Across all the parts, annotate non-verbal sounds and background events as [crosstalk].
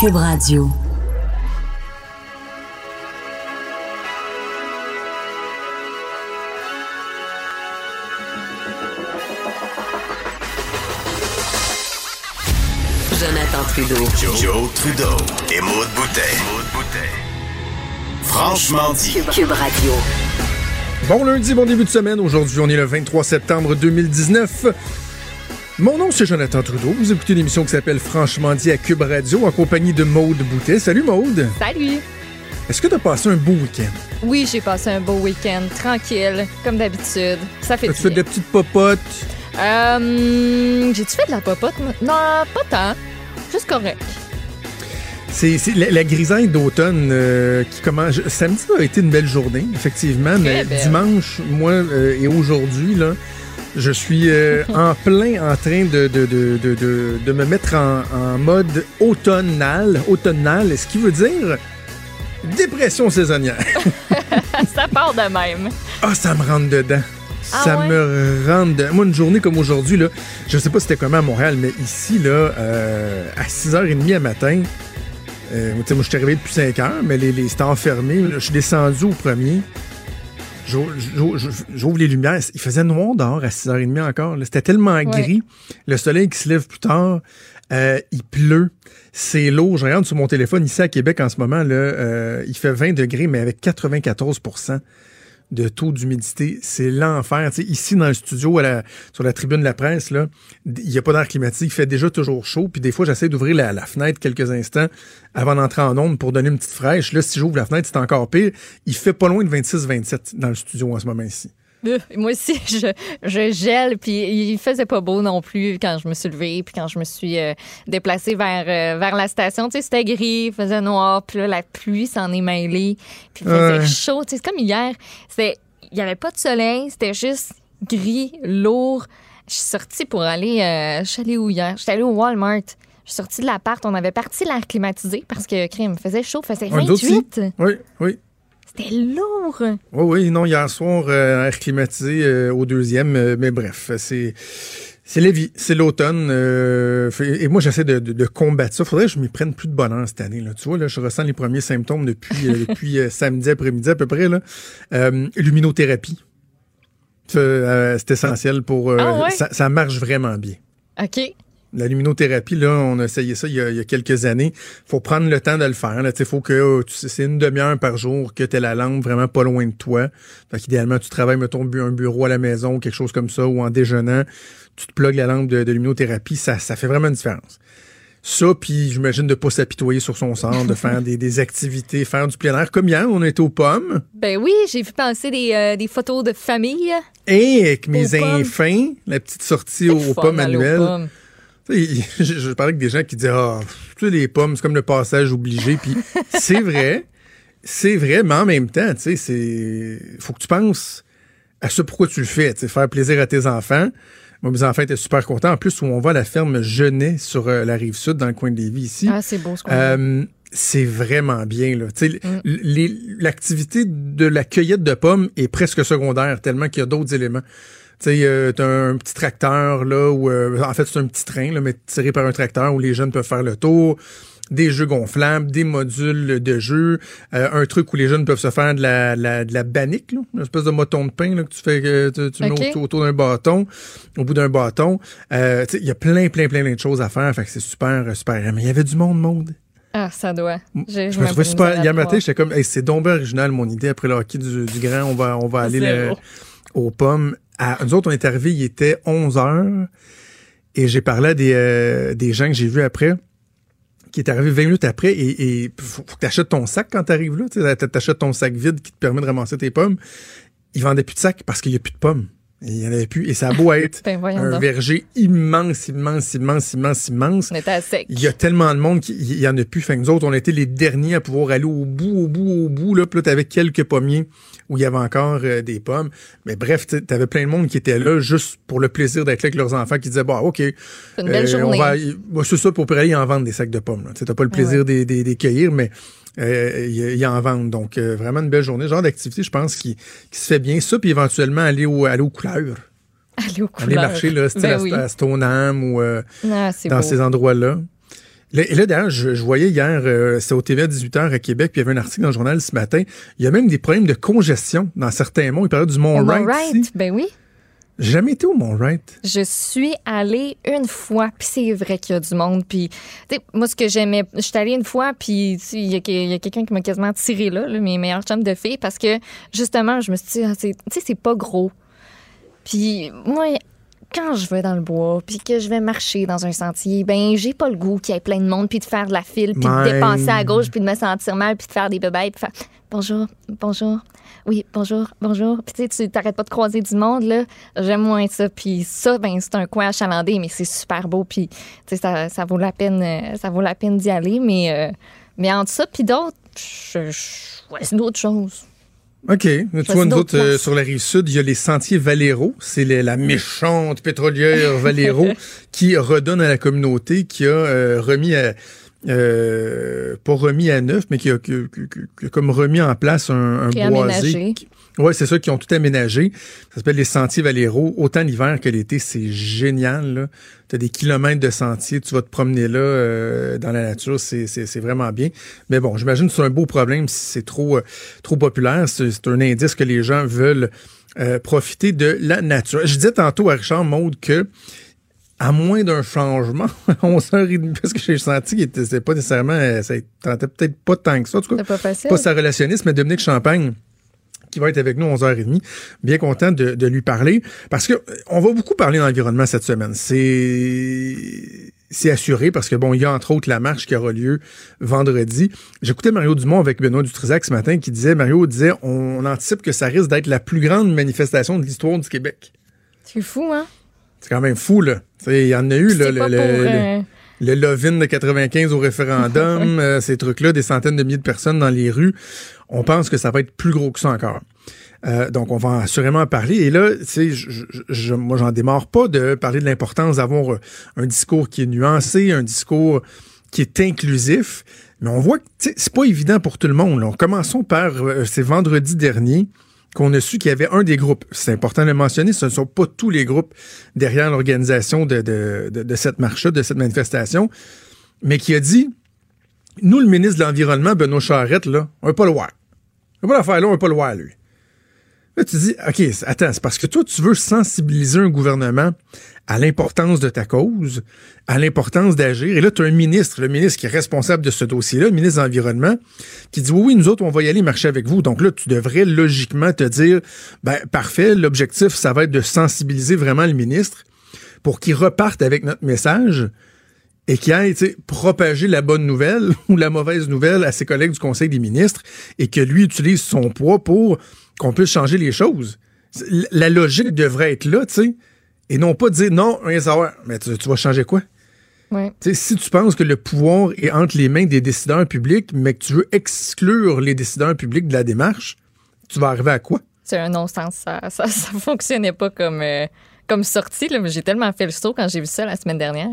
Cube Radio. Jonathan Trudeau. Joe, Trudeau et Maude Boutet. Franchement dit. Cube Radio. Bon lundi, bon début de semaine. Aujourd'hui, on est le 23 septembre 2019. Mon nom, c'est Jonathan Trudeau. Vous écoutez une émission qui s'appelle Franchement dit à Cube Radio en compagnie de Maude Boutet. Salut Maude. Salut! Est-ce que tu as passé un beau week-end? Oui, j'ai passé un beau week-end, tranquille, comme d'habitude. Ça fait As-tu fait bien. des petites popotes? Euh, J'ai-tu fait de la popote? Non, pas tant. Juste correct. C'est la, la grisaille d'automne euh, qui commence. Samedi a été une belle journée, effectivement, mais belle. dimanche, moi euh, et aujourd'hui, là, je suis euh, en plein en train de, de, de, de, de- me mettre en, en mode automnal, automnal, ce qui veut dire dépression saisonnière? [laughs] [laughs] Ça part de même. Ah, ça me rentre dedans. Ah ça ouais? me rentre dedans. Moi, une journée comme aujourd'hui, là, je sais pas c'était comment à Montréal, mais ici, là, euh, à 6h30 à matin, euh, moi, je suis arrivé depuis 5 heures, mais les, les fermés. là, Je suis descendu au premier. J'ouvre les lumières. Il faisait noir dehors à 6h30 encore. C'était tellement gris. Le soleil qui se lève plus tard. Euh, il pleut. C'est lourd. Je regarde sur mon téléphone ici à Québec en ce moment. Là, euh, il fait 20 degrés, mais avec 94 de taux d'humidité. C'est l'enfer. Ici, dans le studio, sur la tribune de la presse, là, il n'y a pas d'air climatique. Il fait déjà toujours chaud. Puis des fois, j'essaie d'ouvrir la, la fenêtre quelques instants avant d'entrer en onde pour donner une petite fraîche. Là, si j'ouvre la fenêtre, c'est encore pire. Il fait pas loin de 26-27 dans le studio en ce moment ici. Euh, Moi aussi, [laughs] je, je gèle, puis il faisait pas beau non plus quand je me suis levée, puis quand je me suis euh, déplacée vers, euh, vers la station. Tu sais, c'était gris, il faisait noir, puis là, la pluie s'en est mêlée, puis il faisait Ouais. chaud. Tu sais, c'est comme hier, il y avait pas de soleil, c'était juste gris, lourd. Je suis sortie pour aller, euh, je suis allée où hier? Je suis allée au Walmart. Je suis sortie de l'appart, on avait parti l'air climatisé parce que crème faisait chaud, faisait Un autre 28. Oui, oui. C'était lourd. Oui, oui, non, hier soir, euh, air climatisé euh, au deuxième, euh, mais bref, c'est. C'est la vie, c'est l'automne. euh, et moi, j'essaie de, de- de combattre ça. Faudrait que je m'y prenne plus de bonheur cette année. Là. Tu vois, là, je ressens les premiers symptômes depuis, euh, [laughs] depuis euh, samedi après-midi à peu près. Là. Luminothérapie. C'est essentiel pour... Ah ouais? ça, ça marche vraiment bien. OK. La luminothérapie, là, on a essayé ça il y a, il y a quelques années. faut prendre le temps de le faire. Il faut que euh, tu sais, c'est une demi-heure par jour que tu aies la lampe vraiment pas loin de toi. Fait qu'idéalement, tu travailles, mettons, un bureau à la maison ou quelque chose comme ça, ou en déjeunant, tu te plugues la lampe de, de luminothérapie, ça, ça fait vraiment une différence. Ça, puis j'imagine de pas s'apitoyer sur son sort, de faire des, des activités, faire du plein air. Comme hier, on était aux pommes, Ben oui, j'ai vu passer des, euh, des photos de famille. et avec mes infins, la petite sortie aux, pommes annuelles. [laughs] je, je parlais avec des gens qui disaient Ah, tu sais, les pommes, c'est comme le passage obligé. Puis [laughs] c'est vrai, c'est vrai, mais en même temps, tu sais, c'est. faut que tu penses à ce pourquoi tu le fais, tu sais, faire plaisir à tes enfants. Moi, mes enfants étaient super contents. En plus, où on va à la ferme Genet sur euh, la rive sud, dans le coin de Lévis ici. Ah, c'est beau ce. Euh, c'est vraiment bien. là. Tu sais, Mm. L'activité de la cueillette de pommes est presque secondaire, tellement qu'il y a d'autres éléments. Tu sais, euh, t'as un petit tracteur, là, où, euh, en fait, c'est un petit train, là, mais tiré par un tracteur où les jeunes peuvent faire le tour. Des jeux gonflables, des modules de jeux, euh, un truc où les jeunes peuvent se faire de la, la- de la bannique, là, une espèce de moton de pain là, que tu fais, que tu, tu mets autour, autour d'un bâton, au bout d'un bâton. Euh, il y a plein, plein, plein, plein de choses à faire. Fait que c'est super, super. Mais il y avait du monde, monde. Ah, ça doit. Je me trouvais super. Hier matin, j'étais comme, hey, c'est donc original mon idée. Après le hockey du, du grand, on va, on va aller le- aux pommes. À, nous autres, on est arrivés, il était 11 heures. Et j'ai parlé à des, euh, des gens que j'ai vus après, qui est arrivé 20 minutes après. Et, et faut, faut que t'achètes ton sac quand t'arrives là. T'achètes ton sac vide qui te permet de ramasser tes pommes. Ils vendaient plus de sac parce qu'il y a plus de pommes. Il y en avait plus. Et ça a beau [laughs] être Ben, un donc. verger immense, immense, immense, immense, immense. On était à sec. Il y a tellement de monde qu'il y en a plus. Fait que nous autres, on était les derniers à pouvoir aller au bout, au bout, au bout. Là, puis là, t'avais quelques pommiers où il y avait encore euh, des pommes. Mais bref, tu avais plein de monde qui était là juste pour le plaisir d'être là avec leurs enfants qui disaient, bah, OK. C'est une belle euh, journée. On va, bah, c'est ça, pour aller en vendre des sacs de pommes. Tu n'as pas le plaisir des, des, des cueillir, mais euh, il y, y en vendre. Donc, euh, vraiment une belle journée. Genre d'activité, je pense, qui, qui se fait bien. Ça, puis éventuellement aller, au, aller aux couleurs. Aller au Aller couleurs. marcher là, style Ben à, oui. à Stoneham ou euh, Ah, dans beau. ces endroits-là. Là- Et là, d'ailleurs, je, je voyais hier, euh, c'était au TV à 18h à Québec, puis il y avait un article dans le journal ce matin. Il y a même des problèmes de congestion dans certains monts. Il parlait du Mont Wright. Ici. ben oui. J'ai jamais été au Mont Wright. Je suis allée une fois, puis c'est vrai qu'il y a du monde. Puis, moi, ce que j'aimais, je suis allée une fois, puis il y a, quelqu'un qui m'a quasiment tiré là, là, mes meilleurs chums de filles, parce que justement, je me suis dit, ah, tu sais, c'est pas gros. Puis, moi, quand je vais dans le bois, puis que je vais marcher dans un sentier, ben, j'ai pas le goût qu'il y ait plein de monde, puis de faire de la file, puis de dépenser à gauche, puis de me sentir mal, puis de faire des bébés, puis faire bonjour, bonjour. Oui, bonjour, bonjour. Puis tu sais, tu t'arrêtes pas de croiser du monde, là. J'aime moins ça. Puis ça, ben, c'est un coin achalandé, mais c'est super beau. Puis, tu sais, ça, ça vaut la peine, euh, ça vaut la peine d'y aller. Mais, euh, mais entre ça, puis d'autres, je, je choisis d'autres choses. OK. Tu vois, nous autres, euh, sur la rive sud, il y a les sentiers Valero. C'est la méchante pétrolière Valero [laughs] qui redonne à la communauté, qui a euh, remis à. euh, pas remis à neuf, mais qui a, qui a- qui a- qui a comme remis en place un, un boisé. Oui, c'est ça, qui ont tout aménagé. Ça s'appelle les sentiers Valero. Autant l'hiver que l'été, c'est génial. Tu as des kilomètres de sentiers, tu vas te promener là euh, dans la nature, c'est c'est- c'est vraiment bien. Mais bon, j'imagine que c'est un beau problème si c'est trop, euh, trop populaire. C'est c'est un indice que les gens veulent euh, profiter de la nature. Je disais tantôt à Richard Maude que à moins d'un changement, [laughs] 11h30, parce que j'ai senti qu'il était c'était pas nécessairement, euh, ça tentait peut-être pas tant que ça. En tout cas, pas facile. pas sa relationniste, mais Dominique Champagne qui va être avec nous 11h30. Bien content de, de lui parler parce que euh, on va beaucoup parler d'environnement cette semaine. C'est c'est assuré parce que bon, il y a entre autres la marche qui aura lieu vendredi. J'écoutais Mario Dumont avec Benoît Dutrisac ce matin qui disait Mario disait on, anticipe que ça risque d'être la plus grande manifestation de l'histoire du Québec. C'est fou, hein? C'est quand même fou là. Il y en a eu là, le, pas le- pour, le- euh, le Lovin de 95 au référendum, [laughs] euh, ces trucs-là, des centaines de milliers de personnes dans les rues. On pense que ça va être plus gros que ça encore. Euh, donc, on va assurément en parler. Et là, tu sais, je, je- je- moi, j'en démarre pas de parler de l'importance d'avoir euh, un discours qui est nuancé, un discours qui est inclusif. Mais on voit que c'est pas évident pour tout le monde. là. Commençons par, euh, c'est vendredi dernier qu'on a su qu'il y avait un des groupes. C'est important de le mentionner, ce ne sont pas tous les groupes derrière l'organisation de, de, de, cette marche-là, de cette manifestation, mais qui a dit, nous, le ministre de l'Environnement, Benoît Charette, là, on veut pas le voir. On veut pas l'affaire là, on veut pas le voir, lui. Là, tu dis, OK, attends, c'est parce que toi, tu veux sensibiliser un gouvernement à l'importance de ta cause, à l'importance d'agir. Et là, tu as un ministre, le ministre qui est responsable de ce dossier-là, le ministre de l'Environnement, qui dit, oui, oui, nous autres, on va y aller marcher avec vous. Donc là, tu devrais logiquement te dire, ben, parfait, l'objectif, ça va être de sensibiliser vraiment le ministre pour qu'il reparte avec notre message et qu'il aille tu sais, propager la bonne nouvelle [laughs] ou la mauvaise nouvelle à ses collègues du Conseil des ministres et que lui utilise son poids pour qu'on puisse changer les choses. La logique devrait être là, tu sais, et non pas dire non, rien savoir. Mais tu, tu vas changer quoi? ouais. Si tu penses que le pouvoir est entre les mains des décideurs publics, mais que tu veux exclure les décideurs publics de la démarche, tu vas arriver à quoi? C'est un non-sens. Ça, ça, ça [laughs] fonctionnait pas comme, euh, comme sortie. J'ai tellement fait le saut quand j'ai vu ça la semaine dernière.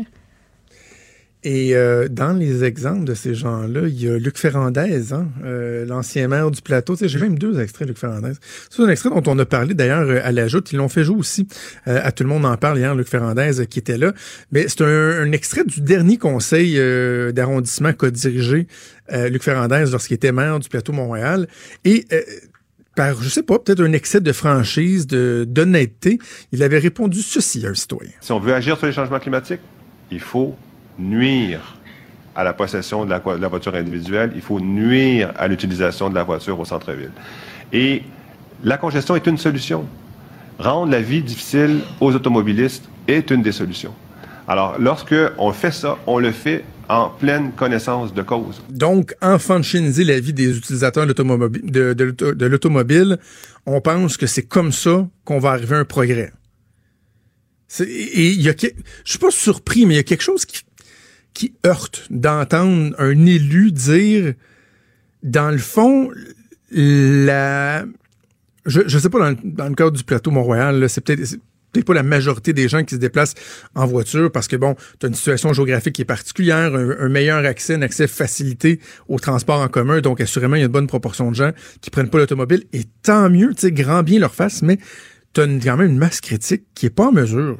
Et euh, dans les exemples de ces gens-là, il y a Luc Ferrandez, hein, euh, l'ancien maire du plateau. Tu sais, J'ai même deux extraits Luc Ferrandez. C'est un extrait dont on a parlé d'ailleurs euh, à la joute. Ils l'ont fait jouer aussi. Euh, à tout le monde en parle hier, Luc Ferrandez euh, qui était là. Mais c'est un, un extrait du dernier conseil euh, d'arrondissement qu'a dirigé Luc Ferrandez lorsqu'il était maire du plateau Montréal. Et par, je sais pas, peut-être un excès de franchise, de d'honnêteté, il avait répondu ceci à un citoyen. Si on veut agir sur les changements climatiques, il faut nuire à la possession de la, voiture individuelle, il faut nuire à l'utilisation de la voiture au centre-ville. Et la congestion est une solution. Rendre la vie difficile aux automobilistes est une des solutions. Alors, lorsque on fait ça, on le fait en pleine connaissance de cause. Donc, enfantiniser la vie des utilisateurs de, de l'auto- de l'automobile, on pense que c'est comme ça qu'on va arriver à un progrès. Et y a, je suis pas surpris, mais il y a quelque chose qui, qui heurte d'entendre un élu dire, dans le fond, la, je, je sais pas dans le, dans le cadre du plateau Mont-Royal, c'est peut-être pas la majorité des gens qui se déplacent en voiture parce que bon, tu as une situation géographique qui est particulière, un, un meilleur accès, un accès facilité au transport en commun, donc assurément il y a une bonne proportion de gens qui prennent pas l'automobile. Et tant mieux, tu sais, grand bien leur face, mais tu as quand même une masse critique qui est pas en mesure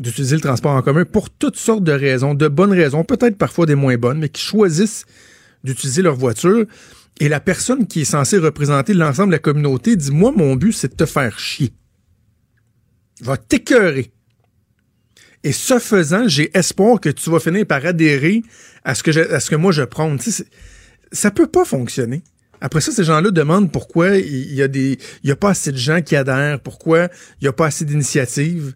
d'utiliser le transport en commun pour toutes sortes de raisons, de bonnes raisons, peut-être parfois des moins bonnes, mais qui choisissent d'utiliser leur voiture. Et la personne qui est censée représenter l'ensemble de la communauté dit, moi, mon but, c'est de te faire chier. Va t'écœurer. Et ce faisant, j'ai espoir que tu vas finir par adhérer à ce que, je, à ce que moi je prends. Tu sais, ça peut pas fonctionner. Après ça, ces gens-là demandent pourquoi il y a des, il y a pas assez de gens qui adhèrent, pourquoi il y a pas assez d'initiatives.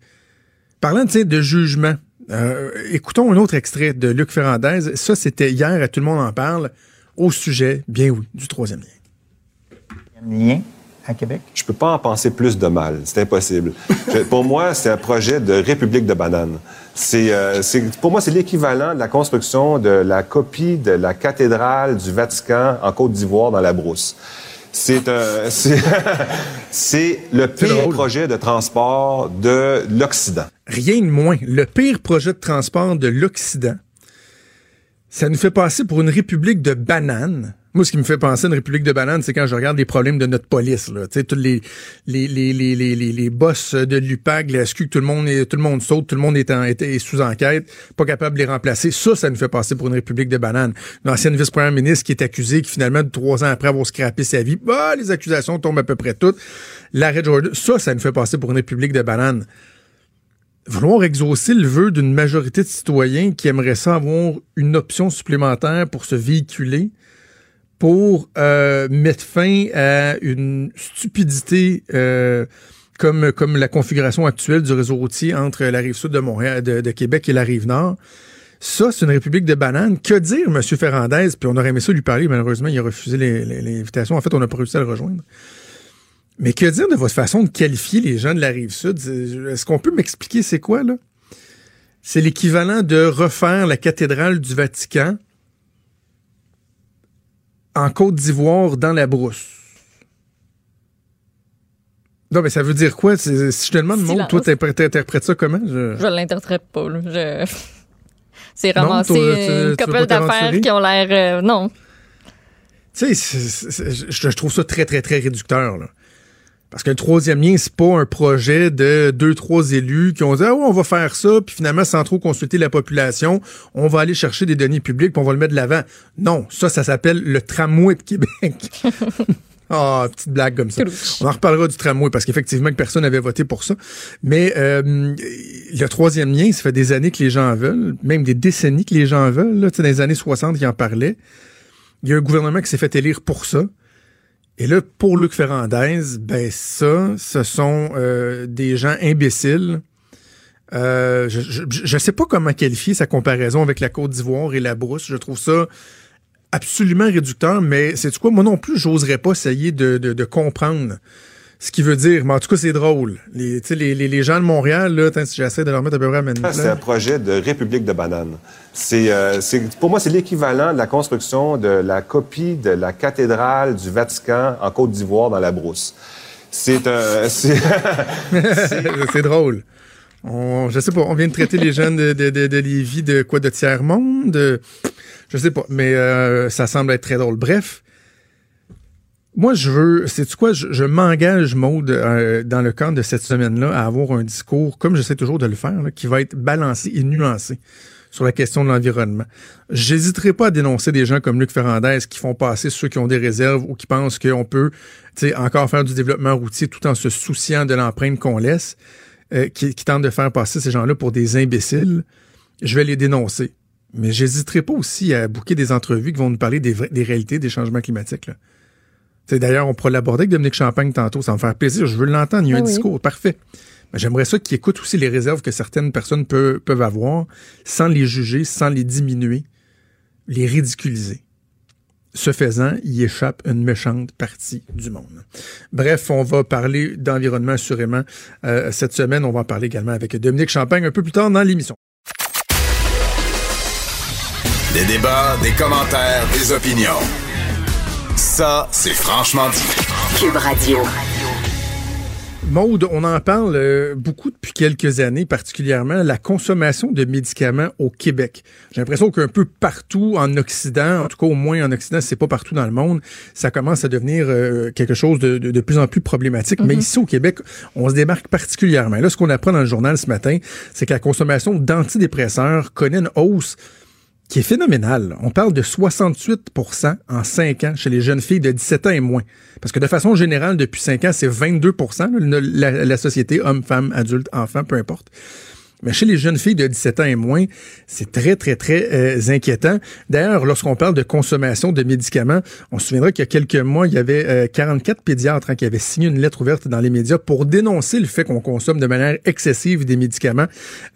Parlant de jugement, euh, écoutons un autre extrait de Luc Ferrandez. Ça, c'était hier à Tout le monde en parle au sujet, bien oui, du troisième lien. Lien à Québec? Je peux pas en penser plus de mal. C'est impossible. Je- pour moi, c'est un projet de république de bananes. C'est, euh, pour moi, c'est l'équivalent de la construction de la copie de la cathédrale du Vatican en Côte d'Ivoire dans la brousse. [laughs] C'est c'est le pire projet de transport de l'Occident. Rien de moins. Le pire projet de transport de l'Occident. Ça nous fait passer pour une république de bananes. Moi, ce qui me fait penser à une république de bananes, c'est quand je regarde les problèmes de notre police. Là. Tous les, les, les, les, les, les, boss de l'UPAC, la SQ, tout le monde est, tout le monde saute, tout le monde est, en, est sous enquête, pas capable de les remplacer. Ça, ça nous fait passer pour une république de bananes. L'ancienne vice-première ministre qui est accusée, qui finalement, trois ans après avoir scrappé sa vie, bah, les accusations tombent à peu près toutes. L'arrêt Jordan, ça, ça nous fait passer pour une république de bananes vouloir exaucer le vœu d'une majorité de citoyens qui aimeraient ça avoir une option supplémentaire pour se véhiculer, pour euh, mettre fin à une stupidité euh, comme, comme la configuration actuelle du réseau routier entre la rive sud de Montréal, de, Québec et la rive nord. Ça, c'est une république de bananes. Que dire, M. Ferrandez? Puis on aurait aimé ça lui parler, malheureusement, il a refusé l'invitation. En fait, on n'a pas réussi à le rejoindre. Mais que dire de votre façon de qualifier les gens de la rive sud? Est-ce qu'on peut m'expliquer c'est quoi, là? C'est l'équivalent de refaire la cathédrale du Vatican en Côte d'Ivoire dans la brousse. Non, mais ça veut dire quoi? Si je te demande, Silence. toi, t'inter- t'interprètes ça comment? Je- Je l'interprète pas. là. Je... [laughs] C'est ramasser une couple d'affaires qui ont l'air... euh, non. Tu sais, je trouve ça très, très, très réducteur. Là. Parce le troisième lien, c'est pas un projet de deux, trois élus qui ont dit Ah ouais, on va faire ça, puis finalement, sans trop consulter la population, on va aller chercher des données publiques, puis on va le mettre de l'avant. Non, ça, ça s'appelle le tramway de Québec. [laughs] Ah, petite blague comme ça. On en reparlera du tramway parce qu'effectivement que personne n'avait voté pour ça. Mais euh, le troisième lien, ça fait des années que les gens en veulent, même des décennies que les gens en veulent. Là, dans les années 60, ils en parlaient. Il y a un gouvernement qui s'est fait élire pour ça. Et là, pour Luc Ferrandez, ben ça, ce sont euh, des gens imbéciles. Euh, je ne sais pas comment qualifier sa comparaison avec la Côte d'Ivoire et la brousse. Je trouve ça absolument réducteur, mais c'est quoi? Moi non plus, j'oserais pas essayer de, comprendre ce qu'il veut dire. Mais en tout cas, c'est drôle. Les, les, les, les gens de Montréal, là, j'essaie de leur mettre à peu près à même C'est un projet de république de bananes. C'est, euh, c'est, pour moi, c'est l'équivalent de la construction de la copie de la cathédrale du Vatican en Côte d'Ivoire dans la brousse. C'est [laughs] un, c'est, c'est drôle. On, je sais pas, on vient de traiter les jeunes de, de, de, de Lévis de quoi, de tiers-monde? de- Je sais pas, mais euh, ça semble être très drôle. Bref, moi, je veux, c'est quoi, je, m'engage, Maude, euh, dans le cadre de cette semaine-là, à avoir un discours, comme j'essaie toujours de le faire, qui va être balancé et nuancé sur la question de l'environnement. J'hésiterai pas à dénoncer des gens comme Luc Ferrandez qui font passer ceux qui ont des réserves ou qui pensent qu'on peut encore faire du développement routier tout en se souciant de l'empreinte qu'on laisse, euh, qui, tentent de faire passer ces gens-là pour des imbéciles. Je vais les dénoncer. Mais j'hésiterai pas aussi à bouquer des entrevues qui vont nous parler des, réalités des changements climatiques. D'ailleurs, on pourra l'aborder avec Dominique Champagne tantôt. Ça va me faire plaisir. Je veux l'entendre. Il y a Ah un oui. discours parfait. Mais j'aimerais ça qu'il écoute aussi les réserves que certaines personnes peu- peuvent avoir sans les juger, sans les diminuer, les ridiculiser. Ce faisant, il échappe une méchante partie du monde. Bref, on va parler d'environnement assurément euh, cette semaine. On va en parler également avec Dominique Champagne un peu plus tard dans l'émission. Des débats, des commentaires, des opinions. Ça, c'est franchement dit. Cube Radio. Maude, on en parle euh, beaucoup depuis quelques années, particulièrement la consommation de médicaments au Québec. J'ai l'impression qu'un peu partout en Occident, en tout cas au moins en Occident, c'est pas partout dans le monde, ça commence à devenir euh, quelque chose de, de, plus en plus problématique. Mais mhm. ici au Québec, on se démarque particulièrement. Là, ce qu'on apprend dans le journal ce matin, c'est que la consommation d'antidépresseurs connaît une hausse qui est phénoménal. On parle de 68% en 5 ans chez les jeunes filles de 17 ans et moins. Parce que de façon générale, depuis 5 ans, c'est 22 la, la société, hommes, femmes, adultes, enfants, peu importe. Mais chez les jeunes filles de 17 ans et moins, c'est très, très, très euh, inquiétant. D'ailleurs, lorsqu'on parle de consommation de médicaments, on se souviendra qu'il y a quelques mois, il y avait 44 euh, pédiatres hein, qui avaient signé une lettre ouverte dans les médias pour dénoncer le fait qu'on consomme de manière excessive des médicaments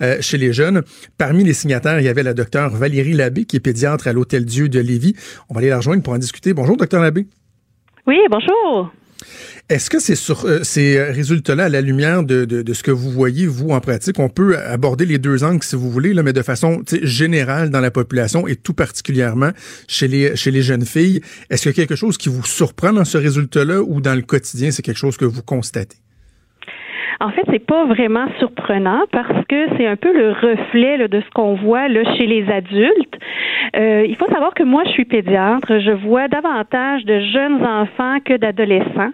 euh, chez les jeunes. Parmi les signataires, il y avait la docteure Valérie Labbé, qui est pédiatre à l'Hôtel Dieu de Lévis. On va aller la rejoindre pour en discuter. Bonjour, docteur Labbé. Oui, bonjour. Est-ce que euh, ces résultats-là, à la lumière de, ce que vous voyez, vous, en pratique, on peut aborder les deux angles, si vous voulez, là, mais de façon générale dans la population et tout particulièrement chez les, jeunes filles? Est-ce qu'il y a quelque chose qui vous surprend dans ce résultat-là ou dans le quotidien, c'est quelque chose que vous constatez? En fait, c'est pas vraiment surprenant parce que c'est un peu le reflet de ce qu'on voit là, chez les adultes. Euh, il faut savoir que moi, je suis pédiatre. Je vois davantage de jeunes enfants que d'adolescents.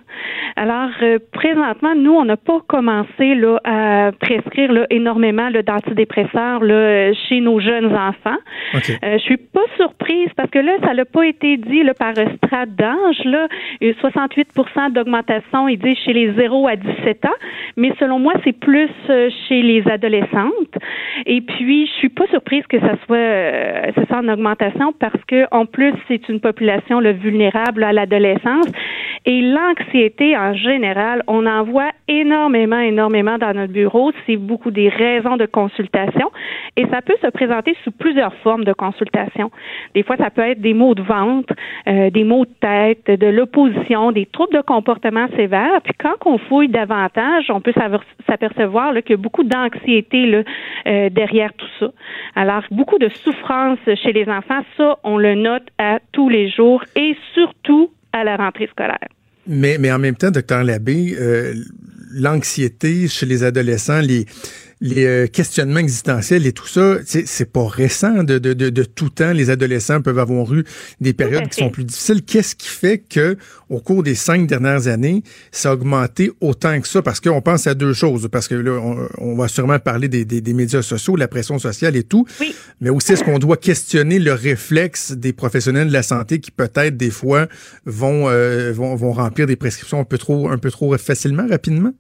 Alors, euh, présentement, nous, on n'a pas commencé là, à prescrire là, énormément d'antidépresseurs là, chez nos jeunes enfants. Okay. Euh, je suis pas surprise parce que là, ça n'a pas été dit là, par strate d'âge. Là, 68% d'augmentation, il dit chez les 0 à 17 ans, mais selon moi, c'est plus euh, chez les adolescentes. Et puis, je suis pas surprise que ça soit, euh, ça en augmentation parce que, en plus, c'est une population vulnérable à l'adolescence. Et l'anxiété, en général, on en voit énormément, énormément dans notre bureau. C'est beaucoup des raisons de consultation. Et ça peut se présenter sous plusieurs formes de consultation. Des fois, ça peut être des maux de ventre, euh, des maux de tête, de l'opposition, des troubles de comportement sévères. Puis quand on fouille davantage, on peut s'apercevoir qu'il y a beaucoup d'anxiété euh, derrière tout ça. Alors, beaucoup de souffrance chez les enfants, ça, on le note à tous les jours et surtout à la rentrée scolaire. Mais, mais en même temps, docteur Labbé, euh, l'anxiété chez les adolescents, les, les euh, questionnements existentiels et tout ça, c'est pas récent de, de, de, tout temps. Les adolescents peuvent avoir eu des périodes qui sont plus difficiles. Qu'est-ce qui fait que au cours des cinq dernières années, ça a augmenté autant que ça? Parce qu'on pense à deux choses. Parce que là, on, va sûrement parler des, des, médias sociaux, la pression sociale et tout. Mais aussi, est-ce qu'on doit questionner le réflexe des professionnels de la santé qui peut-être des fois vont, euh, vont, vont remplir des prescriptions un peu trop, un peu trop facilement, rapidement?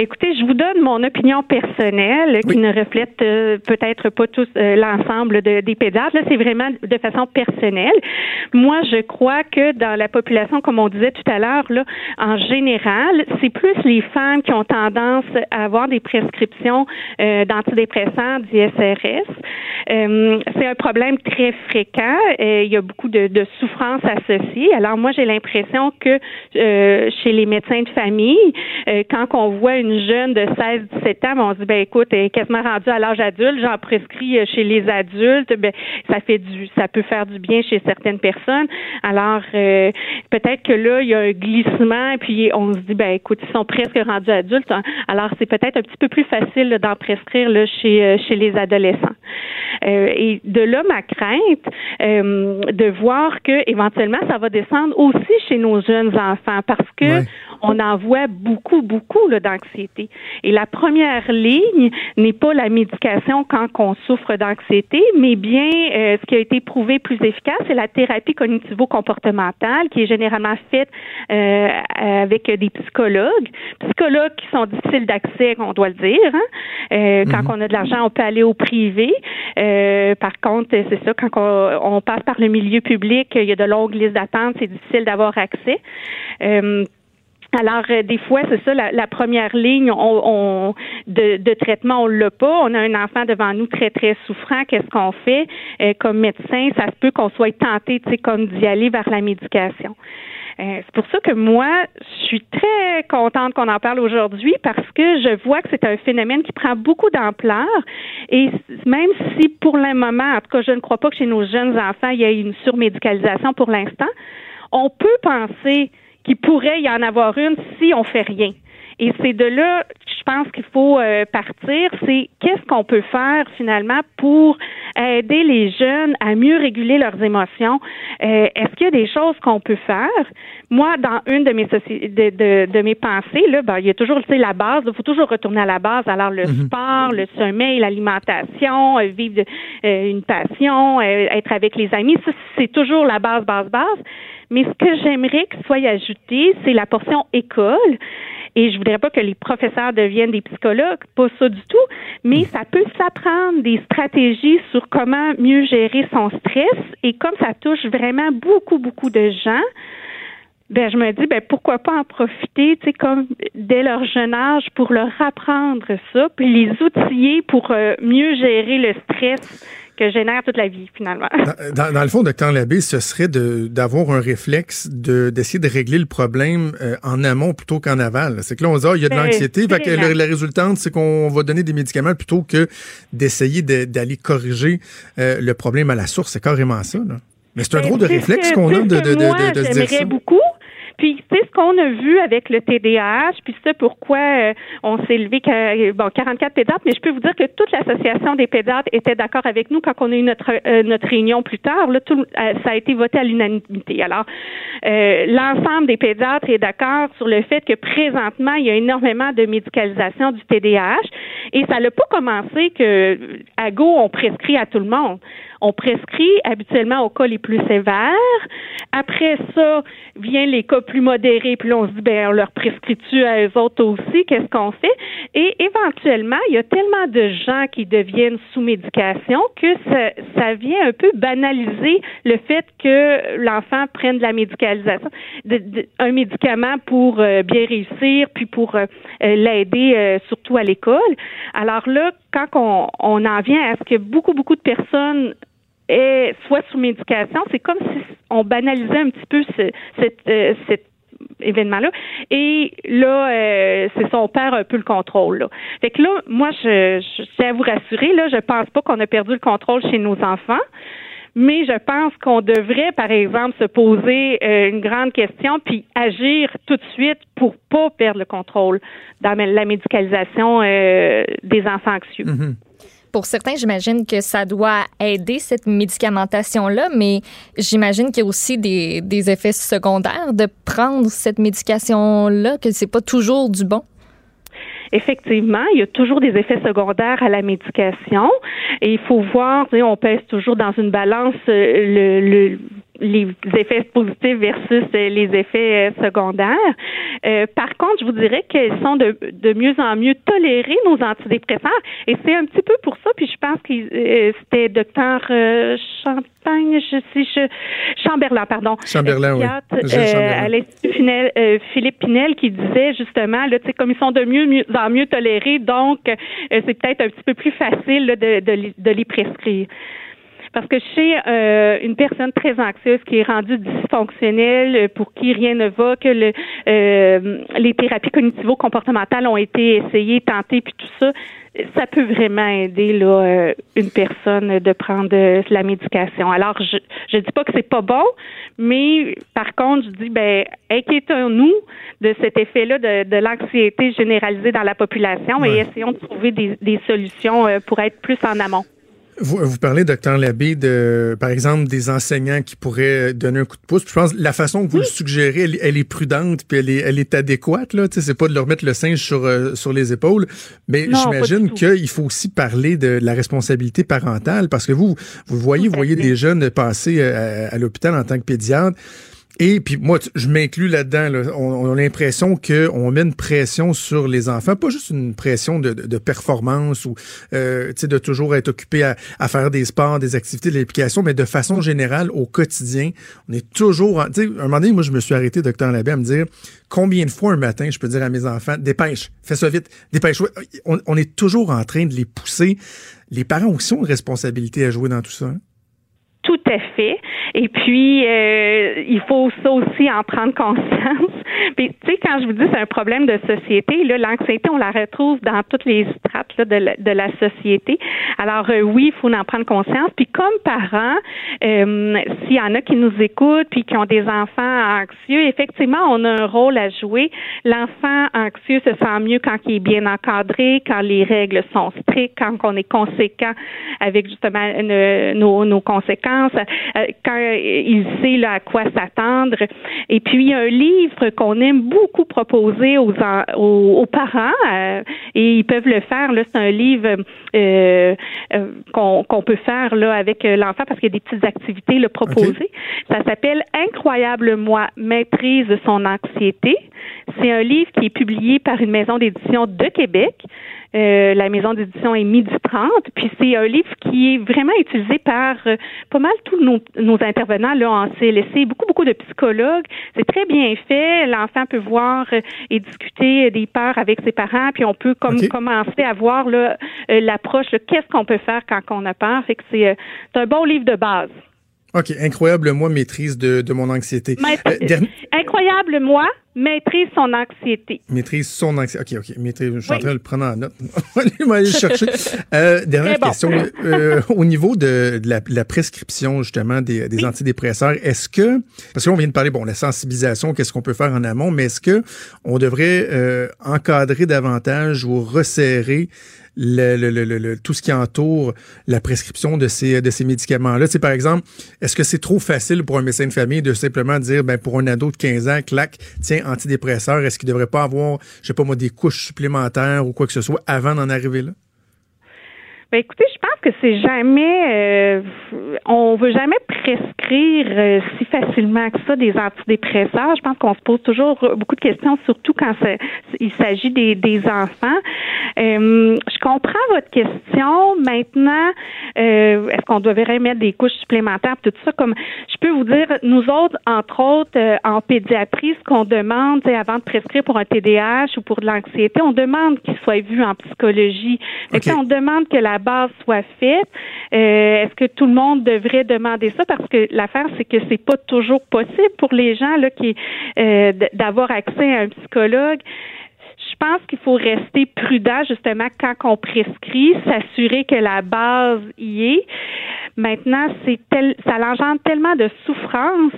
Écoutez, je vous donne mon opinion personnelle qui ne reflète euh, peut-être pas tous euh, l'ensemble de, des pédiatres. Là, c'est vraiment de façon personnelle. Moi, je crois que dans la population, comme on disait tout à l'heure, là, en général, c'est plus les femmes qui ont tendance à avoir des prescriptions euh, d'antidépresseurs, d'ISRS. c'est un problème très fréquent. il y a beaucoup de, de souffrance associée. Alors moi, j'ai l'impression que chez les médecins de famille, quand on voit une jeune de 16-17 ans, on se dit, ben écoute, elle est quasiment rendue à l'âge adulte, j'en prescris euh, chez les adultes, ben ça fait du, ça peut faire du bien chez certaines personnes. Alors euh, peut-être que là, il y a un glissement, puis on se dit, ben écoute, ils sont presque rendus adultes, hein. alors c'est peut-être un petit peu plus facile d'en prescrire là, chez euh, chez les adolescents. et de là ma crainte de voir que éventuellement ça va descendre aussi chez nos jeunes enfants parce que on en voit beaucoup, beaucoup d'anxiété. Et la première ligne n'est pas la médication quand on souffre d'anxiété, mais bien euh, ce qui a été prouvé plus efficace, c'est la thérapie cognitivo-comportementale qui est généralement faite euh, avec des psychologues, psychologues qui sont difficiles d'accès, on doit le dire. Hein. Euh, quand mhm. on a de l'argent, on peut aller au privé. par contre, c'est ça, quand on, on, passe par le milieu public, il y a de longues listes d'attente, c'est difficile d'avoir accès. Alors, euh, des fois, c'est ça, la, première ligne on, de, de, traitement, on l'a pas. On a un enfant devant nous très, très souffrant. Qu'est-ce qu'on fait? Euh, comme médecin, ça se peut qu'on soit tenté, tu sais, comme d'y aller vers la médication. Euh, c'est pour ça que moi, je suis très contente qu'on en parle aujourd'hui parce que je vois que c'est un phénomène qui prend beaucoup d'ampleur et même si pour le moment, en tout cas, je ne crois pas que chez nos jeunes enfants, il y ait une surmédicalisation pour l'instant, on peut penser qu'il pourrait y en avoir une si on fait rien. Et c'est de là, je pense qu'il faut euh, partir, c'est qu'est-ce qu'on peut faire finalement pour aider les jeunes à mieux réguler leurs émotions? Euh, est-ce qu'il y a des choses qu'on peut faire? Moi, dans une de mes de, de, de, mes pensées, là, ben, il y a toujours la base, il faut toujours retourner à la base. Alors le mhm. sport, le sommeil, l'alimentation, euh, vivre une passion, être avec les amis, ça, c'est toujours la base, base, base. Mais ce que j'aimerais que soit ajouté, c'est la portion école. Et je voudrais pas que les professeurs deviennent des psychologues, pas ça du tout, mais ça peut s'apprendre des stratégies sur comment mieux gérer son stress. Et comme ça touche vraiment beaucoup, beaucoup de gens, ben je me dis ben pourquoi pas en profiter, tu sais comme dès leur jeune âge pour leur apprendre ça, puis les outiller pour euh, mieux gérer le stress que génère toute la vie, finalement. Dans, le fond, docteur Labbé, ce serait d'avoir un réflexe de d'essayer de régler le problème euh, en amont plutôt qu'en aval. C'est que là, on dit, ah, il y a de ben, l'anxiété. la, résultante, c'est qu'on va donner des médicaments plutôt que d'essayer d'aller corriger euh, le problème à la source. C'est carrément ça. Là. Mais c'est un ben, drôle de réflexe qu'on a de, de, de, de, se dire ça. beaucoup. Puis, c'est ce qu'on a vu avec le TDAH, puis c'est pourquoi euh, on s'est levé bon, 44 pédiatres, mais je peux vous dire que toute l'association des pédiatres était d'accord avec nous quand on a eu notre, euh, notre réunion plus tard. Là, tout, euh, ça a été voté à l'unanimité. Alors, l'ensemble des pédiatres est d'accord sur le fait que présentement, il y a énormément de médicalisation du TDAH et ça n'a pas commencé que à Go, on prescrit à tout le monde. On prescrit habituellement aux cas les plus sévères. Après ça, vient les cas plus modérés, puis là, on se dit, ben, on leur prescrit-tu à eux autres aussi, qu'est-ce qu'on fait? Et éventuellement, il y a tellement de gens qui deviennent sous médication que ça, vient un peu banaliser le fait que l'enfant prenne de la médicalisation, un médicament pour euh, bien réussir, puis pour euh, l'aider euh, surtout à l'école. Alors là, quand on, on en vient à ce que beaucoup, beaucoup de personnes est soit sous médication, c'est comme si on banalisait un petit peu ce, euh, cet événement-là. Et là, euh, c'est ça, on perd un peu le contrôle. Là. Fait que là, moi, je, je à vous rassurer, là, je pense pas qu'on a perdu le contrôle chez nos enfants. Mais je pense qu'on devrait, par exemple, se poser euh, une grande question puis agir tout de suite pour pas perdre le contrôle dans la médicalisation des enfants anxieux. Mm-hmm. Pour certains, j'imagine que ça doit aider cette médicamentation-là, mais j'imagine qu'il y a aussi des, effets secondaires de prendre cette médication-là, que c'est pas toujours du bon. Effectivement, il y a toujours des effets secondaires à la médication et il faut voir, on pèse toujours dans une balance euh, le les effets positifs versus euh, les effets euh, secondaires. Euh, par contre, je vous dirais qu'elles sont de, de mieux en mieux tolérées, nos antidépresseurs, et c'est un petit peu pour ça, puis je pense que c'était docteur Champagne, je sais, je, Chamberlain, pardon. Chamberlain, oui. à l'Institut Philippe Pinel qui disait justement, là, comme ils sont de mieux, mieux en mieux tolérés, donc c'est peut-être un petit peu plus facile de, de, de les prescrire. Parce que chez euh, une personne très anxieuse qui est rendue dysfonctionnelle, euh, pour qui rien ne va, que le, euh, les thérapies cognitivo-comportementales ont été essayées, tentées, puis tout ça, ça peut vraiment aider là, une personne de prendre la médication. Alors, je je dis pas que c'est pas bon, mais par contre, je dis ben inquiétons-nous de cet effet-là de, de l'anxiété généralisée dans la population et essayons de trouver des, des solutions pour être plus en amont. Vous, vous parlez, docteur Labbé, de, par exemple, des enseignants qui pourraient donner un coup de pouce. je pense que la façon que vous le suggérez, elle, est prudente, puis elle est, elle est adéquate. Là, c'est pas de leur mettre le singe sur, euh, sur les épaules, mais j'imagine qu'il faut aussi parler de la responsabilité parentale, parce que vous, vous voyez, vous voyez des jeunes passer euh, à l'hôpital en tant que pédiatre. Et puis moi, je m'inclus là-dedans. On, a l'impression qu'on met une pression sur les enfants, pas juste une pression de, de, performance ou euh, de toujours être occupé à, à, faire des sports, des activités de l'application, mais de façon générale, au quotidien, on est toujours... Tu sais, un moment donné, moi, je me suis arrêté, docteur Labbé, à me dire combien de fois un matin je peux dire à mes enfants, dépêche, fais ça vite, dépêche. On, on est toujours en train de les pousser. Les parents aussi ont une responsabilité à jouer dans tout ça. Hein? Tout à fait. Et puis, euh, il faut ça aussi en prendre conscience. [laughs] Puis, tu sais, quand je vous dis c'est un problème de société, là, l'anxiété, on la retrouve dans toutes les strates là, de, la, de la société. Alors, euh, oui, il faut en prendre conscience. Puis, comme parents, euh, s'il y en a qui nous écoutent puis qui ont des enfants anxieux, effectivement, on a un rôle à jouer. L'enfant anxieux se sent mieux quand il est bien encadré, quand les règles sont strictes, quand on est conséquent avec justement nos, nos conséquences, euh, quand il sait là, à quoi s'attendre. Et puis, il y a un livre qu'on aime beaucoup proposer aux, aux, parents euh, et ils peuvent le faire. Là, c'est un livre euh, qu'on peut faire là avec l'enfant parce qu'il y a des petites activités là, proposées. Ça s'appelle Incroyable moi, maîtrise son anxiété. C'est un livre qui est publié par une maison d'édition de Québec. Euh, la maison d'édition est midi 30. Puis c'est un livre qui est vraiment utilisé par euh, pas mal tous nos, nos, intervenants là en CLSC, beaucoup, beaucoup de psychologues. C'est très bien fait. L'enfant peut voir euh, et discuter des peurs avec ses parents, puis on peut comme commencer à voir l'approche, qu'est-ce qu'on peut faire quand on a peur. Fait que c'est un bon livre de base. OK, incroyable moi maîtrise de, de mon anxiété. Incroyable moi maîtrise son anxiété. Maîtrise son anxiété. OK, OK. Maîtrise, je suis en train de le prendre en note. [laughs] On va aller le chercher. [laughs] Euh, dernière question. Euh, au niveau de, de, la, la, prescription, justement, des, des antidépresseurs, est-ce que, parce qu'on vient de parler, bon, la sensibilisation, qu'est-ce qu'on peut faire en amont, mais est-ce que on devrait euh, encadrer davantage ou resserrer tout ce qui entoure la prescription de ces, de ces médicaments-là. C'est par exemple, est-ce que c'est trop facile pour un médecin de famille de simplement dire, ben, pour un ado de 15 ans, clac, tiens, antidépresseur, est-ce qu'il ne devrait pas avoir, je sais pas moi, des couches supplémentaires ou quoi que ce soit avant d'en arriver là? Ben écoutez, je pense que c'est jamais, euh, on veut jamais prescrire euh, si facilement que ça des antidépresseurs. Je pense qu'on se pose toujours beaucoup de questions, surtout quand il s'agit des, des enfants. Euh, je comprends votre question. Maintenant, euh, est-ce qu'on devrait mettre des couches supplémentaires, tout ça? Comme je peux vous dire, nous autres, entre autres, en pédiatrie, ce qu'on demande, avant de prescrire pour un TDAH ou pour de l'anxiété, on demande qu'il soit vu en psychologie. Okay. on demande que la base soit faite. Euh, est-ce que tout le monde devrait demander ça? Parce que l'affaire, c'est que c'est pas toujours possible pour les gens là qui euh, d'avoir accès à un psychologue. Je pense qu'il faut rester prudent justement quand on prescrit, s'assurer que la base y est. Maintenant, c'est tel, ça engendre tellement de souffrance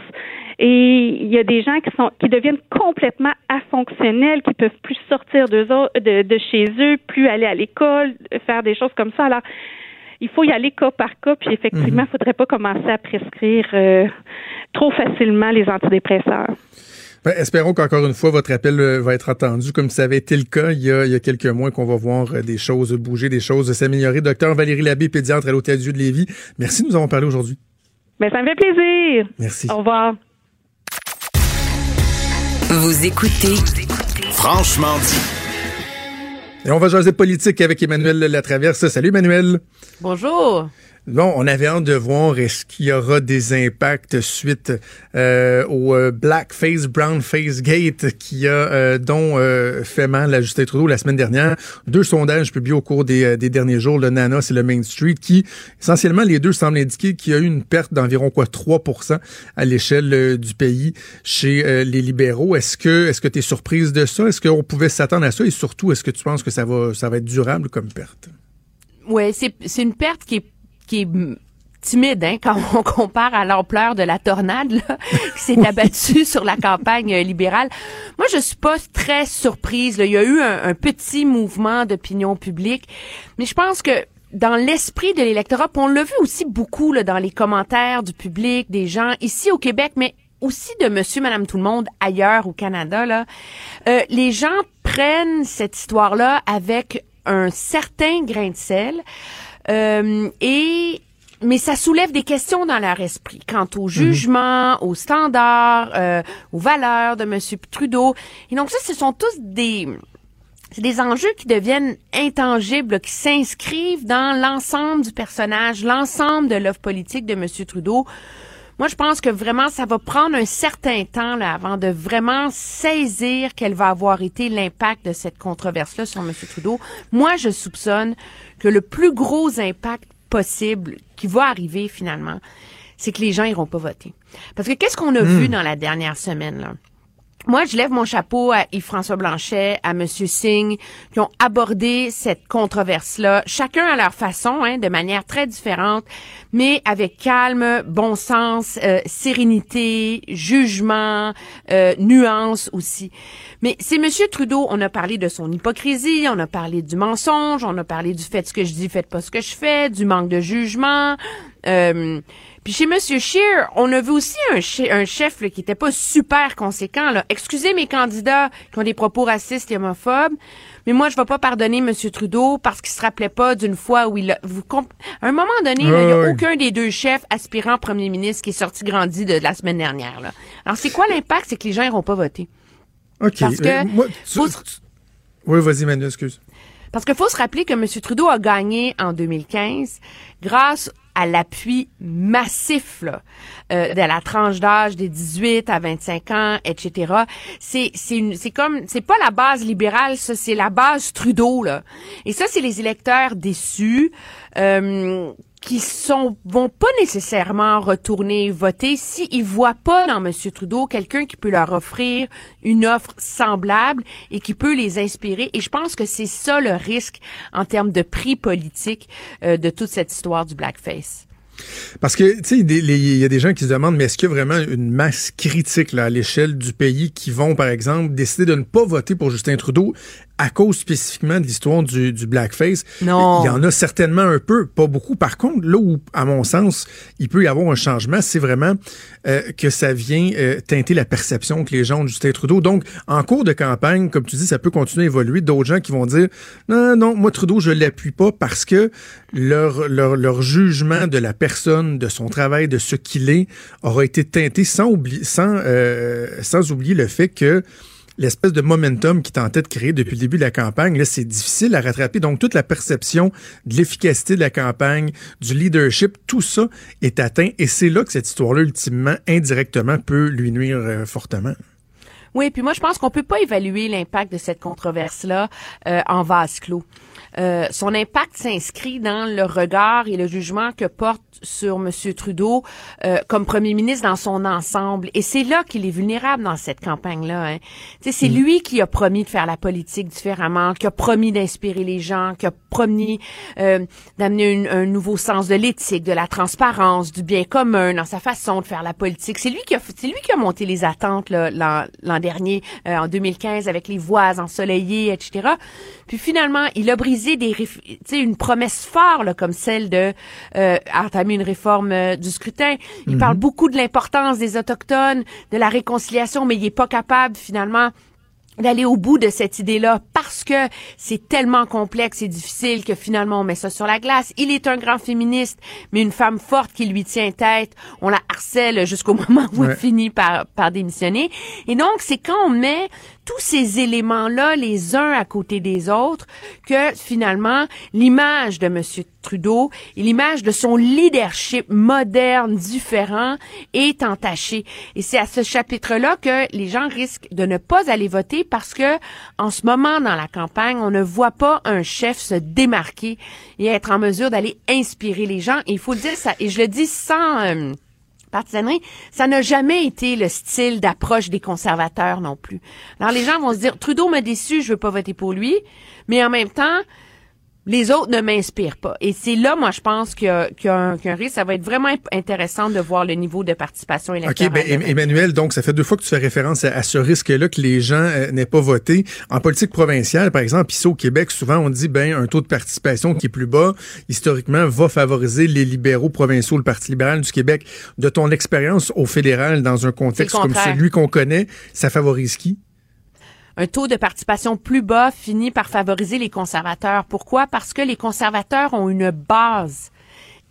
et il y a des gens qui sont qui deviennent complètement afonctionnels, qui peuvent plus sortir de, de, de chez eux, plus aller à l'école, faire des choses comme ça. Alors, il faut y aller cas par cas, puis effectivement, il mhm. ne faudrait pas commencer à prescrire euh, trop facilement les antidépresseurs. Ben, espérons qu'encore une fois, votre appel euh, va être entendu, comme ça avait été le cas il y a, il y a quelques mois, qu'on va voir euh, des choses bouger, des choses s'améliorer. Docteur Valérie Labbé, pédiatre à l'Hôtel Dieu de Lévis, merci de nous avons parlé aujourd'hui. Ben, ça me fait plaisir. Merci. Au revoir. Vous écoutez Franchement dit. Et on va jaser politique avec Emmanuel Latraverse. Salut Emmanuel. Bonjour. Bon, on avait hâte de voir est-ce qu'il y aura des impacts suite euh, au euh, Blackface, Brownface Gate qui a euh, dont euh, fait mal à Justin Trudeau la semaine dernière. Deux sondages publiés au cours des, derniers jours, le Nana et le Main Street, qui essentiellement les deux semblent indiquer qu'il y a eu une perte d'environ quoi 3% à l'échelle du pays chez les libéraux. Est-ce que tu es surprise de ça? Est-ce qu'on pouvait s'attendre à ça? Et surtout est-ce que tu penses que ça va être durable comme perte? C'est c'est une perte qui est qui est timide hein, [laughs] quand on compare à l'ampleur de la tornade là, qui s'est abattue sur la campagne libérale. Moi, je suis pas très surprise. Là. Il y a eu un, petit mouvement d'opinion publique, mais je pense que dans l'esprit de l'électorat, on l'a vu aussi beaucoup là, dans les commentaires du public, des gens ici au Québec, mais aussi de monsieur, madame, tout le monde ailleurs au Canada, là, euh, les gens prennent cette histoire-là avec un certain grain de sel. Euh, et mais ça soulève des questions dans leur esprit quant au mhm. jugement, aux standards, euh, aux valeurs de M. Trudeau. Et donc ça, ce sont tous des des enjeux qui deviennent intangibles, qui s'inscrivent dans l'ensemble du personnage, l'ensemble de l'offre politique de M. Trudeau. Moi, je pense que vraiment, ça va prendre un certain temps là, avant de vraiment saisir quel va avoir été l'impact de cette controverse-là sur M. Trudeau. Moi, je soupçonne que le plus gros impact possible qui va arriver finalement, c'est que les gens iront pas voter. Parce que qu'est-ce qu'on a vu dans la dernière semaine, là? Moi, je lève mon chapeau à Yves-François Blanchet, à Monsieur Singh, qui ont abordé cette controverse-là, chacun à leur façon, hein, de manière très différente, mais avec calme, bon sens, euh, sérénité, jugement, euh, nuance aussi. Mais c'est Monsieur Trudeau, on a parlé de son hypocrisie, on a parlé du mensonge, on a parlé du fait ce que je dis, faites pas ce que je fais, du manque de jugement. Euh, puis chez Monsieur Scheer, on a vu aussi un, un chef là, qui était pas super conséquent. Là. Excusez mes candidats qui ont des propos racistes et homophobes, mais moi je vais pas pardonner Monsieur Trudeau parce qu'il se rappelait pas d'une fois où il a. Vous à un moment donné, il n'y a aucun des deux chefs aspirants premier ministre qui est sorti grandi de, la semaine dernière. Là. Alors c'est quoi l'impact, c'est que les gens iront pas voter. OK. Parce que Euh, moi, tu- faut- tu- Oui, vas-y, Manu, excuse. Parce qu'il faut se rappeler que M. Trudeau a gagné en 2015 grâce à l'appui massif là, euh, de la tranche d'âge des 18 à 25 ans, etc. C'est c'est comme c'est pas la base libérale, ça c'est la base Trudeau là. Et ça c'est les électeurs déçus. Euh, qui sont vont pas nécessairement retourner voter s'ils voient pas dans M. Trudeau quelqu'un qui peut leur offrir une offre semblable et qui peut les inspirer. Et je pense que c'est ça le risque en termes de prix politique euh, de toute cette histoire du blackface. Parce que, tu sais, il y a des gens qui se demandent, mais est-ce qu'il y a vraiment une masse critique là, à l'échelle du pays qui vont, par exemple, décider de ne pas voter pour Justin Trudeau à cause spécifiquement de l'histoire du, du blackface? Non. Il y en a certainement un peu, pas beaucoup. Par contre, là où, à mon sens, il peut y avoir un changement, c'est vraiment euh, que ça vient euh, teinter la perception que les gens ont de Justin Trudeau. Donc, en cours de campagne, comme tu dis, ça peut continuer à évoluer. D'autres gens qui vont dire, non, non, moi, Trudeau, je l'appuie pas parce que leur, leur, leur jugement de la personne, de son travail, de ce qu'il est, aura été teinté sans, oublier, sans, euh, sans oublier le fait que l'espèce de momentum qui tentait de créer depuis le début de la campagne, là, c'est difficile à rattraper. Donc, toute la perception de l'efficacité de la campagne, du leadership, tout ça est atteint. Et c'est là que cette histoire-là, ultimement, indirectement, peut lui nuire euh, fortement. Oui, puis moi je pense qu'on peut pas évaluer l'impact de cette controverse-là euh, en vase clos. Euh, son impact s'inscrit dans le regard et le jugement que porte sur M. Trudeau euh, comme premier ministre dans son ensemble. Et c'est là qu'il est vulnérable dans cette campagne-là. Hein. C'est lui qui a promis de faire la politique différemment, qui a promis d'inspirer les gens, qui a promis euh, d'amener un nouveau sens de l'éthique, de la transparence, du bien commun dans sa façon de faire la politique. C'est lui qui a, c'est lui qui a monté les attentes l'an, dernier, euh, en 2015, avec les voies ensoleillées, etc. Puis finalement, il a brisé des, sais, une promesse forte là, comme celle de euh, entamer une réforme euh, du scrutin. Il parle beaucoup de l'importance des autochtones, de la réconciliation, mais il est pas capable finalement d'aller au bout de cette idée-là parce que c'est tellement complexe et difficile que finalement on met ça sur la glace. Il est un grand féministe, mais une femme forte qui lui tient tête, on la harcèle jusqu'au [laughs] moment où Ouais. elle finit par, par démissionner. Et donc, c'est quand on met tous ces éléments-là les uns à côté des autres que finalement l'image de Monsieur Trudeau et l'image de son leadership moderne, différent, est entachée. Et c'est à ce chapitre-là que les gens risquent de ne pas aller voter parce que en ce moment dans la campagne, on ne voit pas un chef se démarquer et être en mesure d'aller inspirer les gens. Il faut le dire ça, et je le dis sans euh, partisanerie, ça n'a jamais été le style d'approche des conservateurs non plus. Alors les gens vont se dire Trudeau m'a déçu, je veux pas voter pour lui, mais en même temps, les autres ne m'inspirent pas. Et c'est là, moi, je pense qu'il y a, qu'il y a un, qu'il y a un risque. Ça va être vraiment intéressant de voir le niveau de participation électorale. OK, ben, Emmanuel, donc, ça fait deux fois que tu fais référence à, à ce risque-là que les gens euh, n'aient pas voté. En politique provinciale, par exemple, ici au Québec, souvent, on dit, ben, un taux de participation qui est plus bas, historiquement, va favoriser les libéraux provinciaux, le Parti libéral du Québec. De ton expérience au fédéral, dans un contexte comme celui qu'on connaît, ça favorise qui? Un taux de participation plus bas finit par favoriser les conservateurs. Pourquoi? Parce que les conservateurs ont une base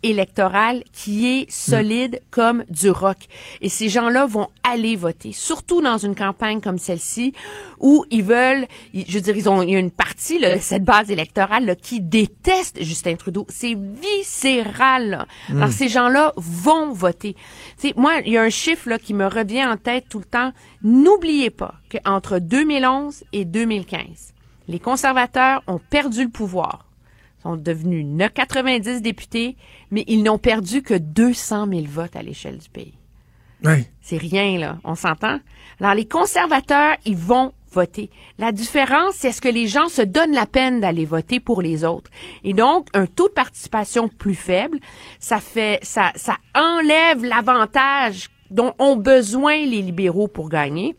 électorale qui est solide comme du roc. Et ces gens-là vont aller voter, surtout dans une campagne comme celle-ci où ils veulent, je veux dire, ils ont, il y a une partie là, cette base électorale là, qui déteste Justin Trudeau. C'est viscéral. là. Alors ces gens-là vont voter. Tu sais, moi, il y a un chiffre là, qui me revient en tête tout le temps. N'oubliez pas qu'entre 2011 et 2015, les conservateurs ont perdu le pouvoir sont devenus 90 députés, mais ils n'ont perdu que 200 000 votes à l'échelle du pays. C'est rien, là. On s'entend? Alors, les conservateurs, ils vont voter. La différence, c'est est-ce que les gens se donnent la peine d'aller voter pour les autres? Et donc, un taux de participation plus faible, ça fait, ça, ça enlève l'avantage dont ont besoin les libéraux pour gagner.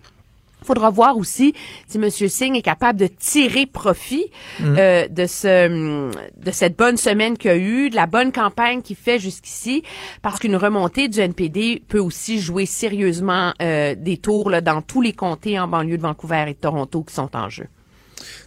Il faudra voir aussi si M. Singh est capable de tirer profit euh, de ce de cette bonne semaine qu'il a eu, de la bonne campagne qu'il fait jusqu'ici, parce qu'une remontée du NPD peut aussi jouer sérieusement euh, des tours là, dans tous les comtés en banlieue de Vancouver et de Toronto qui sont en jeu.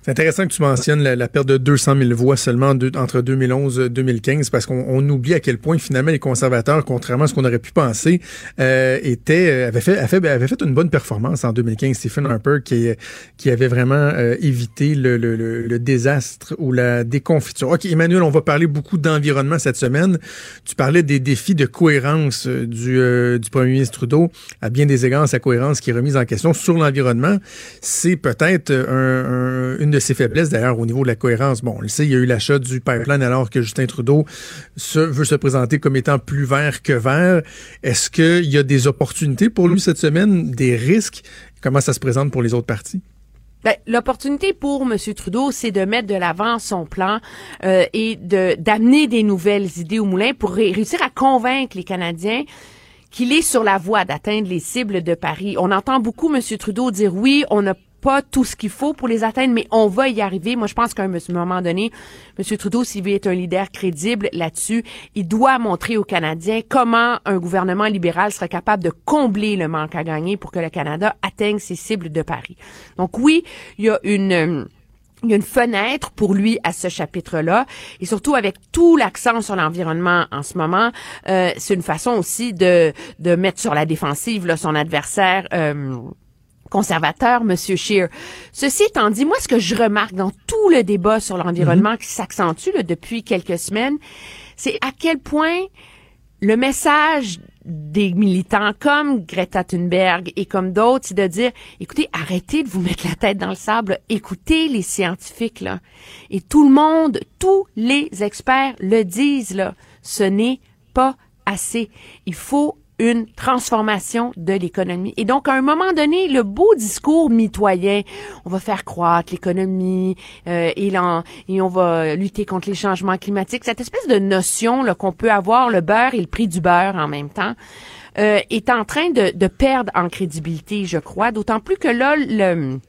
C'est intéressant que tu mentionnes la, la perte de 200 000 voix seulement de- entre 2011 et 2015 parce qu'on on oublie à quel point finalement les conservateurs, contrairement à ce qu'on aurait pu penser, euh, étaient, euh, avaient, fait, avaient, avaient fait une bonne performance en 2015. Stephen Harper qui, qui avait vraiment euh, évité le, le, le, désastre ou la déconfiture. OK, Emmanuel, on va parler beaucoup d'environnement cette semaine. Tu parlais des défis de cohérence euh, du, euh, du premier ministre Trudeau. À bien des égards, sa cohérence qui est remise en question sur l'environnement, c'est peut-être un, un, une de ses faiblesses d'ailleurs au niveau de la cohérence. Bon, on le sait, il y a eu l'achat du pipeline alors que Justin Trudeau se, veut se présenter comme étant plus vert que vert. Est-ce qu'il y a des opportunités pour lui cette semaine, des risques? Comment ça se présente pour les autres partis? Ben, L'opportunité pour M. Trudeau, c'est de mettre de l'avant son plan euh, et de d'amener des nouvelles idées au moulin pour ré- réussir à convaincre les Canadiens qu'il est sur la voie d'atteindre les cibles de Paris. On entend beaucoup M. Trudeau dire oui, on n'a pas tout ce qu'il faut pour les atteindre, mais on va y arriver. Moi, je pense qu'à un moment donné, M. Trudeau, s'il veut être un leader crédible là-dessus, il doit montrer aux Canadiens comment un gouvernement libéral serait capable de combler le manque à gagner pour que le Canada atteigne ses cibles de Paris. Donc oui, il y a une... il y a une fenêtre pour lui à ce chapitre-là, et surtout avec tout l'accent sur l'environnement en ce moment, euh, c'est une façon aussi de de mettre sur la défensive là, son adversaire. Euh, conservateur, Monsieur Scheer. Ceci étant dit, moi, ce que je remarque dans tout le débat sur l'environnement qui s'accentue depuis quelques semaines, c'est à quel point le message des militants comme Greta Thunberg et comme d'autres, c'est de dire, écoutez, arrêtez de vous mettre la tête dans le sable, écoutez les scientifiques, là. Et tout le monde, tous les experts le disent, là. Ce n'est pas assez. Il faut une transformation de l'économie. Et donc, à un moment donné, le beau discours mitoyen, on va faire croître l'économie euh, et, on va lutter contre les changements climatiques, cette espèce de notion qu'on peut avoir, le beurre et le prix du beurre en même temps, euh, est en train de, de perdre en crédibilité, je crois, d'autant plus que là, le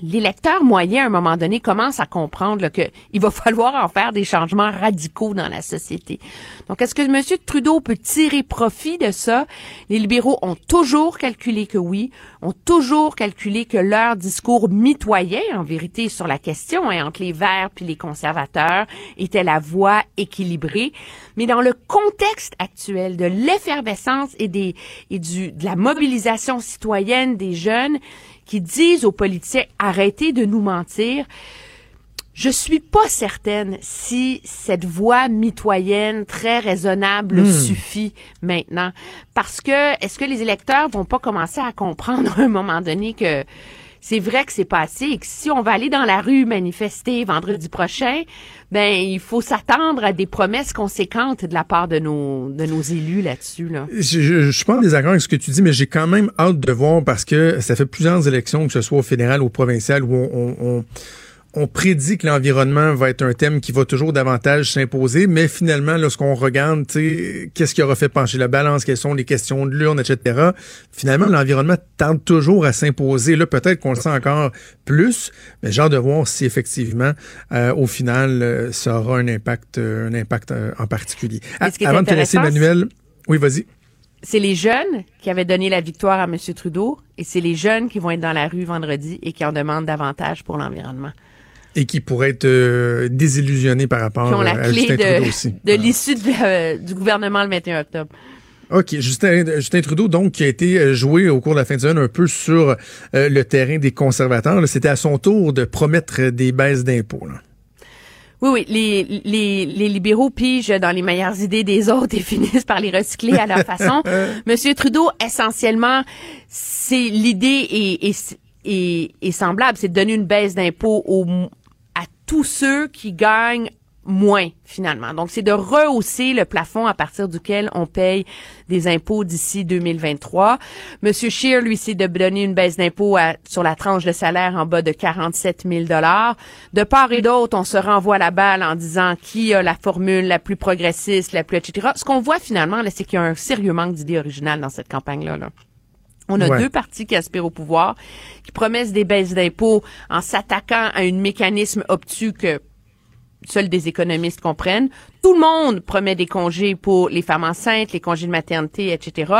l'électeur moyen, à un moment donné, commence à comprendre là, que il va [laughs] falloir en faire des changements radicaux dans la société. Donc, est-ce que M. Trudeau peut tirer profit de ça? Les libéraux ont toujours calculé que oui, ont toujours calculé que leur discours mitoyen, en vérité, sur la question, hein, entre les Verts puis les conservateurs, était la voie équilibrée. Mais dans le contexte actuel de l'effervescence et, des, et du, de la mobilisation citoyenne des jeunes, qui disent aux politiciens arrêtez de nous mentir. Je suis pas certaine si cette voix mitoyenne très raisonnable suffit maintenant parce que est-ce que les électeurs vont pas commencer à comprendre [laughs] à un moment donné que c'est vrai que c'est pas assez et que si on va aller dans la rue manifester vendredi prochain, ben il faut s'attendre à des promesses conséquentes de la part de nos de nos élus là-dessus là. Je, je, je suis pas en désaccord avec ce que tu dis, mais j'ai quand même hâte de voir parce que ça fait plusieurs élections, que ce soit au fédéral ou au provincial, où on, on, on, on prédit que l'environnement va être un thème qui va toujours davantage s'imposer, mais finalement, lorsqu'on regarde, tu sais, qu'est-ce qui aura fait pencher la balance, quelles sont les questions de l'urne, etc., finalement, l'environnement tente toujours à s'imposer. Là, peut-être qu'on le sent encore plus, mais j'ai hâte de voir si effectivement, euh, au final, euh, ça aura un impact, euh, un impact en particulier. Est Avant de te laisser, Emmanuel, oui, vas-y. c'est les jeunes qui avaient donné la victoire à M. Trudeau et c'est les jeunes qui vont être dans la rue vendredi et qui en demandent davantage pour l'environnement. Et qui pourrait être euh, désillusionné par rapport Qui ont la euh, à clé Justin Trudeau de, aussi. de l'issue la- du gouvernement le 21 octobre. OK. Justin, Justin Trudeau, donc, qui a été euh, joué au cours de la fin de semaine un peu sur euh, le terrain des conservateurs. C'était à son tour de promettre des baisses d'impôts. Oui, oui, les, les, les libéraux pigent dans les meilleures idées des autres et [laughs] finissent par les recycler à leur façon. [laughs] Monsieur Trudeau, essentiellement, c'est l'idée est, est semblable, c'est de donner une baisse d'impôts aux, tous ceux qui gagnent moins finalement. Donc c'est de rehausser le plafond à partir duquel on paye des impôts d'ici 2023. Monsieur Scheer, lui, c'est de donner une baisse d'impôts sur la tranche de salaire en bas de 47 000 dollars. De part et d'autre, on se renvoie la balle en disant qui a la formule la plus progressiste, la plus etc. Ce qu'on voit finalement, c'est qu'il y a un sérieux manque d'idées originales dans cette campagne-là. Là. On a deux partis qui aspirent au pouvoir, qui promettent des baisses d'impôts en s'attaquant à un mécanisme obtus que seuls des économistes comprennent. Tout le monde promet des congés pour les femmes enceintes, les congés de maternité, etc.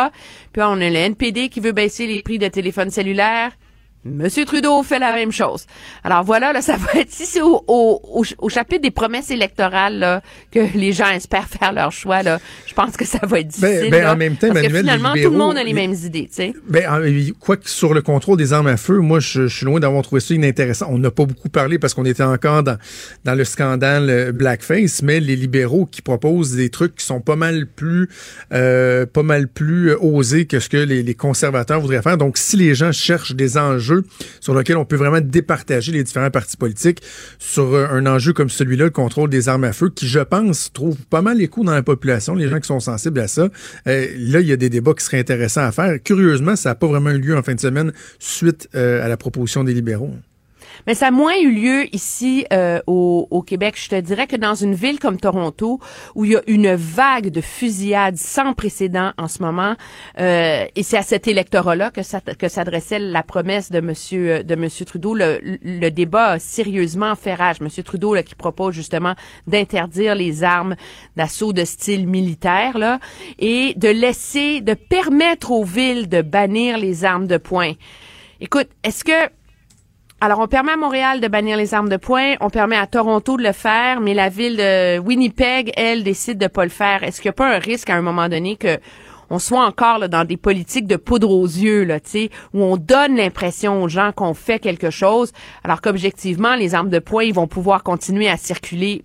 Puis on a le NPD qui veut baisser les prix de téléphones cellulaires. Monsieur Trudeau fait la même chose. Alors voilà, là, [laughs] ça va être si c'est au, au, au, chapitre des promesses électorales là, que les gens espèrent faire leur choix. Là, je pense que ça va être ben, difficile. Ben, en même temps, parce Manuel, que finalement, libéraux, tout le monde a les mêmes idées. Tu sais. Ben, quoi que sur le contrôle des armes à feu, moi, je, je suis loin d'avoir trouvé ça inintéressant. On n'a pas beaucoup parlé parce qu'on était encore dans, dans le scandale euh, blackface, mais les libéraux qui proposent des trucs qui sont pas mal plus, euh, pas mal plus euh, osés que ce que les, les conservateurs voudraient faire. Donc, si les gens cherchent des enjeux sur lesquels on peut vraiment départager les différents partis politiques sur un enjeu comme celui-là, le contrôle des armes à feu, qui, je pense, trouve pas mal écho dans la population, les gens qui sont sensibles à ça. Euh, là, il y a des débats qui seraient intéressants à faire. Curieusement, ça n'a pas vraiment eu lieu en fin de semaine suite euh, à la proposition des libéraux. Mais ça a moins eu lieu ici euh, au, au, Québec. Je te dirais que dans une ville comme Toronto, où il y a une vague de fusillades sans précédent en ce moment, euh, et c'est à cet électorat-là que, ça, que s'adressait la promesse de Monsieur de Monsieur Trudeau. Le, le débat a sérieusement fait rage. Monsieur Trudeau là, qui propose justement d'interdire les armes d'assaut de style militaire là, et de laisser, de permettre aux villes de bannir les armes de poing. Écoute, est-ce que alors, on permet à Montréal de bannir les armes de poing, on permet à Toronto de le faire, mais la ville de Winnipeg, elle, décide de pas le faire. Est-ce qu'il n'y a pas un risque à un moment donné que on soit encore dans des politiques de poudre aux yeux, là, où on donne l'impression aux gens qu'on fait quelque chose, alors qu'objectivement, les armes de poing, ils vont pouvoir continuer à circuler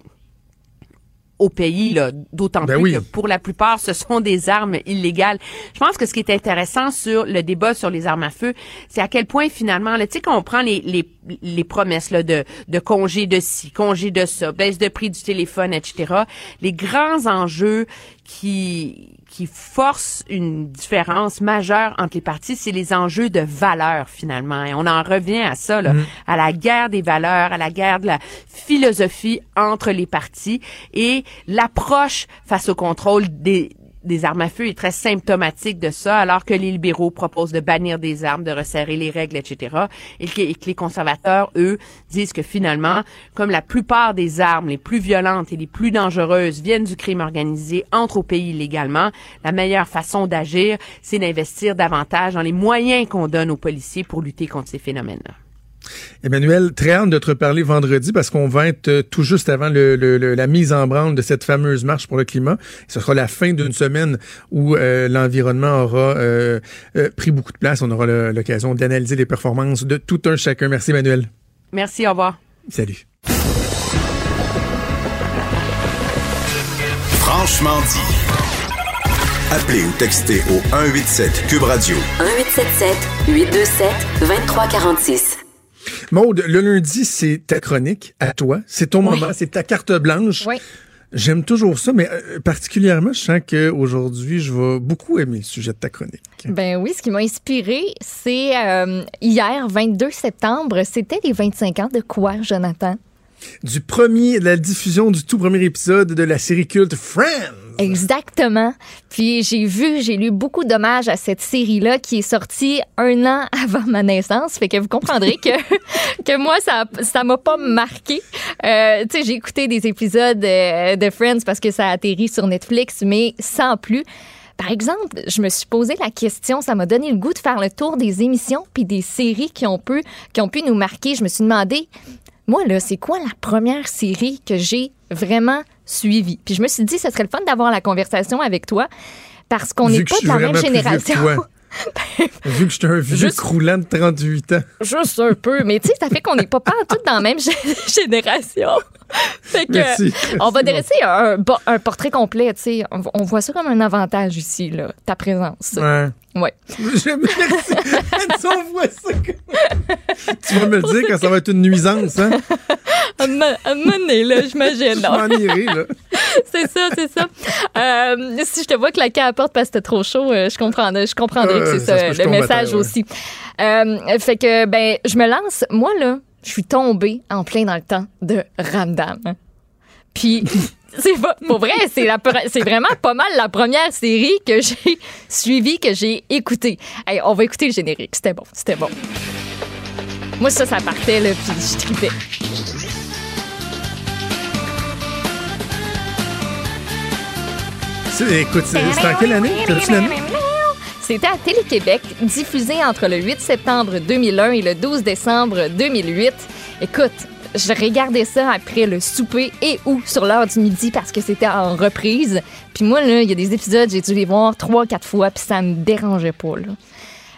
au pays, d'autant ben plus oui. que pour la plupart, ce sont des armes illégales. Je pense que ce qui est intéressant sur le débat sur les armes à feu, c'est à quel point finalement, tu sais, quand on prend les, les, les promesses là, de, de congés de ci, congés de ça, baisse de prix du téléphone, etc., les grands enjeux qui qui force une différence majeure entre les partis, c'est les enjeux de valeur finalement. Et on en revient à ça, là, Mm. à la guerre des valeurs, à la guerre de la philosophie entre les partis et l'approche face au contrôle des des armes à feu est très symptomatique de ça, alors que les libéraux proposent de bannir des armes, de resserrer les règles, etc. Et que, les conservateurs, eux, disent que finalement, comme la plupart des armes les plus violentes et les plus dangereuses viennent du crime organisé, entrent au pays illégalement, la meilleure façon d'agir, c'est d'investir davantage dans les moyens qu'on donne aux policiers pour lutter contre ces phénomènes-là. Emmanuel, très hâte de te reparler vendredi parce qu'on va être euh, tout juste avant le, le, le, la mise en branle de cette fameuse marche pour le climat. Ce sera la fin d'une semaine où euh, l'environnement aura euh, pris beaucoup de place. On aura l'occasion d'analyser les performances de tout un chacun. Merci Emmanuel. Merci, au revoir. Salut. Franchement dit. Appelez ou textez au 187 Cube Radio. 1877 827 2346. Maude, le lundi, c'est ta chronique à toi. C'est ton Oui. moment, c'est ta carte blanche. Oui. J'aime toujours ça, mais euh, particulièrement, je sens qu'aujourd'hui, je vais beaucoup aimer le sujet de ta chronique. Ben oui, ce qui m'a inspiré, c'est euh, hier, 22 septembre, c'était les 25 ans de quoi, Jonathan? Du premier, de la diffusion du tout premier épisode de la série culte Friends. Exactement. Puis j'ai vu, j'ai lu beaucoup d'hommages à cette série-là qui est sortie un an [laughs] avant ma naissance. Fait que vous comprendrez que, [laughs] que moi, ça ça m'a pas marqué. Euh, tu sais, j'ai écouté des épisodes euh, de Friends parce que ça a atterri sur Netflix, mais sans plus. Par exemple, je me suis posé la question, ça m'a donné le goût de faire le tour des émissions puis des séries qui ont pu, qui ont pu nous marquer. Je me suis demandé, moi, là, c'est quoi la première série que j'ai vraiment suivie? Puis je me suis dit, ce serait le fun d'avoir la conversation avec toi parce qu'on n'est pas de la même génération. [laughs] Vu que je suis un vieux Juste- croulant de 38 ans. Juste un peu. Mais tu sais, ça fait qu'on n'est pas tous dans la même gé- [laughs] génération. fait que, Merci. on va dresser un, portrait complet, tu sais. On, on voit ça comme un avantage ici, là, ta présence. Ouais. [laughs] Voit ça comme- Tu vas me le dire quand ça va être une nuisance, hein? À donné, là, j'imagine. Je non. m'en irai, là. [laughs] c'est ça, c'est ça. Euh, si je te vois claquer à la porte parce que c'était trop chaud, euh, je comprendrais, je comprendrais Euh, que ça c'est ça, que je le message terre, ouais. aussi. Euh, fait que, ben, je me lance. Moi, là, je suis tombée en plein dans le temps de Ramdam. Puis, c'est pas, pour vrai, c'est la c'est vraiment pas mal la première série que j'ai [laughs] suivie, que j'ai écoutée. Hey, on va écouter le générique. C'était bon, c'était bon. Moi, ça, ça partait, là, puis je tripais. C'est- Écoute, c'est en quelle année? C'était à Télé-Québec, diffusé entre le 8 septembre 2001 et le 12 décembre 2008. Écoute, je regardais ça après le souper et ou sur l'heure du midi parce que c'était en reprise. Puis moi, là, il y a des épisodes, j'ai dû les voir trois, quatre fois, puis ça me dérangeait pas, là.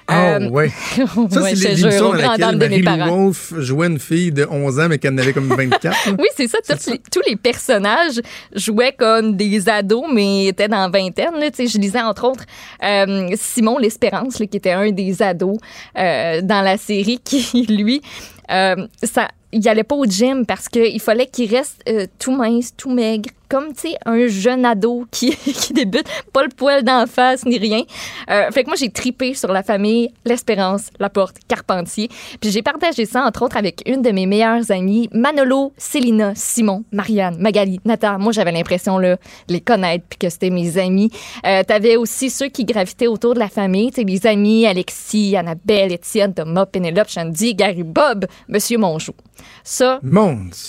Ah, Euh, ouais. [laughs] Ça, ouais, c'est l'émission dans laquelle parents. Wolfe jouait une fille de 11 ans, mais qu'elle en avait comme 24. là. [laughs] Oui, c'est ça. Tous les, tous les personnages jouaient comme des ados, mais étaient dans vingtaine. Là. Je lisais entre autres euh, Simon L'Espérance, qui était un des ados euh, dans la série, [laughs] qui, lui, euh, ça, il allait pas au gym parce qu'il fallait qu'il reste euh, tout mince, tout maigre, comme tu sais un jeune ado qui, [laughs] qui débute, pas le poil d'en face ni rien. Euh, fait que moi j'ai tripé sur la famille L'Espérance, Laporte, Carpentier, puis j'ai partagé ça entre autres avec une de mes meilleures amies, Manolo, Célina, Simon, Marianne, Magali, Nathan. Moi j'avais l'impression là de les connaître puis que c'était mes amis. Euh, T'avais aussi ceux qui gravitaient autour de la famille, tu sais les amis Alexis, Annabelle, Étienne, Thomas, Pénélope, Shandy, Gary, Bob, Monsieur Monjou. Ça,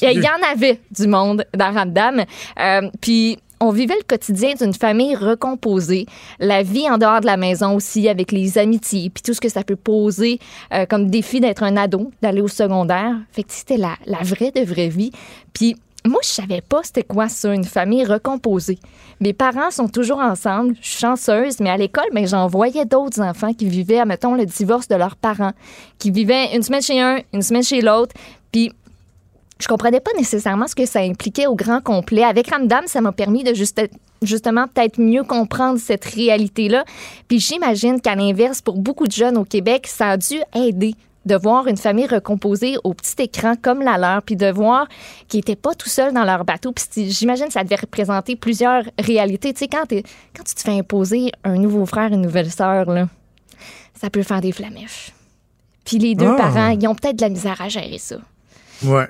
il y en avait du monde dans Ramdam. Euh, Puis on vivait le quotidien d'une famille recomposée, la vie en dehors de la maison aussi, avec les amitiés, puis tout ce que ça peut poser euh, comme défi d'être un ado, d'aller au secondaire. Fait que c'était la, vraie de vraie vie. Puis moi, je savais pas c'était quoi ça, une famille recomposée. Mes parents sont toujours ensemble, je suis chanceuse, mais à l'école, ben, j'en voyais d'autres enfants qui vivaient, mettons, le divorce de leurs parents, qui vivaient une semaine chez un, une semaine chez l'autre. Puis je comprenais pas nécessairement ce que ça impliquait au grand complet. Avec Ramdam, ça m'a permis de juste, justement peut-être mieux comprendre cette réalité-là. Puis j'imagine qu'à l'inverse, pour beaucoup de jeunes au Québec, ça a dû aider de voir une famille recomposée au petit écran comme la leur, puis de voir qu'ils n'étaient pas tout seuls dans leur bateau. Puis j'imagine que ça devait représenter plusieurs réalités. Tu sais, quand, tu te fais imposer un nouveau frère, une nouvelle sœur, là, ça peut faire des flamèches. Puis les deux Ah. parents, ils ont peut-être de la misère à gérer ça. Ouais.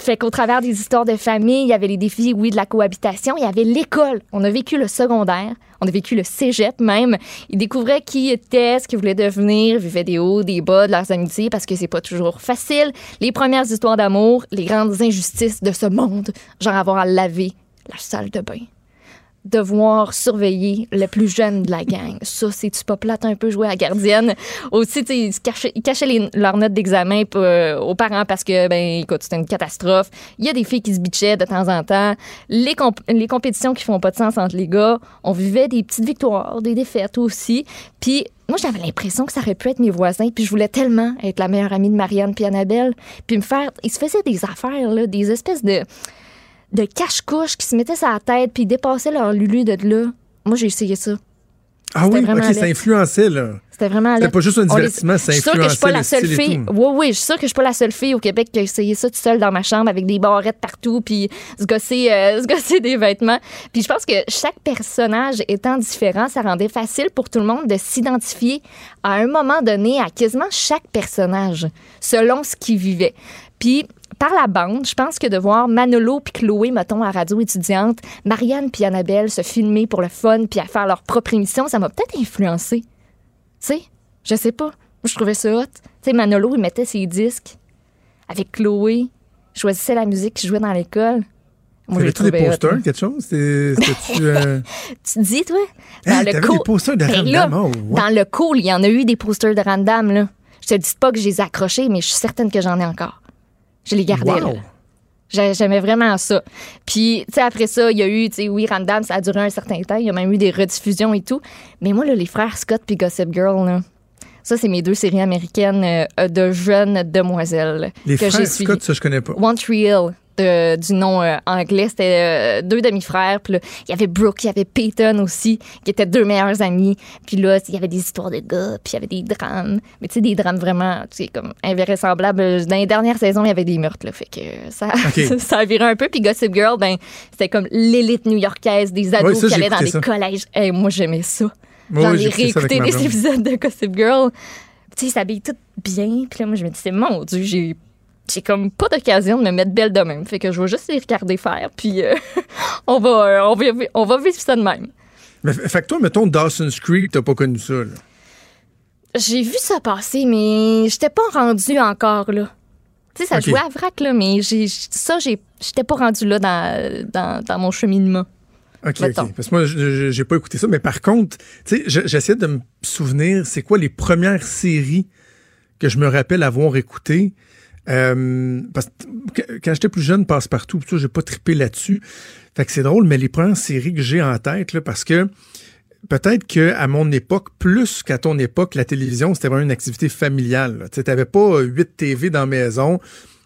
Fait qu'au travers des histoires de famille, il y avait les défis, oui, de la cohabitation, il y avait l'école. On a vécu le secondaire, on a vécu le cégep même. Ils découvraient qui étaient, ce qu'ils voulaient devenir, vivaient des hauts, des bas de leurs amitiés parce que c'est pas toujours facile. Les premières histoires d'amour, les grandes injustices de ce monde, genre avoir à laver la salle de bain. Devoir surveiller le plus jeune de la gang. Ça, c'est-tu pas plate un peu jouer à gardienne? Aussi, tu ils, cachaient, ils cachaient leurs notes d'examen euh, aux parents parce que, ben, écoute, c'était une catastrophe. Il y a des filles qui se bitchaient de temps en temps. Les, les compétitions qui font pas de sens entre les gars. On vivait des petites victoires, des défaites aussi. Puis, moi, j'avais l'impression que ça aurait pu être mes voisins. Puis, je voulais tellement être la meilleure amie de Marianne puis Annabelle. Puis, me faire. Ils se faisaient des affaires, là, des espèces de de cache-couche qui se mettaient sur la tête puis dépassaient leur lulu de là. Moi, j'ai essayé ça. Ah oui, ok, ça influençait, là. C'était vraiment C'était pas juste un divertissement, ça Je suis sûre que je suis pas influençait la le seule fille. Oui, oui, je suis sûre que je suis pas la seule fille au Québec qui a essayé ça toute seule dans ma chambre avec des barrettes partout puis se gosser, euh, [laughs] se gosser des vêtements. Puis je pense que chaque personnage étant différent, ça rendait facile pour tout le monde de s'identifier à un moment donné à quasiment chaque personnage selon ce qu'il vivait. Puis par la bande, je pense que de voir Manolo puis Chloé, mettons, à radio étudiante, Marianne puis Annabelle se filmer pour le fun puis à faire leur propre émission, ça m'a peut-être influencé. Tu sais, je sais pas. Moi, je trouvais ça hot. Tu sais, Manolo, il mettait ses disques avec Chloé, choisissait la musique qu'il jouait dans l'école. Moi, le T'avais-tu des hot. posters, quelque chose? C'était- C'était-tu. euh, [laughs] Tu te dis, toi? Hein, t'avais des posters de là, Random, oh, ouais. Dans le cool, il y en a eu des posters de Random, là. Je te dis pas que je les ai accrochés, mais je suis certaine que j'en ai encore. Je les gardais, Wow. J'aimais vraiment ça. Puis, tu sais, après ça, il y a eu, tu sais, oui, Random, ça a duré un certain temps. Il y a même eu des rediffusions et tout. Mais moi, là, les frères Scott puis Gossip Girl, là, ça, c'est mes deux séries américaines euh, de jeunes demoiselles Les que frères. Scott, ça, je connais pas. One Tree Du nom euh, anglais. C'était euh, deux demi-frères. Puis là, il y avait Brooke, il y avait Peyton aussi, qui étaient deux meilleurs amis. Puis là, il y avait des histoires de gars, puis il y avait des drames. Mais tu sais, des drames vraiment, tu sais, comme invraisemblables. Dans les dernières saisons, il y avait des meurtres, là. Fait que ça, Ok. [laughs] ça a viré un peu. Puis Gossip Girl, ben, c'était comme l'élite new-yorkaise des ados Ouais, ça, qui allaient dans des ça. collèges. Hey, moi, j'aimais ça. J'en ouais, ai réécouté des épisodes de Gossip Girl. Tu sais, ils s'habillent toutes bien. Puis là, moi, je me disais, mon Dieu, j'ai, j'ai comme pas d'occasion de me mettre belle de même. Fait que je vais juste les regarder faire. Puis euh, [laughs] on, va, euh, on, va, on va vivre ça de même. Mais fait que toi, mettons, Dawson's Creek, t'as pas connu ça, là. J'ai vu ça passer, mais j'étais pas rendue encore là. Tu sais, ça jouait à vrac, là, mais j'ai, ça, j'étais pas rendue là dans, dans, dans mon cheminement. OK, Mettons. OK. Parce que moi, j'ai pas écouté ça. Mais par contre, tu sais, je- j'essaie de me souvenir, c'est quoi les premières séries que je me rappelle avoir écoutées. Euh, parce que quand j'étais plus jeune, passe-partout, tout ça, j'ai pas trippé là-dessus. Fait que c'est drôle, mais les premières séries que j'ai en tête, là, parce que peut-être que à mon époque, plus qu'à ton époque, la télévision, c'était vraiment une activité familiale. Tu sais, t'avais pas euh, huit TV dans la maison.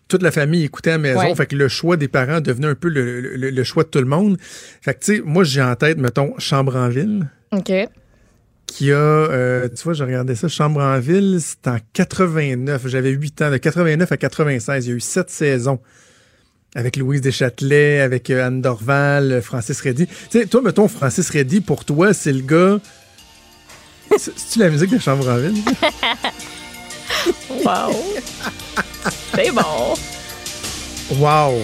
Toute la famille écoutait à la maison. Ouais. Fait que le choix des parents devenait un peu le, le- le choix de tout le monde. Fait que, tu sais, moi, j'ai en tête, mettons, Chambre en ville, OK. Qui a, euh, tu vois, je regardais ça, Chambre en ville, c'était en 89. J'avais 8 ans. De 89 à 96, il y a eu sept saisons. Avec Louise Deschâtelet, avec euh, Anne Dorval, euh, Francis Reddy. Tu sais, toi, mettons, Francis Reddy, pour toi, c'est le gars... [laughs] C'est- C'est-tu la musique de Chambre en ville? [laughs] Wow. C'est bon. Wow!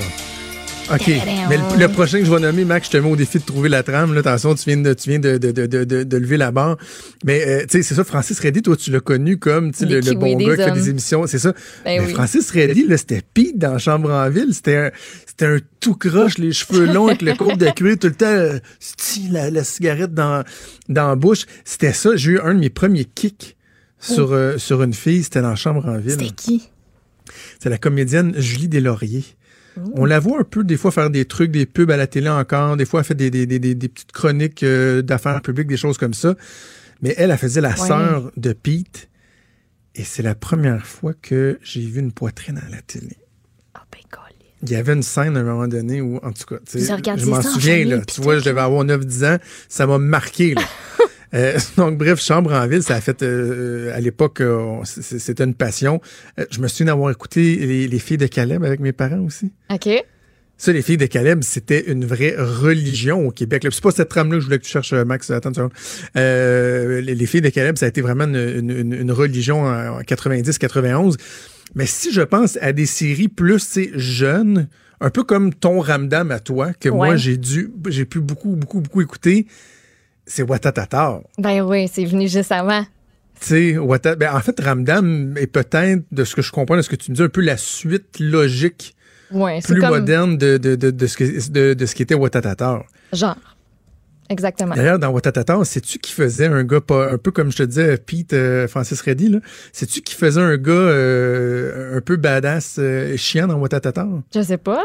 OK. Mais le, le prochain que je vais nommer, Max, je te mets au défi de trouver la trame. Là, attention, tu viens de, tu viens de, de, de, de, lever la barre. Mais, euh, tu sais, c'est ça, Francis Reddy, toi, tu l'as connu comme le, bon gars qui fait des émissions. C'est ça. Ben Mais oui. Francis Reddy, c'était Pete dans Chambre en ville. C'était un, c'était un tout croche, les cheveux longs avec le côte de cuir, tout le temps, euh, la, la cigarette dans, dans la bouche. C'était ça. J'ai eu un de mes premiers kicks sur, euh, sur une fille. C'était dans Chambre en ville. C'était qui? C'est la comédienne Julie Deslauriers. On la voit un peu des fois faire des trucs, des pubs à la télé encore. Des fois, elle fait des, des, des, des- des petites chroniques euh, d'affaires publiques, des choses comme ça. Mais elle, elle faisait la sœur de Pete. Et c'est la première fois que j'ai vu une poitrine à la télé. Oh, ben. Il y avait une scène à un moment donné où, en tout cas, je m'en souviens, là. Tu vois, je devais avoir 9-10 ans. Ça m'a marqué, là. [laughs] Euh, [laughs] donc, bref, Chambre en ville, ça a fait, euh, à l'époque, euh, c'était une passion. Euh, je me souviens d'avoir écouté les, les filles de Caleb avec mes parents aussi. OK. Ça, les filles de Caleb, c'était une vraie religion au Québec. C'est pas cette trame-là que je voulais que tu cherches, euh, Max. Attends une seconde. Euh, les, les filles de Caleb, ça a été vraiment une, une- une- une religion en, en 90-91. Mais si je pense à des séries plus jeunes, un peu comme ton Ramdam à toi, que moi j'ai dû, j'ai pu beaucoup, beaucoup, beaucoup écouter, c'est Watatata. Ben oui, c'est venu juste avant. Tu sais, ben, en fait, Ramdam est peut-être, de ce que je comprends, de ce que tu me dis, un peu la suite logique, Ouais, plus comme moderne de, de, de, de ce, que- de, de ce qui était Watatata. genre. Exactement. D'ailleurs, dans Watatata, sais-tu qui faisait un gars, pas, un peu comme je te disais, Pete euh, Francis Reddy, là? Sais-tu qui faisait un gars euh, un peu badass, euh, chiant dans Watatata? Je sais pas.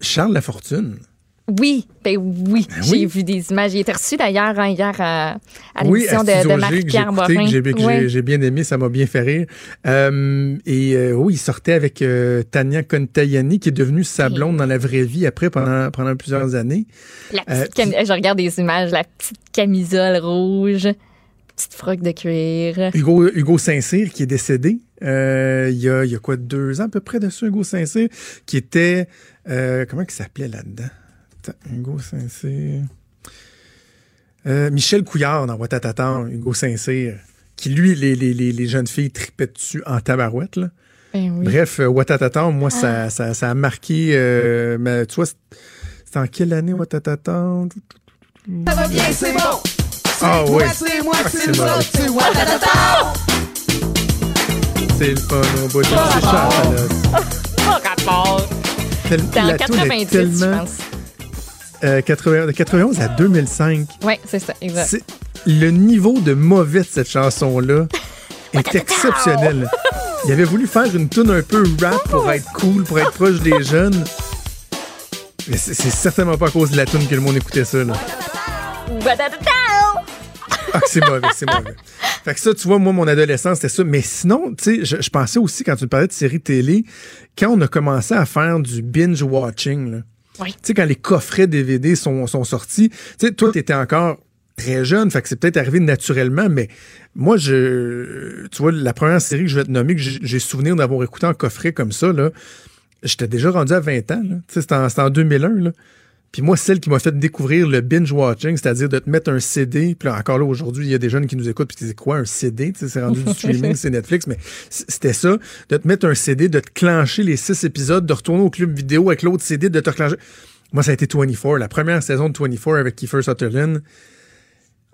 Charles Lafortune. Oui, ben oui. Ben J'ai oui. vu des images. Il était reçu d'ailleurs hein, hier à, à l'émission de, de Marie-Pierre Morin. j'ai, bien aimé, ça m'a bien fait rire. Euh, et euh, oui, il sortait avec euh, Tania Contayani, qui est devenue sa blonde dans la vraie vie après, pendant, pendant plusieurs années. La petite Euh, Je regarde des images, la petite camisole rouge, petite froc de cuir. Hugo, Hugo Saint-Cyr, qui est décédé euh, il, y a, il y a quoi, deux ans à peu près de ça, Hugo Saint-Cyr, qui était... euh, comment il s'appelait là-dedans? Attends, Hugo Saint-Cyr... Euh, Michel Couillard dans Watatatan, Hugo Saint-Cyr, qui lui, les, les, les, les jeunes filles tripaient dessus en tabarouette, là. Ben oui. Bref, euh, Watatatan, moi, ça, ça, ça a marqué... euh, mais, tu vois, c'est- c'était en quelle année, Watatatan? Ça va bien, c'est bon. Ah oui. C'est moi, Ah, c'est c'est moi, mauvais. c'est Watatata. C'est le fun au bout. C'est cher, là. Pas rapport. Tel- C'était en la toune est 90, je tellement- pense. Euh, 80 de 91 à 2005. Oui, c'est ça, exact. Le niveau de mauvais de cette chanson-là [laughs] est exceptionnel. Il avait voulu faire une tune un peu rap pour être cool, pour être proche des jeunes. Mais c'est certainement pas à cause de la tune que le monde écoutait ça. Là. Ah, c'est mauvais, c'est mauvais. [laughs] Fait que ça, tu vois, moi, mon adolescence, c'était ça. Mais sinon, tu sais, je, je pensais aussi, quand tu me parlais de séries télé, quand on a commencé à faire du binge-watching, là. Tu sais, quand les coffrets DVD sont, sont sortis, tu sais, toi, t'étais encore très jeune, fait que c'est peut-être arrivé naturellement, mais moi, je, tu vois, la première série que je vais te nommer, que j'ai souvenir d'avoir écouté en coffret comme ça, là, j'étais déjà rendu à 20 ans. Tu sais, c'était en, en 2001, là. Puis moi, celle qui m'a fait découvrir le binge-watching, c'est-à-dire de te mettre un CD, puis là, encore là, aujourd'hui, il y a des jeunes qui nous écoutent, puis qui disent quoi, un CD, tu sais, c'est rendu du [laughs] streaming, c'est Netflix, mais c'était ça, de te mettre un CD, de te clencher les six épisodes, de retourner au club vidéo avec l'autre CD, de te clencher. Moi, ça a été 24, la première saison de 24 avec Kiefer Sutherland.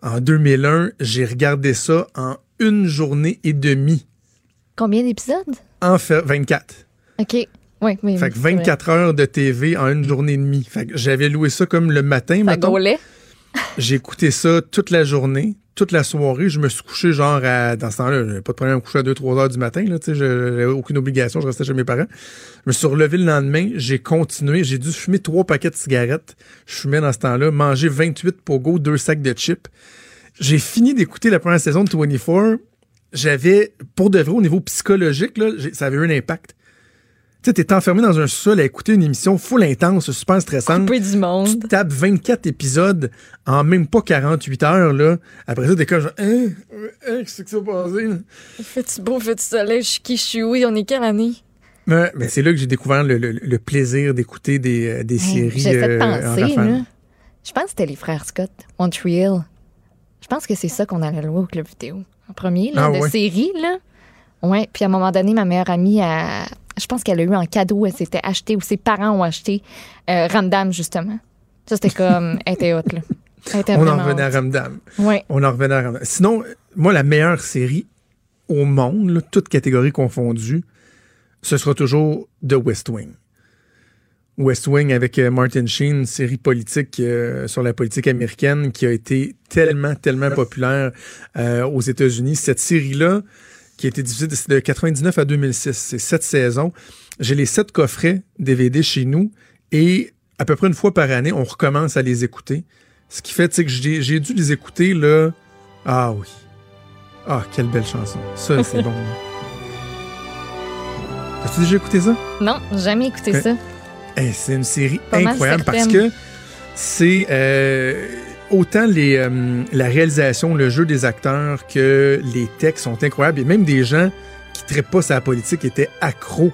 En 2001, j'ai regardé ça en une journée et demie, Combien d'épisodes? en fait 24. OK. Oui, oui. Fait que 24 heures de TV en une journée et demie. Fait que j'avais loué ça comme le matin, Ça. [laughs] J'ai écouté ça toute la journée, toute la soirée. Je me suis couché genre à, dans ce temps-là, j'avais pas de problème à me coucher à 2-3 heures du matin, là, tu sais, j'avais aucune obligation, je restais chez mes parents. Je me suis relevé le lendemain, j'ai continué, j'ai dû fumer trois paquets de cigarettes. Je fumais dans ce temps-là, manger 28 pogo, deux sacs de chips. J'ai fini d'écouter la première saison de 24. J'avais, pour de vrai, au niveau psychologique, là, ça avait eu un impact. Tu sais, t'es enfermé dans un sol à écouter une émission full intense, super stressante. Coupé du Tu monde. tapes 24 épisodes en même pas 48 heures, là. Après ça, t'es comme genre, hein, hein, qu'est-ce qui s'est passé, là? Fais-tu beau, fais-tu soleil? Je suis qui, je suis où? On est quelle année? Mais, mais c'est là que j'ai découvert le, le- le plaisir d'écouter des, euh, des Hey, séries. J'ai fait euh, en penser, là. Je pense que c'était les frères Scott, Montreal. Je pense que c'est ça qu'on allait louer au club vidéo. En premier, là, Ah de ouais. série, là. Ouais, puis à un moment donné, ma meilleure amie, a- je pense qu'elle a eu en cadeau, elle s'était acheté, ou ses parents ont acheté euh, Ramdam, justement. Ça, c'était comme, [laughs] elle était haute, là. Elle était On en revenait à. Ramdam. Ouais. On en revenait à Ramdam. Sinon, moi, la meilleure série au monde, là, toutes catégories confondues, ce sera toujours The West Wing. West Wing avec euh, Martin Sheen, une série politique euh, sur la politique américaine qui a été tellement, tellement populaire euh, aux États-Unis. Cette série-là, qui a été diffusée de, de 99 à 2006, c'est sept saisons. J'ai les sept coffrets DVD chez nous et à peu près une fois par année, on recommence à les écouter. Ce qui fait que j'ai dû les écouter là. Ah oui. Ah, quelle belle chanson. Ça, c'est [laughs] bon. As-tu déjà écouté ça? Non, jamais écouté ça. Hey, c'est une série Pas incroyable parce que c'est euh, autant les, euh, la réalisation, le jeu des acteurs que les textes sont incroyables. Et même des gens qui ne traitent pas sa politique étaient accros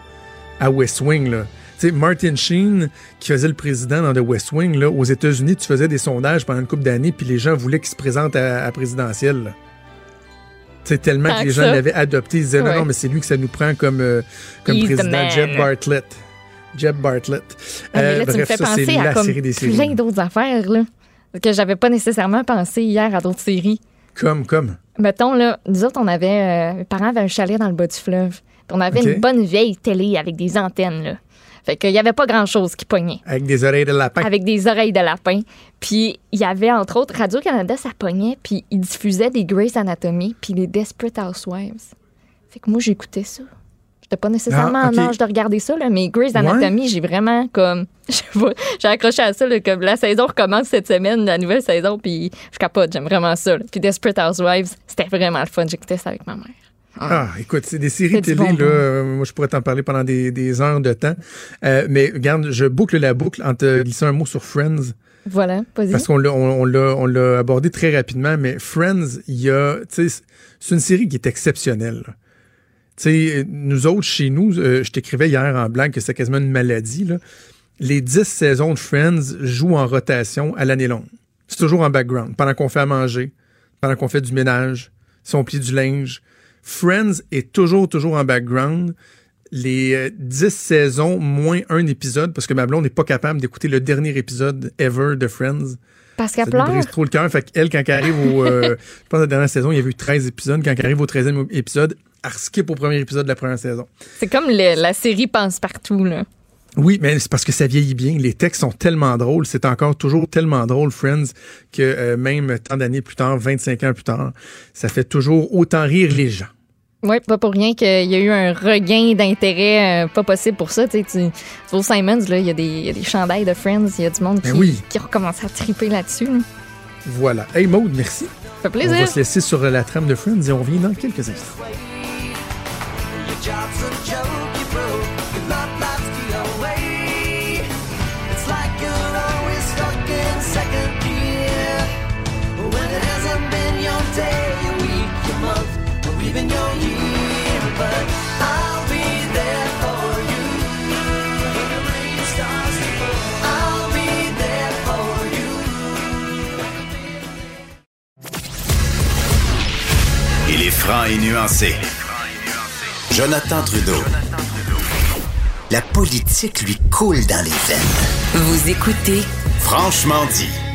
à West Wing. Là. Martin Sheen, qui faisait le président dans The West Wing, là, aux États-Unis, tu faisais des sondages pendant une couple d'années, puis les gens voulaient qu'il se présente à, à présidentielle. sais, tellement Tant que les gens l'avaient adopté. Ils disaient non, Ouais. non, mais c'est lui que ça nous prend comme, euh, comme He's président. Jeb Bartlett. Jeb Bartlett. Ah, mais Euh, là, me bref, fais ça, c'est penser à la comme série des séries. plein d'autres affaires, là. Que j'avais pas nécessairement pensé hier à d'autres séries. Comme, comme? Mettons, là, nous autres, on avait. euh, mes parents avaient un chalet dans le bas du fleuve. On avait une bonne vieille télé avec des antennes, là. Fait qu'il y avait pas grand-chose qui pognait. Avec des oreilles de lapin. Avec des oreilles de lapin. Puis il y avait, entre autres, Radio-Canada, ça pognait. Puis ils diffusaient des Grey's Anatomy, puis les Desperate Housewives. Fait que moi, j'écoutais ça. J'étais pas nécessairement Ah, ok. en âge de regarder ça, là, mais Grey's Anatomy, j'ai vraiment comme. [laughs] J'ai accroché à ça, là, comme la saison recommence cette semaine, la nouvelle saison, puis je capote, j'aime vraiment ça. là. Puis Desperate Housewives, c'était vraiment le fun. J'écoutais ça avec ma mère. Ah, écoute, c'est des séries télé, là. euh, moi, je pourrais t'en parler pendant des, des heures de temps. Euh, mais regarde, je boucle la boucle en te glissant un mot sur Friends. Voilà, vas-y. Parce qu'on l'a, on, on l'a, on l'a abordé très rapidement, mais Friends, il y a, c'est une série qui est exceptionnelle. là. Tu sais, nous autres, chez nous, euh, je t'écrivais hier en blague que c'est quasiment une maladie, là. Les dix saisons de Friends jouent en rotation à l'année longue. C'est toujours en background, pendant qu'on fait à manger, pendant qu'on fait du ménage, si on plie du linge. Friends est toujours, toujours en background. Les euh, 10 saisons, moins un épisode, parce que ma blonde n'est pas capable d'écouter le dernier épisode ever de Friends. Parce qu'elle pleure. brise trop le cœur. Fait qu'elle, quand elle arrive au. euh, [laughs] je pense que la dernière saison, il y avait eu 13 épisodes. Quand elle arrive au 13e épisode, elle skip au premier épisode de la première saison. C'est comme le- la série Pense partout, là. Oui, mais c'est parce que ça vieillit bien. Les textes sont tellement drôles. C'est encore toujours tellement drôle, Friends, que euh, même tant d'années plus tard, 25 ans plus tard, ça fait toujours autant rire les gens. Oui, pas pour rien qu'il y a eu un regain d'intérêt euh, pas possible pour ça. Tu tu, au Simons, il y, a des- a des chandails de Friends, il y a du monde qui, Ben oui. qui recommence à triper là-dessus. là. Voilà. Hey Maude, merci. Ça fait plaisir. On va se laisser sur la trame de Friends et on revient dans quelques instants. Job's joke, you broke. It's like you're always second. Il est franc et nuancé. Jonathan Trudeau. La politique lui coule dans les veines. Vous écoutez Franchement dit.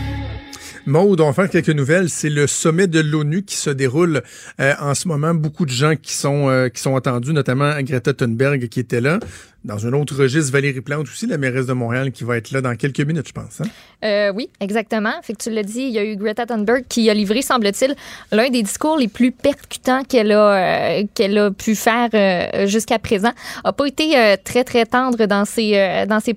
Maude, on va faire quelques nouvelles. C'est le sommet de l'ONU qui se déroule euh, en ce moment. Beaucoup de gens qui sont euh, qui sont attendus, notamment Greta Thunberg qui était là. Dans un autre registre, Valérie Plante aussi, la mairesse de Montréal, qui va être là dans quelques minutes, je pense. hein? Euh, oui, exactement. Fait que tu l'as dit, il y a eu Greta Thunberg qui a livré, semble-t-il, l'un des discours les plus percutants qu'elle a, euh, qu'elle a pu faire jusqu'à présent. A pas été très, très tendre dans ses, dans ses,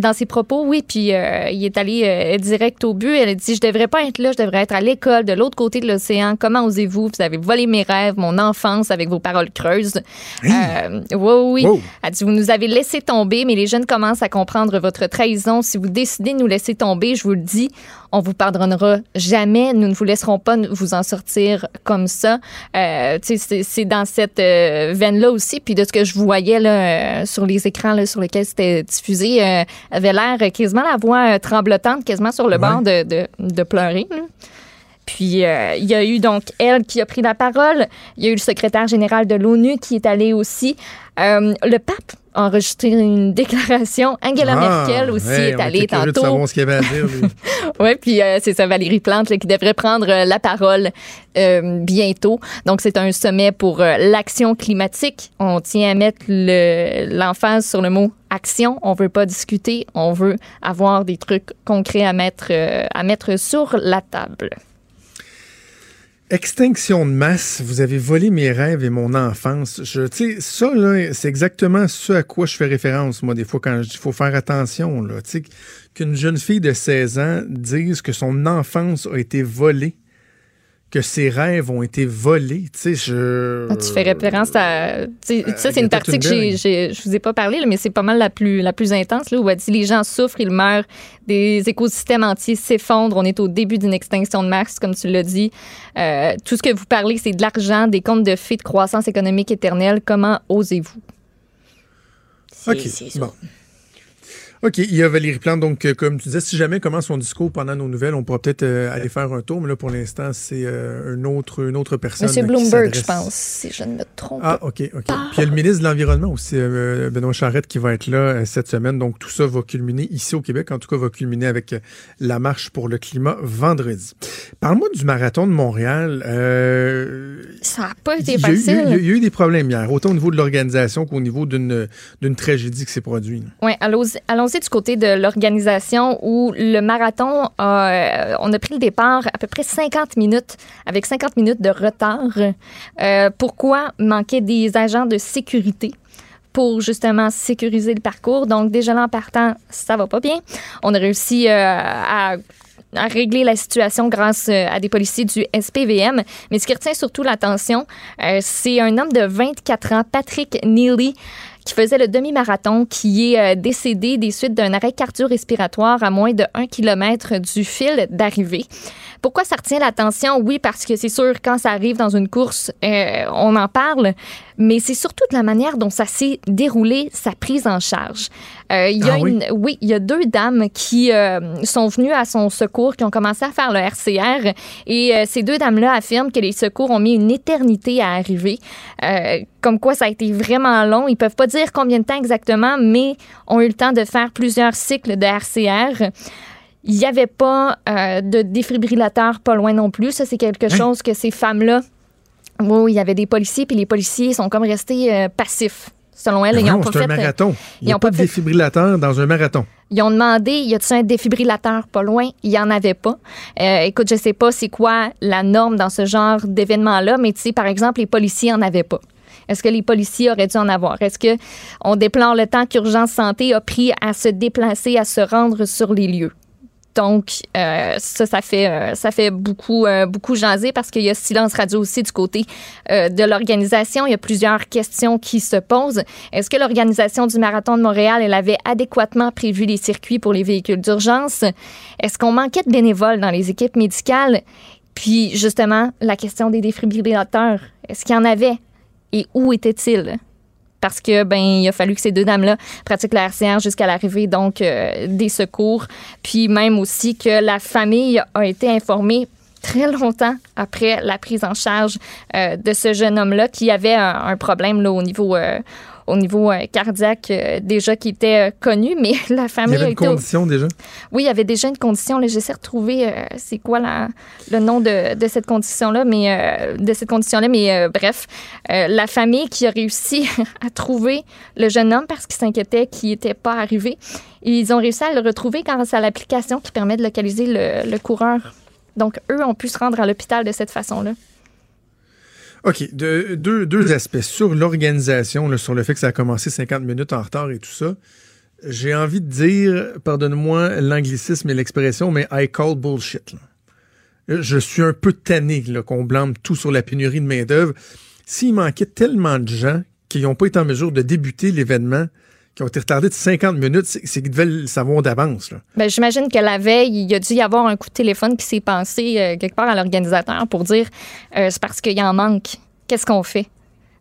dans ses propos, oui, puis il est allé direct au but. Elle a dit, je devrais pas être là, je devrais être à l'école, de l'autre côté de l'océan. Comment osez-vous? Vous avez volé mes rêves, mon enfance avec vos paroles creuses. Euh, oui, oui. Wow. Elle dit, vous nous avez laissé tomber, mais les jeunes commencent à comprendre votre trahison. Si vous décidez de nous laisser tomber, je vous le dis, on vous pardonnera jamais. Nous ne vous laisserons pas vous en sortir comme ça. Euh, c'est- dans cette euh, veine-là aussi. Puis de ce que je voyais là, euh, sur les écrans là, sur lesquels c'était diffusé, euh, avait l'air quasiment la voix tremblotante, quasiment sur le bord de, de, de pleurer. là. Puis euh, il y a eu donc elle qui a pris la parole. Il y a eu le secrétaire général de l'ONU qui est allé aussi. Euh, le pape a enregistré une [laughs] déclaration. Angela Ah, Merkel aussi ouais, est allée de tantôt. savoir ce qu'il y avait à dire. Oui, [laughs] puis euh, c'est ça, Valérie Plante là, qui devrait prendre euh, la parole euh, bientôt. Donc, c'est un sommet pour euh, l'action climatique. On tient à mettre le- l'emphase sur le mot action. On veut pas discuter, on veut avoir des trucs concrets à mettre, à mettre sur la table. Extinction de masse, vous avez volé mes rêves et mon enfance. Je, ça, c'est exactement ce à quoi je fais référence, moi, des fois, quand je dis faut faire attention, qu'une jeune fille de 16 ans dise que son enfance a été volée, que ses rêves ont été volés, tu sais, je... Ah, Tu fais référence à. tu sais, ça, c'est une partie que j'ai, Thunberg. j'ai- je vous ai pas parlé, là, mais c'est pas mal la plus, la plus intense, là, où elle dit les gens souffrent, ils meurent, des écosystèmes entiers s'effondrent, on est au début d'une extinction de masse, comme tu l'as dit. Euh, tout ce que vous parlez, c'est de l'argent, des comptes de fées de croissance économique éternelle. Comment osez-vous? C'est- OK, c'est bon. OK, il y a Valérie Plante, donc, euh, comme tu disais, si jamais commence son discours pendant nos nouvelles, on pourra peut-être euh, aller faire un tour, mais là, pour l'instant, c'est euh, une, autre, une autre personne. Monsieur Bloomberg, je pense, si je ne me trompe Ah, pas. OK, OK. Puis il y a le ministre de l'Environnement aussi, euh, Benoît Charette, qui va être là cette semaine. Donc, tout ça va culminer ici au Québec. En tout cas, va culminer avec la marche pour le climat vendredi. Parle-moi du marathon de Montréal. Ça n'a pas été y, il y facile. a eu- il y a eu des problèmes hier, autant au niveau de l'organisation qu'au niveau d'une d'une tragédie qui s'est produite. Oui, allons-y du côté de l'organisation où le marathon, euh, on a pris le départ à peu près 50 minutes, avec 50 minutes de retard. Euh, pourquoi manquait des agents de sécurité? pour justement sécuriser le parcours? Donc déjà là en partant, ça va pas bien. On a réussi euh, à régler la situation grâce à des policiers du SPVM. Mais ce qui retient surtout l'attention, c'est un homme de 24 ans, Patrick Neely, qui faisait le demi-marathon, qui est euh, décédé des suites d'un arrêt cardio-respiratoire à moins de 1 km du fil d'arrivée. Pourquoi ça retient l'attention? Oui, parce que c'est sûr, quand ça arrive dans une course, euh, on en parle, mais c'est surtout de la manière dont ça s'est déroulé, sa prise en charge. Euh, il y a Ah une, oui, il y a deux dames qui euh, sont venues à son secours, qui ont commencé à faire le RCR, et ces deux dames-là affirment que les secours ont mis une éternité à arriver. Comme quoi, ça a été vraiment long. Ils peuvent pas dire combien de temps exactement, mais ont eu le temps de faire plusieurs cycles de RCR. Il n'y avait pas euh, de défibrillateur pas loin non plus. Ça, c'est quelque chose que ces femmes-là. Oui, il y avait des policiers, puis les policiers sont comme restés euh, passifs. Selon elles, Mais ils c'est un euh, marathon. N'y ils pas pas de fait- défibrillateur dans un marathon. Ils ont demandé, y a-t-il un défibrillateur pas loin? Il y en avait pas. Euh, écoute, je sais pas c'est quoi la norme dans ce genre d'événement-là, mais tu sais, par exemple, les policiers en avaient pas. Est-ce que les policiers auraient dû en avoir? Est-ce que on déplore le temps qu'Urgence Santé a pris à se déplacer, à se rendre sur les lieux? Donc, euh, ça, ça fait, euh, ça fait beaucoup, euh, beaucoup jaser parce qu'il y a silence radio aussi du côté de l'organisation. Il y a plusieurs questions qui se posent. Est-ce que l'organisation du Marathon de Montréal, elle avait adéquatement prévu les circuits pour les véhicules d'urgence? Est-ce qu'on manquait de bénévoles dans les équipes médicales? Puis, justement, la question des défibrillateurs. Est-ce qu'il y en avait? Et où étaient-ils? Parce que ben il a fallu que ces deux dames-là pratiquent la RCR jusqu'à l'arrivée donc euh, des secours, puis même aussi que la famille a été informée très longtemps après la prise en charge euh, de ce jeune homme-là qui avait un, un problème là, au niveau euh, au niveau euh, cardiaque euh, déjà qui était euh, connu, mais [laughs] la Il famille y avait une au- condition déjà? oui, il y avait déjà une condition. J'essaie de retrouver c'est quoi la- le nom de, de cette condition-là, mais de cette condition-là. Mais bref, la famille qui a réussi [laughs] à trouver le jeune homme parce qu'il s'inquiétait qu'il n'était pas arrivé. Ils ont réussi à le retrouver grâce à l'application qui permet de localiser le, le coureur. Donc, eux ont pu se rendre à l'hôpital de cette façon-là. OK, de- deux, deux aspects. Sur l'organisation, sur le fait que ça a commencé 50 minutes en retard et tout ça, j'ai envie de dire, pardonne-moi l'anglicisme et l'expression, mais I call bullshit. là. Je suis un peu tanné qu'on blâme tout sur la pénurie de main-d'œuvre. S'il manquait tellement de gens qui n'ont pas été en mesure de débuter l'événement, qui ont été retardés de 50 minutes, c'est qu'ils devaient le savoir d'avance. Ben, J'imagine que la veille, il y a dû y avoir un coup de téléphone qui s'est passé euh, quelque part à l'organisateur pour dire euh, c'est parce qu'il y en manque. Qu'est-ce qu'on fait? Tu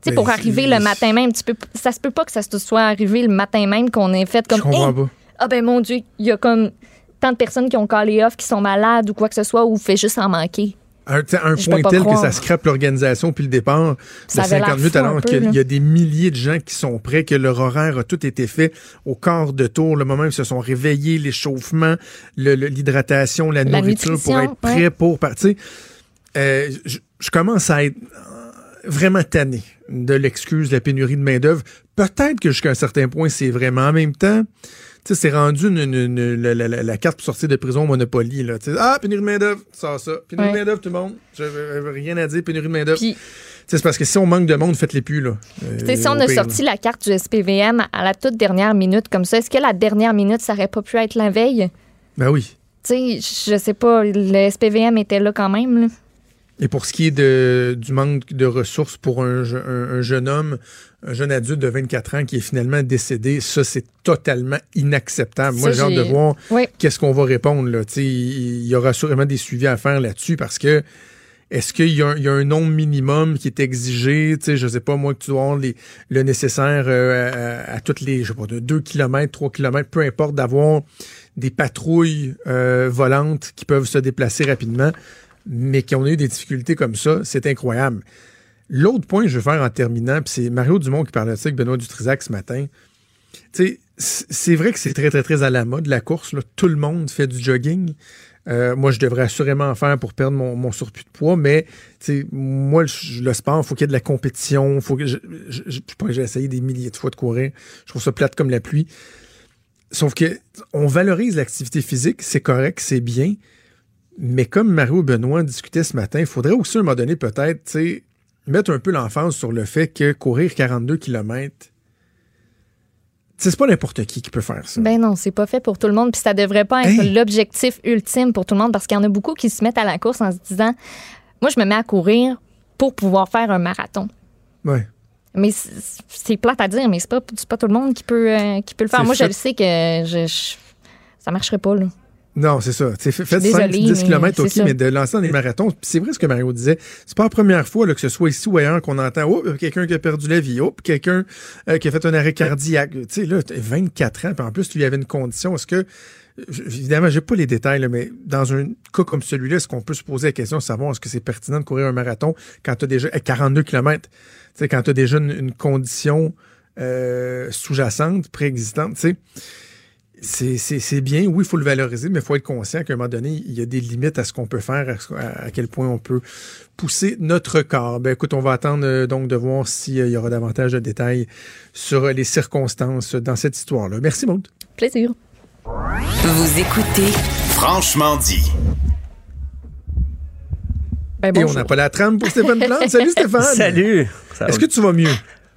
sais, Ben, pour arriver le matin même, tu peux, ça se peut pas que ça se soit arrivé le matin même qu'on ait fait comme Je comprends Hey! pas. Ah ben mon Dieu, il y a comme tant de personnes qui ont callé off, qui sont malades ou quoi que ce soit, ou fait juste en manquer. Un, un point tel que ça scrape l'organisation puis le départ Ça de avait 50 l'air minutes alors qu'il y a des milliers de gens qui sont prêts, que leur horaire a tout été fait au quart de tour, le moment où ils se sont réveillés, l'échauffement, l'hydratation, la, La nourriture pour être prêt ouais. pour partir. Euh, je, je commence à être vraiment tanné de l'excuse de la pénurie de main-d'œuvre. Peut-être que jusqu'à un certain point, c'est vraiment en même temps. Tu sais, c'est rendu une, une- une- la, la- la- la carte pour sortir de prison au Monopoly. Là. Ah, pénurie de main-d'œuvre, ça, ça. Pénurie Ouais. de main-d'œuvre, tout le monde. J'avais rien à dire, pénurie de main-d'œuvre. C'est parce que si on manque de monde, faites-les plus. Là. Euh, si on a pire, sorti là. la carte du SPVM à la toute dernière minute comme ça, est-ce que la dernière minute, ça aurait pas pu être la veille? Ben oui. Tu sais, je sais pas, le SPVM était là quand même. là. Et pour ce qui est de, du manque de ressources pour un, un- un jeune homme, un jeune adulte de 24 ans qui est finalement décédé, ça, c'est totalement inacceptable. Moi, j'ai hâte de voir Oui. qu'est-ce qu'on va répondre. Là. Il y aura sûrement des suivis à faire là-dessus parce que est-ce qu'il y, a un- il y a un nombre minimum qui est exigé? Tu sais, je sais pas, moi, que tu dois avoir les- le nécessaire euh, à, à toutes les, je sais pas, de 2 km, 3 km, peu importe, d'avoir des patrouilles euh, volantes qui peuvent se déplacer rapidement, mais qui ont eu des difficultés comme ça, c'est incroyable. L'autre point que je veux faire en terminant, c'est Mario Dumont qui parlait de ça avec Benoît Dutrisac ce matin. Tu c'est vrai que c'est très, très, très à la mode, la course. Tout le monde fait du jogging. Euh, moi, je devrais assurément en faire pour perdre mon, surplus de poids, mais moi, le, le sport, faut qu'il y ait de la compétition. Je, je, je, j'ai essayé des milliers de fois de courir. Je trouve ça plate comme la pluie. Sauf que on valorise l'activité physique, c'est correct, c'est bien. Mais comme Mario Benoît discutaient ce matin, il faudrait aussi à un moment donné peut-être, tu sais, mettre un peu l'emphase sur le fait que courir 42 km, c'est pas n'importe qui qui peut faire ça. Ben non, c'est pas fait pour tout le monde, puis ça devrait pas être Hey! l'objectif ultime pour tout le monde, parce qu'il y en a beaucoup qui se mettent à la course en se disant, moi, je me mets à courir pour pouvoir faire un marathon. Ouais. Mais c'est plate à dire, mais c'est pas, pas tout le monde qui peut, euh, qui peut le faire. Moi, je le sais que je, je- ça marcherait pas, là. Non, c'est ça. Tu sais, fait- Faites suis 5 désolée, 10 km, OK, ça. mais de lancer dans les marathons, c'est vrai ce que Mario disait. C'est pas la première fois là, que ce soit ici ou ailleurs qu'on entend oh, quelqu'un qui a perdu la vie, oh, quelqu'un euh, qui a fait un arrêt cardiaque. Tu sais, là, t'as 24 ans, puis en plus, tu lui avais une condition. Est-ce que. Évidemment, j'ai pas les détails, là, mais dans un cas comme celui-là, est-ce qu'on peut se poser la question de savoir est-ce que c'est pertinent de courir un marathon quand tu as déjà à 42 km? Quand tu as déjà une, une condition euh, sous-jacente, préexistante, tu sais. C'est- bien, oui, il faut le valoriser, mais il faut être conscient qu'à un moment donné, il y a des limites à ce qu'on peut faire, à, quel point on peut pousser notre corps. Ben écoute, on va attendre euh, donc de voir s'il y aura davantage de détails sur euh, les circonstances dans cette histoire-là. Merci, Maud. Plaisir. Vous écoutez Franchement dit. Ben, Et on n'a pas la trame pour Stéphane Plante. [laughs] Salut Stéphane! Salut! Est-ce que tu vas mieux?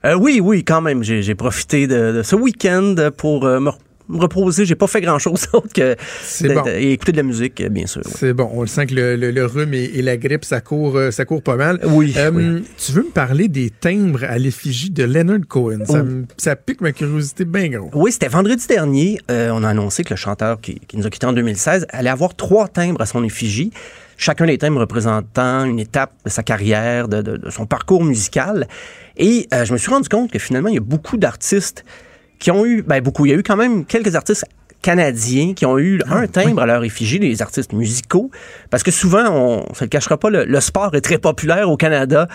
Euh, oui, oui, quand même. J'ai j'ai profité de, de ce week-end pour euh, me, me reposer. J'ai pas fait grand-chose [laughs] d'autre que C'est de- bon. de- et écouter de la musique, euh, bien sûr. C'est bon, on le sent que le, le- le rhume et, et la grippe, ça court, euh, ça court pas mal. Oui, Euh, oui. Tu veux me parler des timbres à l'effigie de Leonard Cohen? Ça, Oh. ça pique ma curiosité bien gros. Oui, c'était vendredi dernier. euh, on a annoncé que le chanteur qui, qui nous a quittés en 2016 allait avoir trois timbres à son effigie. Chacun des timbres représentant une étape de sa carrière, de, de- de son parcours musical. Et euh, je me suis rendu compte que finalement, il y a beaucoup d'artistes qui ont eu, ben beaucoup, il y a eu quand même quelques artistes canadiens qui ont eu un timbre à leur effigie, des artistes musicaux, parce que souvent, on se le cachera pas, le, le sport est très populaire au Canada.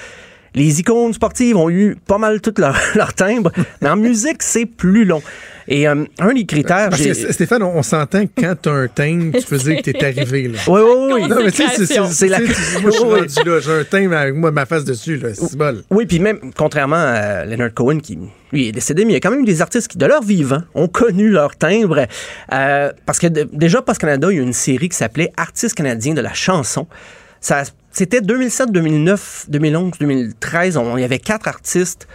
Les icônes sportives ont eu pas mal tout leur, [laughs] leur timbre, mais en musique, c'est plus long. Et euh, un des critères... Parce que, Stéphane, on, on s'entend que quand t'as un timbre, tu dire que t'es arrivé. Là. Oui, oui, oui. Non, mais tu sais, c'est- la- Moi, je suis Oui, oui. rendu là. J'ai un timbre avec moi, ma face dessus. là. C'est bol. Oui, puis même, contrairement à Leonard Cohen, qui lui est décédé, mais il y a quand même des artistes qui, de leur vivant, ont connu leur timbre. Euh, parce que de- déjà, Post-Canada, il y a une série qui s'appelait Artistes canadiens de la chanson. Ça, c'était 2007, 2009, 2011, 2013. On, il y avait quatre artistes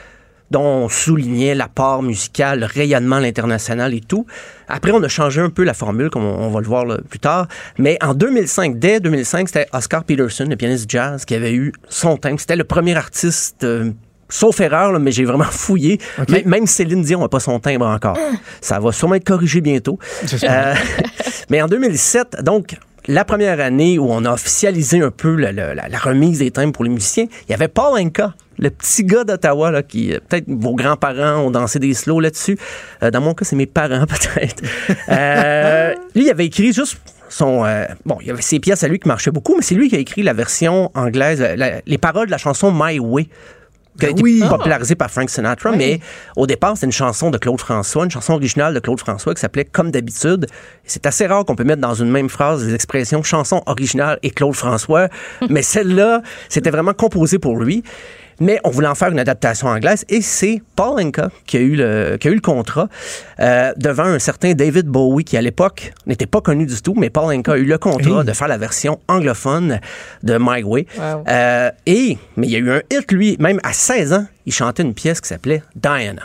dont on soulignait l'apport musical, le rayonnement à l'international et tout. Après, on a changé un peu la formule, comme on, on va le voir là, plus tard. Mais en 2005, dès 2005, c'était Oscar Peterson, le pianiste jazz, qui avait eu son thème. C'était le premier artiste... euh, Sauf erreur, là, mais j'ai vraiment fouillé. Même, même Céline Dion n'a pas son timbre encore. Ça va sûrement être corrigé bientôt. Euh, [laughs] mais en 2007, donc, la première année où on a officialisé un peu la, remise des timbres pour les musiciens, il y avait Paul Anka, le petit gars d'Ottawa, qui, euh, peut-être vos grands-parents ont dansé des slows là-dessus. Euh, dans mon cas, c'est mes parents, [laughs] peut-être. Euh, lui, il avait écrit juste son. bon, il y avait ses pièces à lui qui marchaient beaucoup, mais c'est lui qui a écrit la version anglaise, la- les paroles de la chanson My Way. Qui a été oui. popularisée par Frank Sinatra, mais au départ, c'est une chanson de Claude François, une chanson originale de Claude François qui s'appelait Comme d'habitude. C'est assez rare qu'on peut mettre dans une même phrase les expressions chanson originale et Claude François, [laughs] mais celle-là, c'était vraiment composé pour lui. Mais on voulait en faire une adaptation anglaise et c'est Paul Anka qui a eu le, qui a eu le contrat euh, devant un certain David Bowie qui à l'époque n'était pas connu du tout, mais Paul Anka a eu le contrat Hey. de faire la version anglophone de My Way. Wow. Euh, et, mais il y a eu un hit, lui, même à 16 ans, il chantait une pièce qui s'appelait Diana.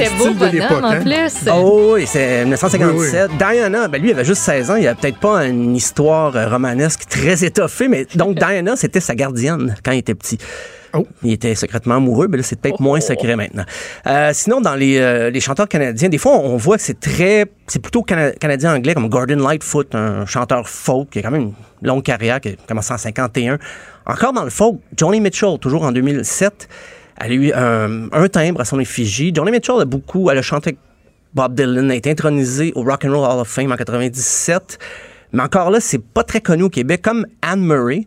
Était beau style de bonhomme l'époque, en hein? plus. Oh oui, c'est 1957. Diana, ben lui, il avait juste 16 ans. Il a peut-être pas une histoire euh, romanesque très étoffée, mais donc [laughs] Diana, c'était sa gardienne quand il était petit. Oh. Il était secrètement amoureux, mais là, c'est peut-être moins secret maintenant. Euh, sinon, dans les, euh, les chanteurs canadiens, des fois, on voit que c'est très... C'est plutôt cana- canadien-anglais, comme Gordon Lightfoot, un chanteur folk qui a quand même une longue carrière, qui a commencé en 51. Encore dans le folk, Johnny Mitchell, toujours en 2007, elle a eu un, timbre à son effigie. Johnny Mitchell a beaucoup... Elle a chanté Bob Dylan, a été intronisé au Rock and Roll Hall of Fame en 97. Mais encore là, c'est pas très connu au Québec, comme Anne Murray.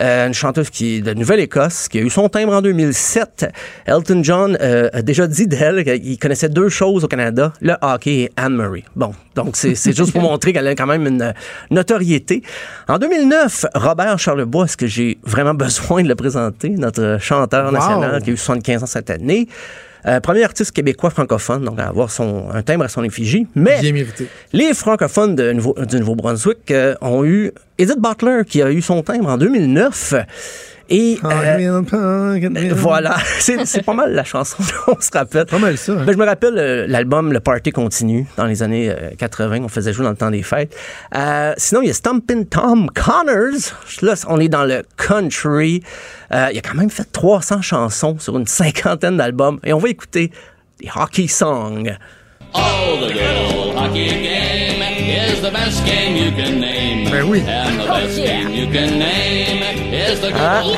Euh, une chanteuse qui est de Nouvelle-Écosse, qui a eu son timbre en 2007. Elton John euh, a déjà dit d'elle qu'il connaissait deux choses au Canada, le hockey et Anne Murray. Bon, donc c'est juste pour [laughs] montrer qu'elle a quand même une euh, notoriété. En 2009, Robert Charlebois, est-ce que j'ai vraiment [laughs] besoin de le présenter, notre chanteur Wow. national qui a eu 75 ans cette année? Euh, premier artiste québécois francophone, donc à avoir son, un timbre à son effigie. Mais Bien mérité. les francophones de Nouveau- du Nouveau-Brunswick euh, ont eu Edith Butler qui a eu son timbre en 2009. Et euh, voilà, [laughs] c'est c'est pas mal la chanson [laughs] on se rappelle. Pas mal ça. hein. Ben, je me rappelle euh, l'album Le Party Continue dans les années euh, 80, on faisait jouer dans le temps des fêtes. Euh, sinon, il y a Stompin' Tom Connors. Là, on est dans le country. Euh, il a quand même fait 300 chansons sur une cinquantaine d'albums. Et on va écouter des hockey songs. Oh, the good old hockey game is the best game you can name. Ben oui. And the best game you can name is the good old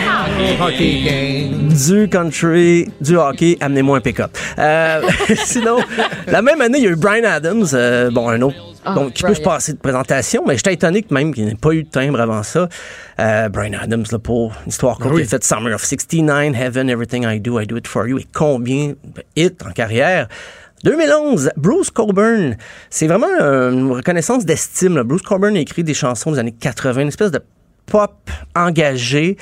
hockey, game. du country, du hockey, amenez-moi un pick-up. Euh, [laughs] sinon, la même année, il y a eu Brian Adams, euh, bon, un autre. Ah, donc, qui peut se passer de présentation, mais j'étais étonné que même qu'il n'ait pas eu de timbre avant ça. Euh, Brian Adams, là, pour une histoire courte, oui. il a fait Summer of 69, Heaven, Everything I Do, I Do It For You, et combien de hits en carrière? 2011, Bruce Coburn. C'est vraiment euh, une reconnaissance d'estime. là. Bruce Coburn a écrit des chansons des années 80, une espèce de pop engagé,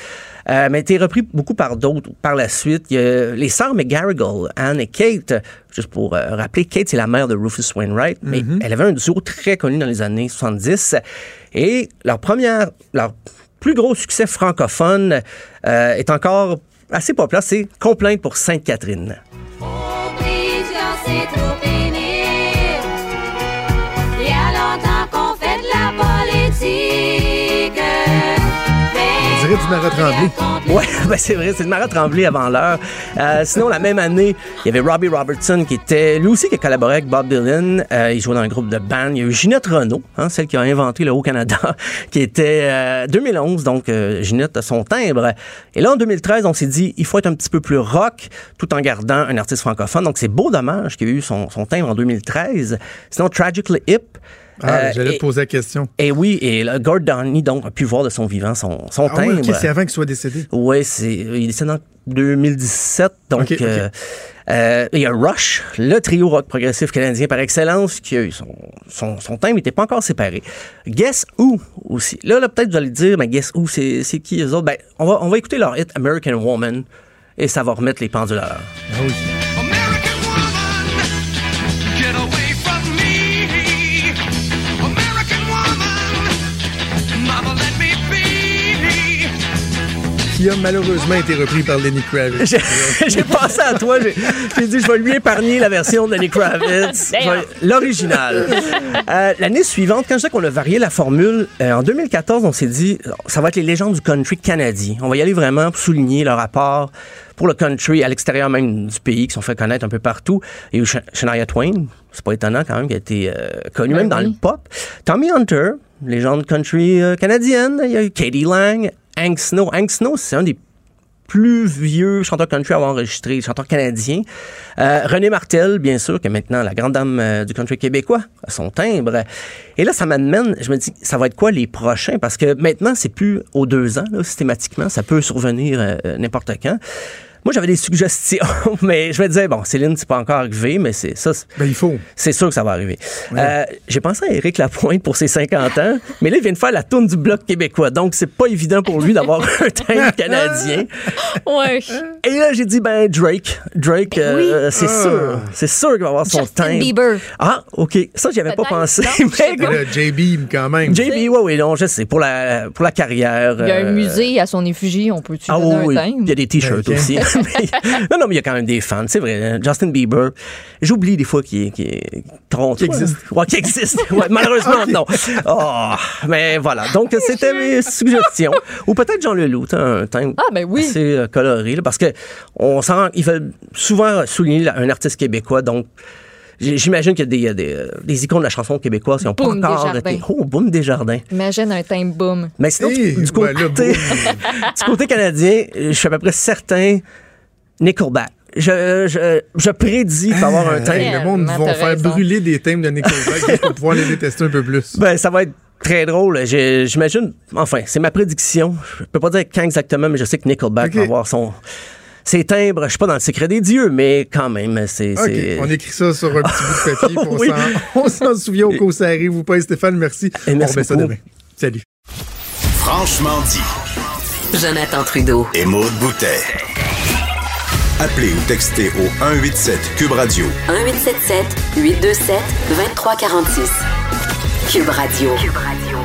euh, mais a été repris beaucoup par d'autres par la suite. Il y a les sœurs McGarrigle, Anne et Kate. Juste pour euh, rappeler, Kate, c'est la mère de Rufus Wainwright, mais elle avait un duo très connu dans les années 70. Et leur première, leur plus gros succès francophone euh, est encore assez populaire, c'est Complainte pour Sainte-Catherine. Prison, c'est dirait du Marat Tremblay. Ouais, [laughs] ben c'est vrai, c'est le Marat Tremblay avant l'heure. Euh, sinon, la même année, il y avait Robbie Robertson qui était, lui aussi, qui a collaboré avec Bob Dylan. Euh, il jouait dans un groupe de band. Il y a eu Ginette Renault, hein, celle qui a inventé le Haut-Canada, [laughs] qui était euh, 2011. Donc, euh, Ginette a son timbre. Et là, en 2013, on s'est dit, il faut être un petit peu plus rock, tout en gardant un artiste francophone. Donc, c'est beau dommage qu'il ait eu son, son timbre en 2013. Sinon, Tragically Hip. Ah, euh, j'allais te poser la question. Et oui, et là, Gord Downey, donc, a pu voir de son vivant son, son Ah timbre. ok, c'est avant qu'il soit décédé. Oui, c'est il est décédé en 2017. Donc, euh, euh, il y a Rush, le trio rock progressif canadien par excellence, qui a eu son, son, son thème n'était pas encore séparé. Guess Who aussi. Là, là peut-être vous allez dire, mais Guess Who, c'est c'est qui les autres? Ben, on va, on va écouter leur hit American Woman et ça va remettre les pendules à l'heure. Ah oui. Qui a malheureusement été repris par Lenny Kravitz. J'ai [laughs] pensé à toi, j'ai dit je vais lui épargner la version de Lenny Kravitz, l'original. Euh, L'année suivante, quand je sais qu'on a varié la formule, euh, en 2014, on s'est dit ça va être les légendes du country canadien. On va y aller vraiment pour souligner leur rapport pour le country à l'extérieur même du pays, qui sont fait connaître un peu partout. Il y a eu Sh- Shania Twain, c'est pas étonnant quand même, qui a été euh, connue Ben même dans oui. le pop. Tommy Hunter, légende country euh, canadienne. Il y a eu Katie Lang, Hank Snow. Hank Snow, c'est un des plus vieux chanteur country à avoir enregistré, chanteur canadien. Euh, René Martel, bien sûr, qui est maintenant la grande dame euh, du country québécois, son timbre. Et là, ça m'amène, je me dis, ça va être quoi les prochains? Parce que maintenant, c'est plus aux deux ans, là, systématiquement. Ça peut survenir euh, n'importe quand. Moi, j'avais des suggestions, [laughs] mais je vais dire, bon, Céline, c'est pas encore arrivé, mais c'est ça. c'est- Ben, il faut. c'est sûr que ça va arriver. Euh, J'ai pensé à Éric Lapointe pour ses 50 ans, [laughs] mais là, il vient de faire la tourne du Bloc québécois, donc c'est pas évident pour lui d'avoir [laughs] un thème canadien. Ouais. Et là, j'ai dit, ben, Drake. Drake, euh, c'est Ah. sûr. C'est sûr qu'il va avoir son Justin thème. Bieber. Ah, OK. Ça, j'y avais pas pensé. Non, mais Ben JB, quand même. JB, ouais, oui, non, je sais, pour la, pour la carrière. Il y a un euh, musée à son effugie, on peut-tu ah donner oui, oui. un thème? Il y a des t-shirts Ok. aussi. [laughs] Mais- non, non, mais il y a quand même des fans, c'est vrai. hein. Justin Bieber, j'oublie des fois qu'il qu'il Qui existe. Ouais, qui existe. Ouais, malheureusement, [laughs] non. Oh, mais voilà. Donc, c'était mes suggestions. Ou peut-être Jean Leloup, t'as un thème Ah, ben oui. assez euh, coloré, là, parce que on s'en rend- il fait souvent souligner un artiste québécois, donc J'imagine qu'il y a des, euh, des icônes de la chanson québécoise qui n'ont pas Boum encore été. Oh, boum des jardins. Imagine un thème boom. Mais sinon, Eh, du, [laughs] du côté, du canadien, je suis à peu près certain Nickelback. Je, je, je prédis qu'il va y avoir un Hey, thème. le monde va faire brûler des thèmes de Nickelback [laughs] pour pouvoir les détester un peu plus. Ben, ça va être très drôle. J'imagine, enfin, c'est ma prédiction. Je peux pas dire quand exactement, mais je sais que Nickelback va avoir son, ses timbres. Je suis pas dans le secret des dieux, mais quand même, c'est. On écrit ça sur un petit bout de papier. [laughs] on Oui. s'en- on s'en souvient au cas où ça arrive ou pas. Stéphane, merci. Et merci on remet ça demain. Salut. Franchement dit. Jonathan Trudeau. Et Maude Boutet. Appelez ou textez au 187 Cube Radio 1877 827 2346. Cube Radio. Cube Radio.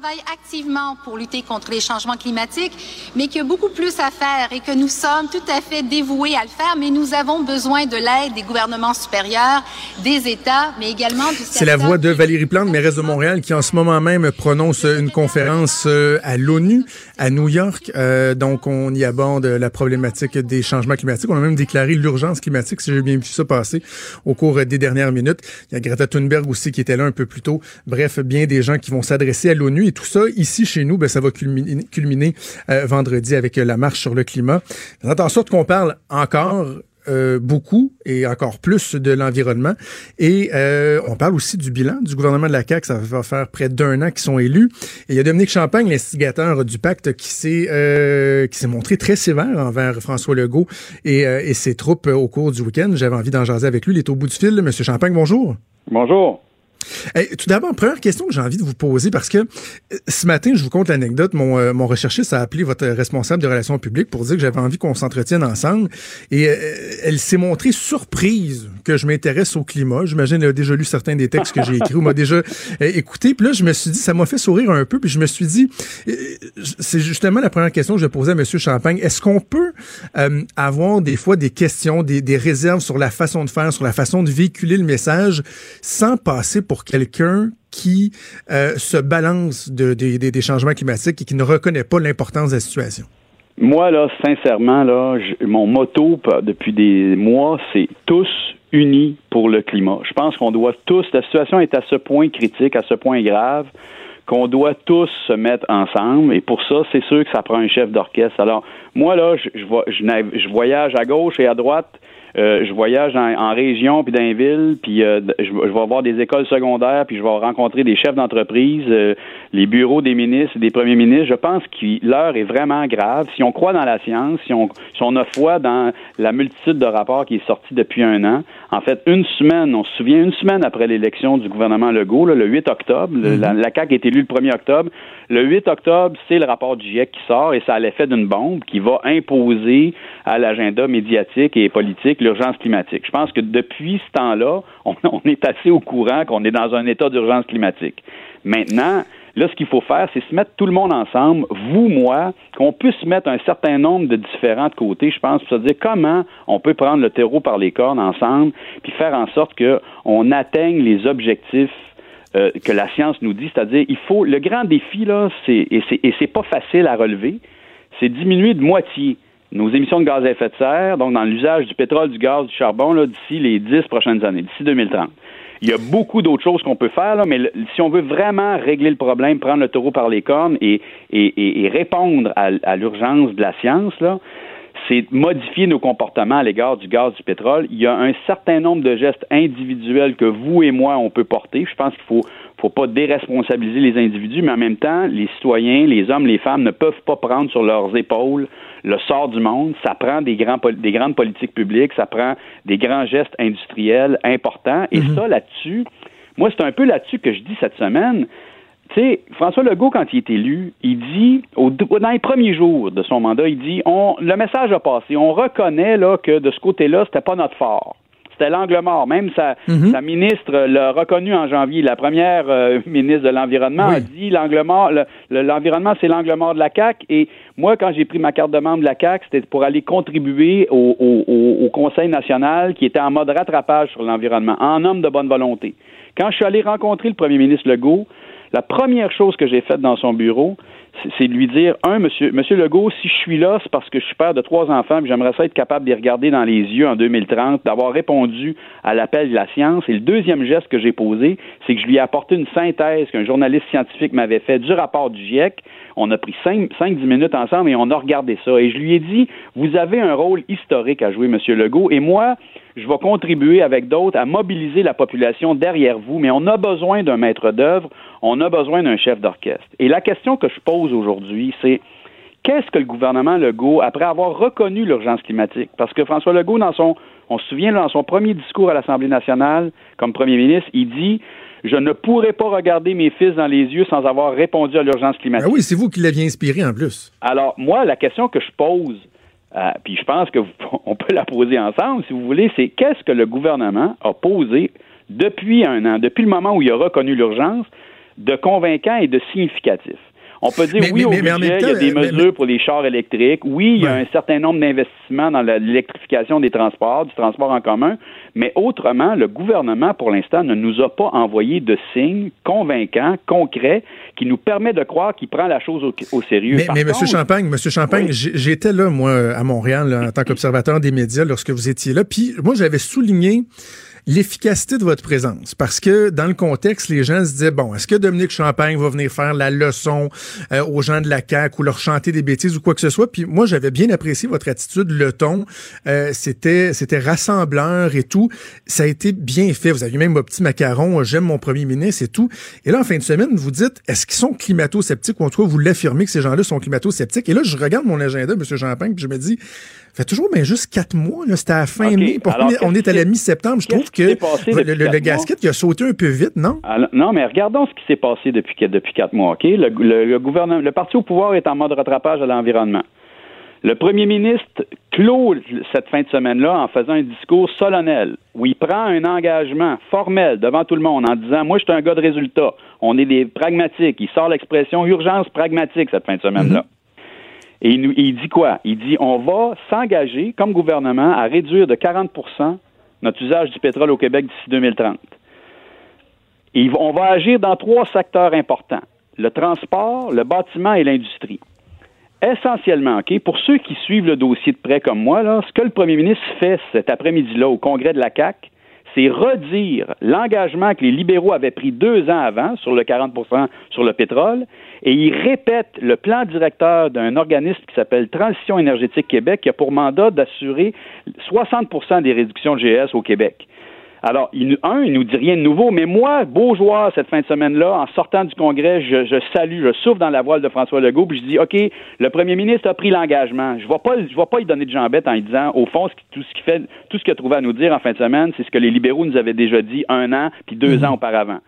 Travaille activement pour lutter contre les changements climatiques, mais qu'il y a beaucoup plus à faire et que nous sommes tout à fait dévoués à le faire, mais nous avons besoin de l'aide des gouvernements supérieurs, des États, mais également du C'est la voix de Valérie Plante, mairesse de Montréal, qui en ce moment même prononce une conférence euh, à l'ONU, à New York. Euh, donc, on y aborde la problématique des changements climatiques. On a même déclaré l'urgence climatique, si j'ai bien vu ça passer au cours des dernières minutes. Il y a Greta Thunberg aussi qui était là un peu plus tôt. Bref, bien des gens qui vont s'adresser à l'ONU. Et tout ça, ici, chez nous, ben, ça va culminer, euh, vendredi avec euh, la marche sur le climat. Faites en sorte qu'on parle encore euh, beaucoup et encore plus de l'environnement. Et on parle aussi du bilan du gouvernement de la CAQ. Ça va faire près d'un an qu'ils sont élus. Et il y a Dominique Champagne, l'instigateur du pacte, qui s'est montré très sévère envers François Legault et, et ses troupes au cours du week-end. J'avais envie d'en jaser avec lui. Il est au bout du fil. Monsieur Champagne, bonjour. Bonjour. Hey, tout d'abord, première question que j'ai envie de vous poser, parce que euh, ce matin, je vous conte l'anecdote, mon, euh, mon recherchiste a appelé votre responsable de relations publiques pour dire que j'avais envie qu'on s'entretienne ensemble. Et euh, elle s'est montrée surprise que je m'intéresse au climat. J'imagine qu'elle a déjà lu certains des textes que j'ai [laughs] écrits ou m'a déjà euh, écouté. Puis là, je me suis dit, ça m'a fait sourire un peu. Puis je me suis dit, euh, c'est justement la première question que je posais à M. Champagne. Est-ce qu'on peut euh, avoir des fois des questions, des, des réserves sur la façon de faire, sur la façon de véhiculer le message sans passer pour quelqu'un qui euh, se balance de, des- changements climatiques et qui ne reconnaît pas l'importance de la situation? Moi, là, sincèrement, là, mon motto p- depuis des mois, c'est tous unis pour le climat. Je pense qu'on doit tous, la situation est à ce point critique, à ce point grave, qu'on doit tous se mettre ensemble. Et pour ça, c'est sûr que ça prend un chef d'orchestre. Alors, moi, là, je, je voyage à gauche et à droite. Euh, je voyage en, en région puis dans les villes, puis euh, je, je vais voir des écoles secondaires, puis je vais rencontrer des chefs d'entreprise, euh, les bureaux des ministres et des premiers ministres. Je pense que l'heure est vraiment grave. Si on croit dans la science, si on, si on a foi dans la multitude de rapports qui est sorti depuis un an, en fait, une semaine, on se souvient, une semaine après l'élection du gouvernement Legault, là, le 8 octobre, le- la, la CAQ est élue le 1er octobre. Le 8 octobre, c'est le rapport du GIEC qui sort et ça a l'effet d'une bombe qui va imposer à l'agenda médiatique et politique climatique. Je pense que depuis ce temps-là, [laughs] on, est assez au courant qu'on est dans un état d'urgence climatique. Maintenant, là, ce qu'il faut faire, c'est se mettre tout le monde ensemble, vous, moi, qu'on puisse mettre un certain nombre de différents de côté, je pense, pour se dire comment on peut prendre le terreau par les cornes ensemble, puis faire en sorte qu'on atteigne les objectifs euh, que la science nous dit, c'est-à-dire il faut le grand défi là, c'est et c'est pas facile à relever, c'est diminuer de moitié nos émissions de gaz à effet de serre, donc dans l'usage du pétrole, du gaz, du charbon d'ici les dix prochaines années, d'ici 2030. Il y a beaucoup d'autres choses qu'on peut faire, mais si on veut vraiment régler le problème, prendre le taureau par les cornes et, répondre à, l'urgence de la science, c'est modifier nos comportements à l'égard du gaz, du pétrole. Il y a un certain nombre de gestes individuels que vous et moi, on peut porter. Je pense qu'il faut, faut pas déresponsabiliser les individus, mais en même temps, les citoyens, les hommes, les femmes ne peuvent pas prendre sur leurs épaules le sort du monde. Ça prend des, grands, pol- des grandes politiques publiques, ça prend des grands gestes industriels importants. Et ça, là-dessus, moi, c'est un peu là-dessus que je dis cette semaine. Tu sais, François Legault, quand il est élu, il dit, au, dans les premiers jours de son mandat, il dit, on, le message a passé. On reconnaît là, que de ce côté-là, c'était pas notre fort. C'était l'angle mort. Même sa, sa ministre l'a reconnu en janvier. La première euh, [laughs] ministre de l'Environnement a dit l'angle mort, le- le- l'environnement, c'est l'angle mort de la CAQ. Et moi, quand j'ai pris ma carte de membre de la CAQ, c'était pour aller contribuer au- au Conseil national qui était en mode rattrapage sur l'environnement, en homme de bonne volonté. Quand je suis allé rencontrer le premier ministre Legault, la première chose que j'ai faite dans son bureau, c'est- de lui dire, un, monsieur, monsieur Legault, si je suis là, c'est parce que je suis père de trois enfants, j'aimerais ça être capable de regarder dans les yeux en 2030, d'avoir répondu à l'appel de la science. Et le deuxième geste que j'ai posé, c'est que je lui ai apporté une synthèse qu'un journaliste scientifique m'avait fait du rapport du GIEC. On a pris 5-10 minutes ensemble et on a regardé ça. Et je lui ai dit, vous avez un rôle historique à jouer, monsieur Legault, et moi, je vais contribuer avec d'autres à mobiliser la population derrière vous, mais on a besoin d'un maître d'œuvre, on a besoin d'un chef d'orchestre. Et la question que je pose aujourd'hui, c'est qu'est-ce que le gouvernement Legault, après avoir reconnu l'urgence climatique, parce que François Legault, dans son, on se souvient, dans son premier discours à l'Assemblée nationale, comme premier ministre, il dit je ne pourrai pas regarder mes fils dans les yeux sans avoir répondu à l'urgence climatique. Ah oui, c'est vous qui l'aviez inspiré en plus. Alors, moi, la question que je pose, euh, puis je pense que [laughs] on peut la poser ensemble, si vous voulez, c'est qu'est-ce que le gouvernement a posé depuis un an, depuis le moment où il a reconnu l'urgence, de convaincant et de significatif? On peut dire Mais- oui mais- au mais- budget, il y a des euh, mesures pour les chars électriques. Oui, il y a un certain nombre d'investissements dans l'électrification des transports, du transport en commun. Mais autrement, le gouvernement, pour l'instant, ne nous a pas envoyé de signes convaincants, concrets, qui nous permet de croire qu'il prend la chose au, au sérieux. Mais, Par mais contre- Champagne, Monsieur Champagne, j'étais là, moi, à Montréal, là, en tant [clears throat] qu'observateur des médias, lorsque vous étiez là. Puis moi, j'avais souligné l'efficacité de votre présence. Parce que dans le contexte, les gens se disaient, bon, est-ce que Dominique Champagne va venir faire la leçon euh, aux gens de la CAQ ou leur chanter des bêtises ou quoi que ce soit? Puis moi, j'avais bien apprécié votre attitude, le ton. Euh, c'était c'était rassembleur et tout. Ça a été bien fait. Vous aviez même mon petit macaron, euh, j'aime mon premier ministre et tout. Et là, en fin de semaine, vous dites, est-ce qu'ils sont climato-sceptiques ou en tout cas, vous l'affirmez que ces gens-là sont climato-sceptiques? Et là, je regarde mon agenda, M. Champagne, puis je me dis, fait toujours mais juste quatre mois. là. C'était à la fin OK. mai. Alors, on, est- à la mi-septembre. Je trouve que le, le- le gasket il a sauté un peu vite, non? Alors, non, mais regardons ce qui s'est passé depuis, quatre mois. OK? Le, gouvernement, le parti au pouvoir est en mode rattrapage à l'environnement. Le premier ministre clôt cette fin de semaine-là en faisant un discours solennel où il prend un engagement formel devant tout le monde en disant Moi, je suis un gars de résultat. On est des pragmatiques. Il sort l'expression urgence pragmatique cette fin de semaine-là. Et il, nous- il dit quoi? Il dit on va s'engager comme gouvernement à réduire de 40 notre usage du pétrole au Québec d'ici 2030. Et on va agir dans trois secteurs importants le transport, le bâtiment et l'industrie. Essentiellement, OK, pour ceux qui suivent le dossier de près comme moi, là, ce que le premier ministre fait cet après-midi-là au congrès de la CAC, c'est redire l'engagement que les libéraux avaient pris deux ans avant sur le 40% sur le pétrole, et il répète le plan directeur d'un organisme qui s'appelle Transition énergétique Québec, qui a pour mandat d'assurer 60% des réductions de GS au Québec. Alors, il, nous- un, il nous dit rien de nouveau, mais moi, beau joueur cette fin de semaine-là, en sortant du Congrès, je, je salue, je souffle dans la voile de François Legault, puis je dis, OK, le premier ministre a pris l'engagement. Je ne vais pas, je vais pas y donner de jambette en lui disant, au fond, ce qui- tout ce qu'il fait, tout ce qu'il a trouvé à nous dire en fin de semaine, c'est ce que les libéraux nous avaient déjà dit un an puis deux ans auparavant.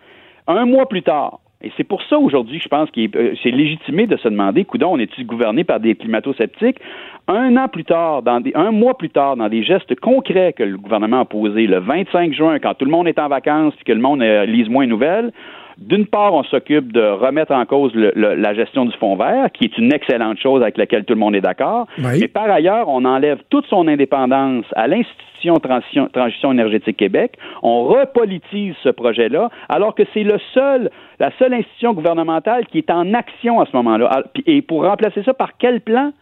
Un mois plus tard, et c'est pour ça aujourd'hui, je pense que c'est légitimé de se demander, coudon, on est-tu gouverné par des climato-sceptiques? Un an plus tard, dans des, un mois plus tard, dans des gestes concrets que le gouvernement a posés, le 25 juin, quand tout le monde est en vacances et que le monde euh, lise moins de nouvelles, d'une part, on s'occupe de remettre en cause le- le- la gestion du fonds vert, qui est une excellente chose avec laquelle tout le monde est d'accord. Mais par ailleurs, on enlève toute son indépendance à l'Institution Transition, Transition énergétique Québec. On repolitise ce projet-là, alors que c'est le seul, la seule institution gouvernementale qui est en action à ce moment-là. Et pour remplacer ça, par quel plan?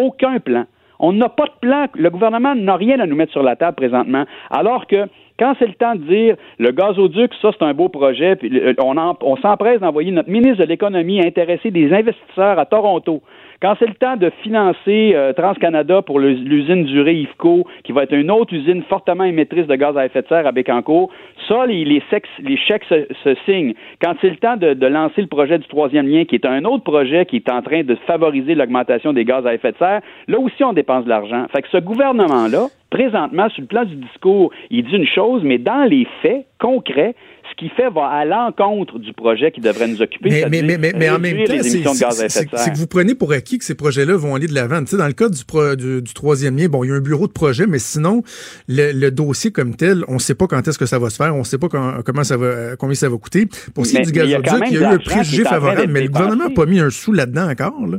Aucun plan. On n'a pas de plan. Le gouvernement n'a rien à nous mettre sur la table présentement. Alors que quand c'est le temps de dire le gazoduc, ça c'est un beau projet, puis on, s'empresse d'envoyer notre ministre de l'économie intéresser des investisseurs à Toronto. Quand c'est le temps de financer euh, TransCanada pour l'usine durée IFCO, qui va être une autre usine fortement émettrice de gaz à effet de serre à Bécancour, ça, les, chèques se, se signent. Quand c'est le temps de, de lancer le projet du troisième lien, qui est un autre projet qui est en train de favoriser l'augmentation des gaz à effet de serre, là aussi, on dépense de l'argent. Fait que ce gouvernement-là, présentement, sur le plan du discours, il dit une chose, mais dans les faits concrets, ce qu'il fait va à l'encontre du projet qui devrait nous occuper. Mais, mais, c'est-à-dire mais, mais, mais en même temps, c'est de de que vous prenez pour acquis que ces projets-là vont aller de l'avant. Tu sais, dans le cas du, pro- du, du troisième lien, bon, il y a un bureau de projet, mais sinon, le, le dossier comme tel, on ne sait pas quand est-ce que ça va se faire, on ne sait pas quand- comment ça va, euh, combien ça va coûter. Pour ce qui est du gazoduc, il y a eu un de préjugé favorable, mais le gouvernement n'a pas mis un sou là-dedans encore. Là.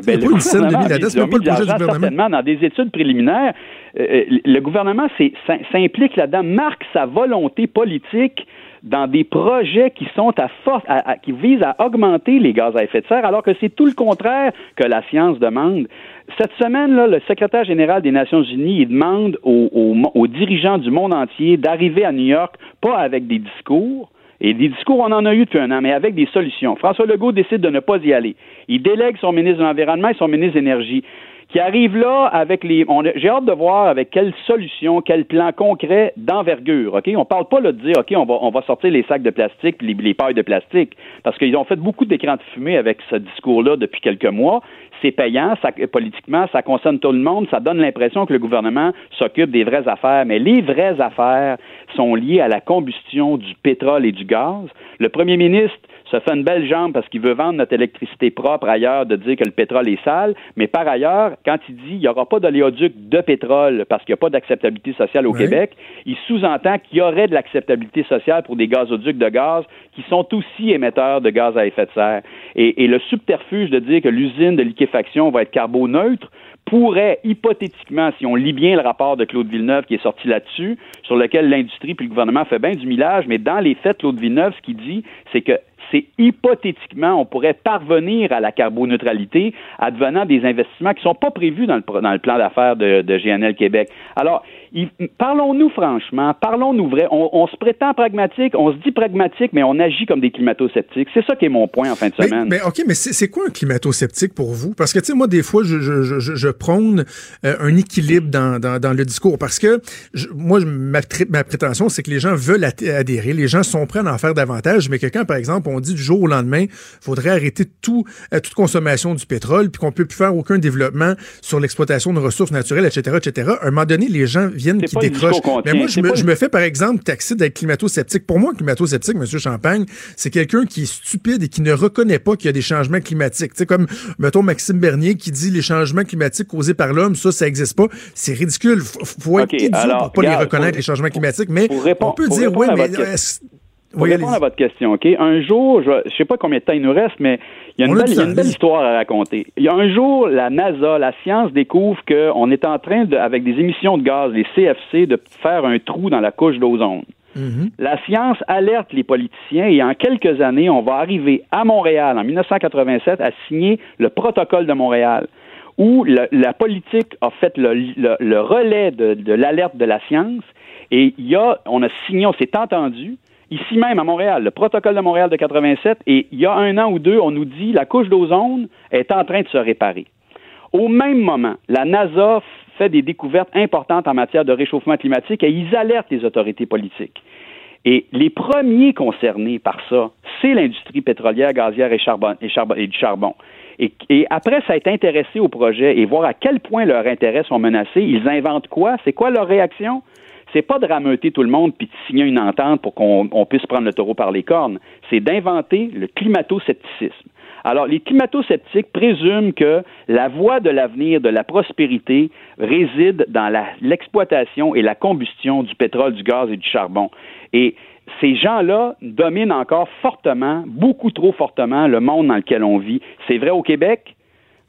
Il Ben, scène de gouvernement même pas le de projet du gouvernement. certainement dans des études préliminaires. Euh, le gouvernement s'implique là-dedans, marque sa volonté politique dans des projets qui sont à force, qui visent à augmenter les gaz à effet de serre, alors que c'est tout le contraire que la science demande. Cette semaine, là, le secrétaire général des Nations Unies il demande aux, aux dirigeants du monde entier d'arriver à New York, pas avec des discours, et des discours, on en a eu depuis un an, mais avec des solutions. François Legault décide de ne pas y aller. Il délègue son ministre de l'Environnement et son ministre de l'Énergie qui arrive là avec les. J'ai hâte de voir avec quelle solution, quel plan concret d'envergure. Ok, on parle pas là, de dire ok, on va on va sortir les sacs de plastique, les, les pailles de plastique, parce qu'ils ont fait beaucoup d'écrans de fumée avec ce discours-là depuis quelques mois. C'est payant, ça, politiquement, ça concerne tout le monde, ça donne l'impression que le gouvernement s'occupe des vraies affaires, mais les vraies affaires sont liées à la combustion du pétrole et du gaz. Le premier ministre se fait une belle jambe parce qu'il veut vendre notre électricité propre ailleurs, de dire que le pétrole est sale, mais par ailleurs, quand il dit il n'y aura pas d'oléoduc de pétrole parce qu'il n'y a pas d'acceptabilité sociale au. Québec, il sous-entend qu'il y aurait de l'acceptabilité sociale pour des gazoducs de gaz qui sont aussi émetteurs de gaz à effet de serre. Et, et le subterfuge de dire que l'usine de liquéfaction va être carboneutre pourrait hypothétiquement, si on lit bien le rapport de Claude Villeneuve qui est sorti là-dessus, sur lequel l'industrie puis le gouvernement fait bien du millage, mais dans les faits, Claude Villeneuve, ce qu'il dit, c'est que c'est hypothétiquement, on pourrait parvenir à la carboneutralité advenant des investissements qui ne sont pas prévus dans le, plan d'affaires de, GNL Québec. Alors, parlons-nous franchement, parlons-nous vrai. On, on se prétend pragmatique, on se dit pragmatique, mais on agit comme des climato-sceptiques. C'est ça qui est mon point en fin de semaine. mais OK, mais c'est quoi un climato-sceptique pour vous? Parce que, tu sais, moi, des fois, je, je, je, je prône euh, un équilibre dans, dans, dans le discours. Parce que, moi, ma, prétention, c'est que les gens veulent adhérer. Les gens sont prêts à en faire davantage. Mais que quand, par exemple, on dit du jour au lendemain, faudrait arrêter tout, euh, toute consommation du pétrole, puis qu'on peut plus faire aucun développement sur l'exploitation de ressources naturelles, etc., etc., à un moment donné, les gens viennent qui décrochent. Mais moi, je C'est me, je fais, par exemple, taxer d'être climato-sceptique. Pour moi, climato-sceptique, M. Champagne, c'est quelqu'un qui est stupide et qui ne reconnaît pas qu'il y a des changements climatiques. Tu sais, comme, mettons, Maxime Bernier qui dit les changements climatiques causés par l'homme, ça, ça n'existe pas. C'est ridicule. Faut, faut être idiot alors, pour pas les reconnaître, pour- les changements climatiques. Mais répondre- on peut dire, à mais... Pour Oui, répondre à votre question, OK? Un jour, je ne sais pas combien de temps il nous reste, mais il y a une, belle, y a une histoire à raconter. Il y a un jour, la NASA, la science découvre qu'on est en train, de, avec des émissions de gaz, les CFC, de faire un trou dans la couche d'ozone. Mhm. La science alerte les politiciens et en quelques années, on va arriver à Montréal, en 1987, à signer le protocole de Montréal, où la politique a fait le, le- le relais de, de l'alerte de la science et il y a, on a signé, on s'est entendu, ici même à Montréal, le protocole de Montréal de 87, et il y a un an ou deux, on nous dit la couche d'ozone est en train de se réparer. Au même moment, la NASA fait des découvertes importantes en matière de réchauffement climatique et ils alertent les autorités politiques. Et les premiers concernés par ça, c'est l'industrie pétrolière, gazière et, charbon, et, du charbon. Et, et après s'être intéressé au projet et voir à quel point leurs intérêts sont menacés, ils inventent quoi? C'est quoi leur réaction? C'est pas de rameuter tout le monde puis de signer une entente pour qu'on on puisse prendre le taureau par les cornes. C'est d'inventer le climato-scepticisme. Alors, les climato-sceptiques présument que la voie de l'avenir de la prospérité réside dans l'exploitation et la combustion du pétrole, du gaz et du charbon. Et ces gens-là dominent encore fortement, beaucoup trop fortement, le monde dans lequel on vit. C'est vrai au Québec,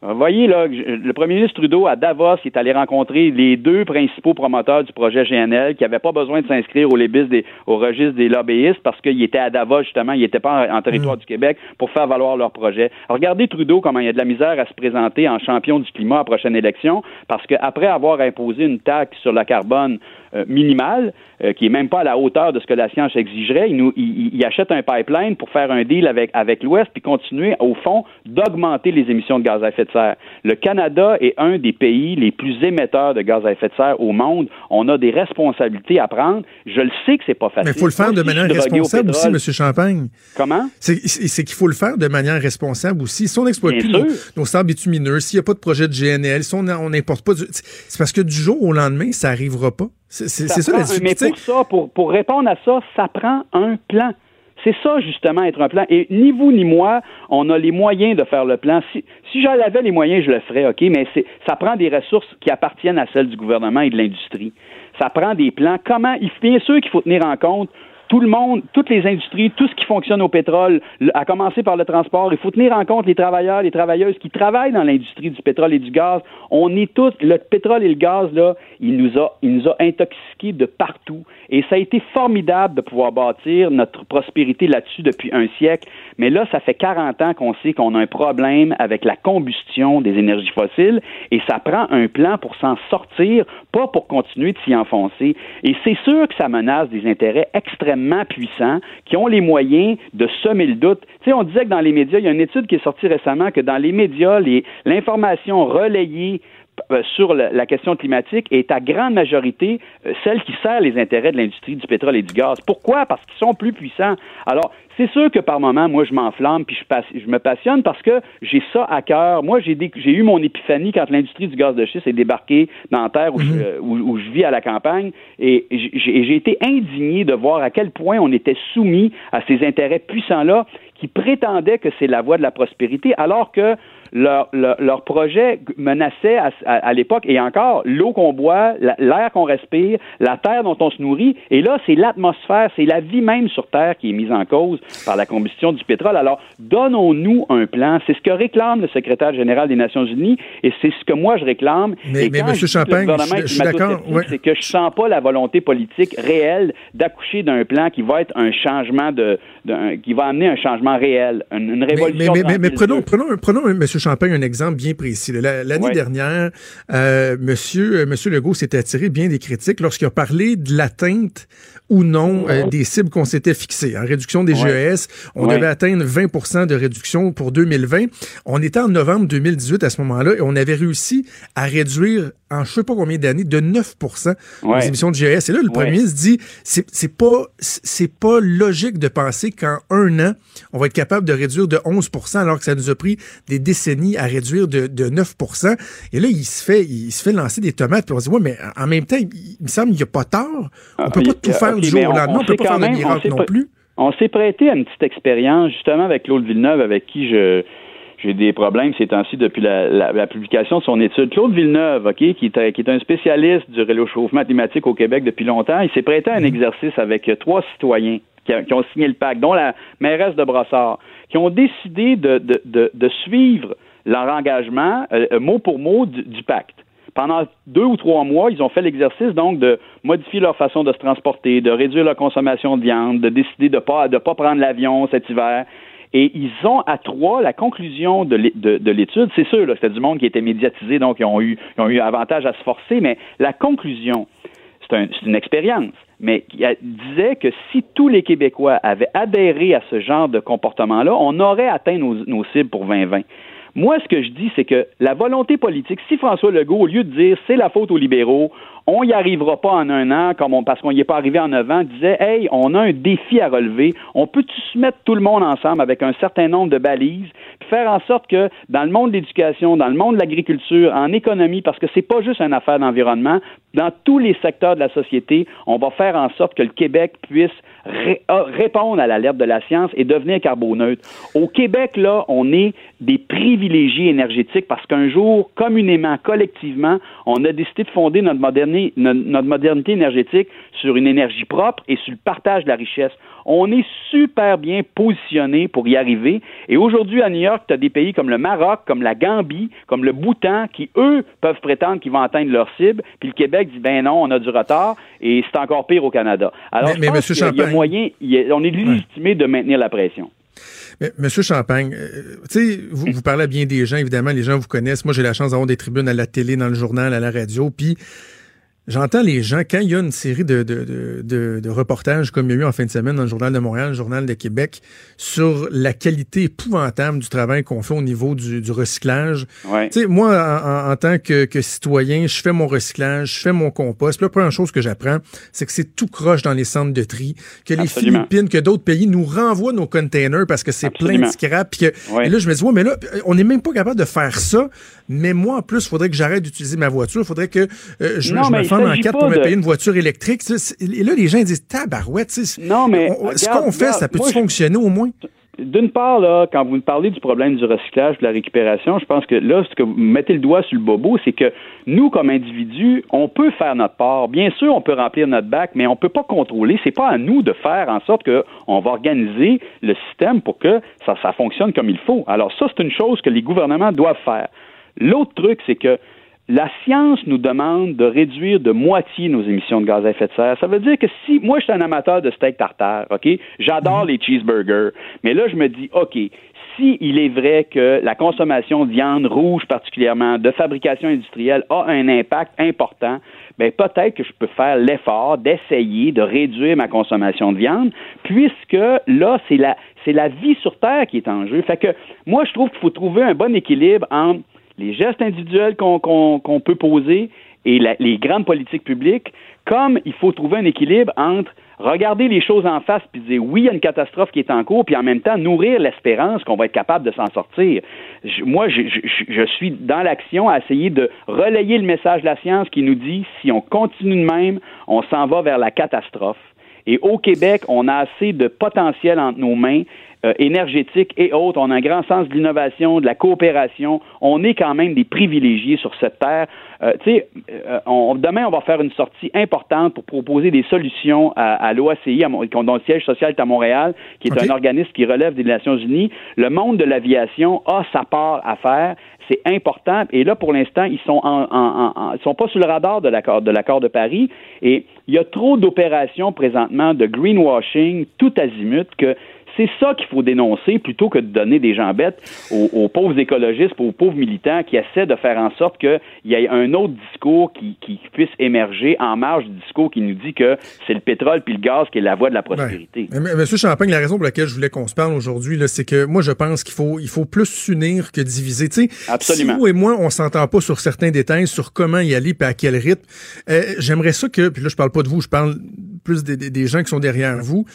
voyez, là, le premier ministre Trudeau, à Davos, est allé rencontrer les deux principaux promoteurs du projet GNL qui n'avaient pas besoin de s'inscrire au, lébis des- au registre des lobbyistes parce qu'ils étaient à Davos, justement, ils n'étaient pas en, en territoire du Québec pour faire valoir leur projet. Regardez Trudeau, comment il y a de la misère à se présenter en champion du climat à la prochaine élection parce qu'après avoir imposé une taxe sur la carbone minimale, euh, qui est même pas à la hauteur de ce que la science exigerait, il, nous, il, il achète un pipeline pour faire un deal avec, avec l'Ouest puis continuer, au fond, d'augmenter les émissions de gaz à effet de serre. Le Canada est un des pays les plus émetteurs de gaz à effet de serre au monde. On a des responsabilités à prendre. Je le sais que c'est pas facile. Mais il faut le faire de manière responsable aussi, M. Champagne. Comment? C'est qu'il faut le faire de manière responsable aussi. Si on n'exploite plus nos, nos sables bitumineux, s'il n'y a pas de projet de GNL, si on on n'importe pas, du- c'est parce que du jour au lendemain, ça n'arrivera pas. C'est ça, prend la un- Mais difficulté. pour ça, pour, pour répondre à ça, ça prend un plan. C'est ça, justement, être un plan. Et ni vous ni moi, on a les moyens de faire le plan. Si, si j'en avais les moyens, je le ferais, OK, mais ça prend des ressources qui appartiennent à celles du gouvernement et de l'industrie. Ça prend des plans. Comment, il, bien sûr qu'il faut tenir en compte tout le monde, toutes les industries, tout ce qui fonctionne au pétrole, le- à commencer par le transport. Il faut tenir en compte les travailleurs, les travailleuses qui travaillent dans l'industrie du pétrole et du gaz. On est tous, le pétrole et le gaz, là, il nous a, il nous a intoxiqués de partout. Et ça a été formidable de pouvoir bâtir notre prospérité là-dessus depuis un siècle. Mais là, ça fait 40 ans qu'on sait qu'on a un problème avec la combustion des énergies fossiles et ça prend un plan pour s'en sortir, pas pour continuer de s'y enfoncer. Et c'est sûr que ça menace des intérêts extrêmement puissants qui ont les moyens de semer le doute. Tu sais, on disait que dans les médias, il y a une étude qui est sortie récemment que dans les médias, l'information relayée sur la, question climatique est à grande majorité euh, celle qui sert les intérêts de l'industrie du pétrole et du gaz. Pourquoi? Parce qu'ils sont plus puissants. Alors, c'est sûr que par moment, moi, je m'enflamme puis je, me passionne parce que j'ai ça à cœur. Moi, j'ai eu mon épiphanie quand l'industrie du gaz de schiste est débarquée dans la terre où, je, euh, où- où je vis à la campagne et j'ai j'ai été indigné de voir à quel point on était soumis à ces intérêts puissants-là qui prétendaient que c'est la voie de la prospérité, alors que leur, leur, leur projet menaçait à, à- à l'époque, et encore, l'eau qu'on boit, la- l'air qu'on respire, la terre dont on se nourrit, et là, c'est l'atmosphère, c'est la vie même sur Terre qui est mise en cause. par la combustion du pétrole. Alors, donnons-nous un plan. C'est ce que réclame le secrétaire général des Nations Unies et c'est ce que moi je réclame. Mais- Et mais, quand le Champagne, je- suis d'accord, ouais. C'est que je sens pas la volonté politique réelle d'accoucher d'un plan qui va être un changement de, qui va amener un changement réel, une, une révolution. mais, mais, mais tranquille. prenons, prenons, prenons, M. Champagne, un exemple bien précis. L'année Ouais. dernière, euh, Monsieur, euh, Monsieur Legault s'était attiré bien des critiques lorsqu'il a parlé de l'atteinte ou non euh, des cibles qu'on s'était fixées. En réduction des Ouais. GES, on Ouais. devait atteindre 20% de réduction pour 2020. On était en novembre 2018 à ce moment-là et on avait réussi à réduire en je sais pas combien d'années de 9 Ouais. les émissions de GES. Et là, le premier ministre dit c'est pas c'est pas logique de penser qu'en un an on va être capable de réduire de 11% alors que ça nous a pris des décennies à réduire de, de 9% Et là, il se fait il se fait lancer des tomates. Puis on se dit ouais, mais en même temps, il, il me semble qu'il n'y a pas tort. On peut Ah, pas tout faire du jour mais au on- lendemain. on On peut sait pas quand faire de même- on miracle sait non pas- plus. On s'est prêté à une petite expérience, justement, avec Claude Villeneuve, avec qui je j'ai des problèmes ces temps-ci depuis la, la- la publication de son étude. Claude Villeneuve, OK, qui est, un- qui est un spécialiste du réchauffement climatique au Québec depuis longtemps, il s'est prêté à un exercice avec euh, trois citoyens qui, a- qui ont signé le pacte, dont la mairesse de Brossard, qui ont décidé de, de, de, de suivre leur engagement euh, euh, mot pour mot du, du pacte. Pendant deux ou trois mois, ils ont fait l'exercice donc de modifier leur façon de se transporter, de réduire leur consommation de viande, de décider de ne pas, de pas prendre l'avion cet hiver. Et ils ont à trois la conclusion de l'é- de- de l'étude. C'est sûr, c'était du monde qui était médiatisé, donc ils ont eu, ils ont eu avantage à se forcer, mais la conclusion, c'est un- c'est une expérience, mais qui disait que si tous les Québécois avaient adhéré à ce genre de comportement-là, on aurait atteint nos cibles pour 2020. Moi, ce que je dis, c'est que la volonté politique, si François Legault, au lieu de dire c'est la faute aux libéraux, on n'y arrivera pas en un an comme on, parce qu'on n'y est pas arrivé en neuf ans, disait hey, on a un défi à relever, on peut-tu se mettre tout le monde ensemble avec un certain nombre de balises, puis faire en sorte que dans le monde de l'éducation, dans le monde de l'agriculture, en économie, parce que c'est pas juste une affaire d'environnement, dans tous les secteurs de la société, on va faire en sorte que le Québec puisse ré- répondre à l'alerte de la science et devenir carboneutre. Au Québec, là, on est des privilégiés énergétiques parce qu'un jour, communément, collectivement, on a décidé de fonder notre modernité énergétique sur une énergie propre et sur le partage de la richesse. On est super bien positionné pour y arriver. Et aujourd'hui, à New York, tu as des pays comme le Maroc, comme la Gambie, comme le Bhoutan, qui, eux, peuvent prétendre qu'ils vont atteindre leur cible. Puis le Québec dit, ben non, on a du retard. Et c'est encore pire au Canada. Alors, Mais- je mais pense Monsieur qu'il y a- il y a Champagne- moyen, il y a- on est légitimé de maintenir la pression. Mais, Monsieur Champagne, euh, tu sais, vous, vous parlez bien des gens, évidemment, les gens vous connaissent. Moi, j'ai la chance d'avoir des tribunes à la télé, dans le journal, à la radio, puis j'entends les gens, quand il y a une série de, de, de, de- de reportages, comme il y a eu en fin de semaine dans le Journal de Montréal, le Journal de Québec, sur la qualité épouvantable du travail qu'on fait au niveau du, du recyclage. Ouais. Tu sais, moi, en, en- en tant que, que citoyen, je fais mon recyclage, je fais mon compost. Puis la première chose que j'apprends, c'est que c'est tout croche dans les centres de tri, que les. Philippines, que d'autres pays nous renvoient nos containers parce que c'est plein de scrap. Puis que, Ouais. et là, je me dis, ouais, mais là, on n'est même pas capable de faire ça. Mais moi, en plus, il faudrait que j'arrête d'utiliser ma voiture. Il faudrait que euh, je, Non, je mais me fende en quatre pour me payer une voiture électrique. Et là, les gens disent, tabarouette. Non, mais on- ce qu'on fait, ça peut je- fonctionner au moins? D'une part, là, quand vous me parlez du problème du recyclage, de la récupération, je pense que là, ce que vous mettez le doigt sur le bobo, c'est que nous, comme individus, on peut faire notre part. Bien sûr, on peut remplir notre bac, mais on peut pas contrôler. C'est pas à nous de faire en sorte que on va organiser le système pour que ça, ça fonctionne comme il faut. Alors ça, c'est une chose que les gouvernements doivent faire. L'autre truc, c'est que la science nous demande de réduire de moitié nos émissions de gaz à effet de serre. Ça veut dire que si moi je suis un amateur de steak tartare, OK, j'adore les cheeseburgers, mais là je me dis OK, si il est vrai que la consommation de viande rouge particulièrement de fabrication industrielle a un impact important, ben peut-être que je peux faire l'effort d'essayer de réduire ma consommation de viande puisque là c'est la c'est la vie sur terre qui est en jeu. Fait que moi je trouve qu'il faut trouver un bon équilibre entre les gestes individuels qu'on peut poser et les grandes politiques publiques, comme il faut trouver un équilibre entre regarder les choses en face puis dire oui, il y a une catastrophe qui est en cours, puis en même temps nourrir l'espérance qu'on va être capable de s'en sortir. Moi, je suis dans l'action à essayer de relayer le message de la science qui nous dit si on continue de même, on s'en va vers la catastrophe. Et au Québec, on a assez de potentiel entre nos mains euh, énergétique et autres. On a un grand sens de l'innovation, de la coopération. On est quand même des privilégiés sur cette terre. Euh, tu sais, euh, on- demain, on va faire une sortie importante pour proposer des solutions à, à l'OACI, dont le siège social est à Montréal, qui est un organisme qui relève des Nations Unies. Le monde de l'aviation a sa part à faire. C'est important. Et là, pour l'instant, ils sont en, en- en- en- ils sont pas sur le radar de l'accord de l'accord de Paris. Et il y a trop d'opérations présentement de greenwashing tout azimut que c'est ça qu'il faut dénoncer plutôt que de donner des gens bêtes aux, aux pauvres écologistes, aux pauvres militants qui essaient de faire en sorte qu'il y ait un autre discours qui, qui puisse émerger en marge du discours qui nous dit que c'est le pétrole puis le gaz qui est la voie de la prospérité. Mais, Monsieur Champagne, la raison pour laquelle je voulais qu'on se parle aujourd'hui, c'est que moi, je pense qu'il faut, il faut plus s'unir que diviser. Absolument. Si vous et moi, on s'entend pas sur certains détails, sur comment y aller, puis à quel rythme, euh, j'aimerais ça que, puis là, je parle pas de vous, je parle plus des, des- des gens qui sont derrière vous.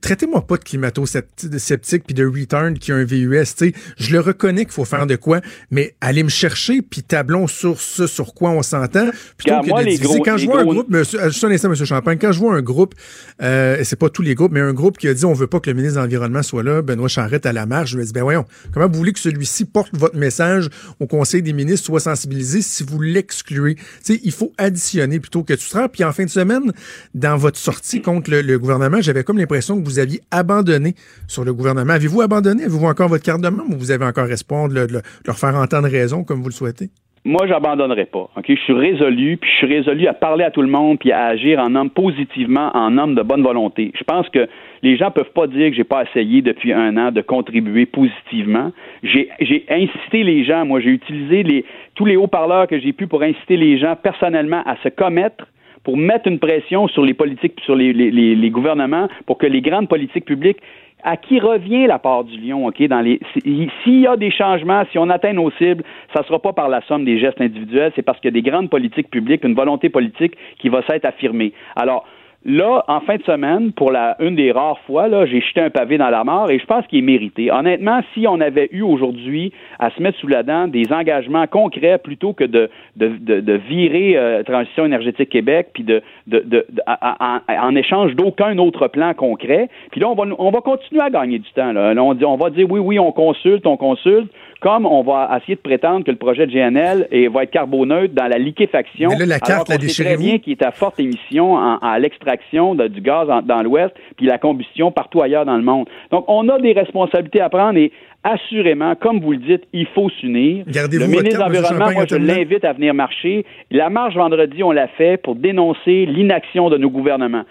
Traitez-moi pas de climato-sceptique puis de return qui a un VUS. Tu sais, je le reconnais qu'il faut faire de quoi, mais allez me chercher puis tablons sur ce sur quoi on s'entend plutôt que moi, de les gros- Quand je vois un groupe, monsieur, euh, juste un instant, monsieur Champagne, quand je vois un groupe, euh, et c'est pas tous les groupes, mais un groupe qui a dit on veut pas que le ministre de l'Environnement soit là, Benoît Charrette à la marche, je me dis ben voyons, comment vous voulez que celui-ci porte votre message au Conseil des ministres, soit sensibilisé si vous l'excluez? Il faut additionner plutôt que tu seras. Puis en fin de semaine, dans votre sortie contre le, gouvernement, j'avais comme l'impression que vous aviez abandonné sur le gouvernement. Avez-vous abandonné? Avez-vous encore votre carte de membre ou vous avez encore espoir de, le- leur faire entendre raison comme vous le souhaitez? Moi, j'abandonnerai pas. Ok, je suis résolu, puis je suis résolu à parler à tout le monde, puis à agir en homme positivement, en homme de bonne volonté. Je pense que les gens peuvent pas dire que j'ai pas essayé depuis un an de contribuer positivement. J'ai, j'ai incité les gens. Moi, j'ai utilisé les, tous les haut-parleurs que j'ai pu pour inciter les gens personnellement à se commettre pour mettre une pression sur les politiques, sur les, gouvernements, pour que les grandes politiques publiques à qui revient la part du lion, OK? Dans les, si- s'il y a des changements, si on atteint nos cibles, ça ne sera pas par la somme des gestes individuels, c'est parce qu'il y a des grandes politiques publiques, une volonté politique qui va s'être affirmée. Alors, Là, en fin de semaine, pour la une des rares fois, là, j'ai jeté un pavé dans la mort et je pense qu'il est mérité. Honnêtement, si on avait eu aujourd'hui à se mettre sous la dent des engagements concrets plutôt que de, de, de, virer euh, Transition énergétique Québec, puis de, de, en échange d'aucun autre plan concret, puis là, on va, on va continuer à gagner du temps. Là, on, dit, on va dire oui, oui, on consulte, on consulte, comme on va essayer de prétendre que le projet de GNL est- va être carboneutre dans la liquéfaction. Mais là, la alors carte, qu'on sait très bien qui est à forte émission en- à l'extraction du gaz en- dans l'Ouest, puis la combustion partout ailleurs dans le monde. Donc, on a des responsabilités à prendre et assurément, comme vous le dites, il faut s'unir. Le ministre de l'Environnement, moi, je l'invite à venir marcher. La marche vendredi, on l'a fait pour dénoncer l'inaction de nos gouvernements.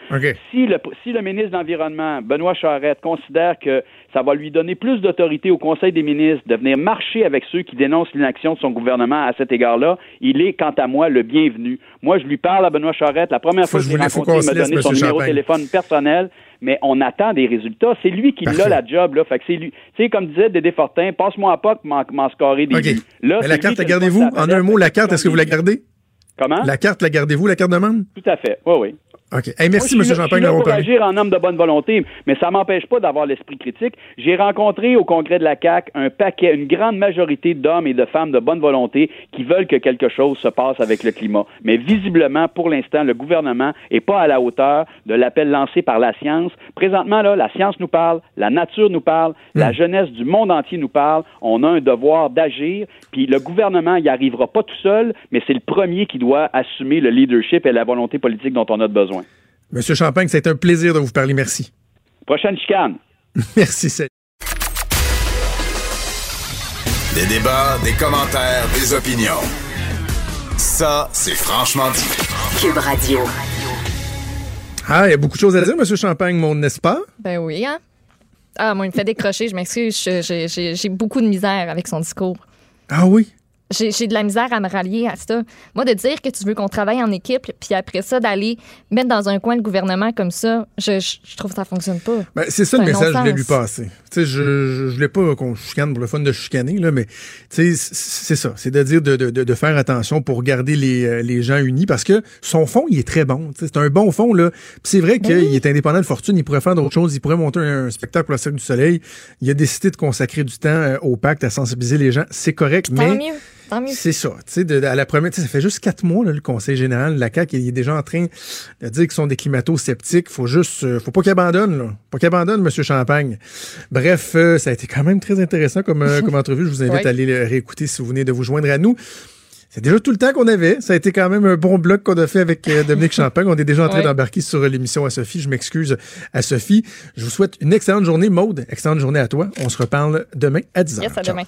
Si le, si le ministre de l'Environnement, Benoît Charette, considère que ça va lui donner plus d'autorité au Conseil des ministres de venir marcher avec ceux qui dénoncent l'inaction de son gouvernement à cet égard-là, il est, quant à moi, le bienvenu. Moi, je lui parle à Benoît Charette. La première Faut fois que je l'ai rencontré, il m'a donné son numéro de téléphone personnel, mais on attend des résultats. C'est lui qui l'a la job, là. Fait que c'est lui. Tu sais, comme disait Dédé Fortin, passe-moi à pas m'en, m'en scorer des OK. buts. Là, Mais la carte, la gardez-vous? En un mot, la carte, est-ce que vous la gardez? gardez? Comment? La carte, la gardez-vous, la carte de membre? Tout à fait. Oui, oui. OK. Hey, merci, Moi, M. Champagne, d'avoir parlé. agir en homme de bonne volonté, mais ça m'empêche pas d'avoir l'esprit critique. J'ai rencontré au congrès de la CAC un paquet, une grande majorité d'hommes et de femmes de bonne volonté qui veulent que quelque chose se passe avec le climat. Mais visiblement, pour l'instant, le gouvernement est pas à la hauteur de l'appel lancé par la science. Présentement, là, la science nous parle, la nature nous parle, la jeunesse du monde entier nous parle. On a un devoir d'agir, puis le gouvernement y arrivera pas tout seul, mais c'est le premier qui doit assumer le leadership et la volonté politique dont on a besoin. Monsieur Champagne, c'est un plaisir de vous parler. Merci. Prochaine chicane. [laughs] Merci, salut. Des débats, des commentaires, des opinions. Ça, c'est franchement dit. Cube Radio. Ah, il y a beaucoup de choses à dire, Monsieur Champagne, mon n'est-ce pas? Ben oui, hein? Ah, moi, il me fait décrocher, je m'excuse. j'ai beaucoup de misère avec son discours. Ah oui? J'ai j'ai de la misère à me rallier à ça. Moi, de dire que tu veux qu'on travaille en équipe, puis après ça, d'aller mettre dans un coin le gouvernement comme ça, je, je, je trouve que ça fonctionne pas. Ben, c'est ça le message que je voulais lui passer. Je, je, je voulais pas qu'on chicane pour le fun de chicaner, là, mais c'est ça. C'est de dire de, de, de, faire attention pour garder les, euh, les gens unis parce que son fond, il est très bon. C'est un bon fond, là. Puis c'est vrai Ben qu'il est indépendant de fortune, il pourrait faire d'autres choses, il pourrait monter un, spectacle pour la Cirque du Soleil. Il a décidé de consacrer du temps euh, au pacte, à sensibiliser les gens. C'est correct, Tant mais mieux. C'est ça. Tu sais, de- à la première, ça fait juste quatre mois, là, le Conseil général de la CAQ, il est déjà en train de dire qu'ils sont des climato-sceptiques. Faut juste, euh, faut pas qu'ils abandonnent, là. Pas qu'ils abandonnent, Monsieur Champagne. Bref, euh, ça a été quand même très intéressant comme, euh, comme [laughs] entrevue. Je vous invite Ouais. à aller le réécouter si vous venez de vous joindre à nous. C'est déjà tout le temps qu'on avait. Ça a été quand même un bon bloc qu'on a fait avec Dominique Champagne. On est déjà en train Ouais. d'embarquer sur l'émission à Sophie. Je m'excuse à Sophie. Je vous souhaite une excellente journée, Maude. Excellente journée à toi. On se reparle demain à 10h. Yes, à demain.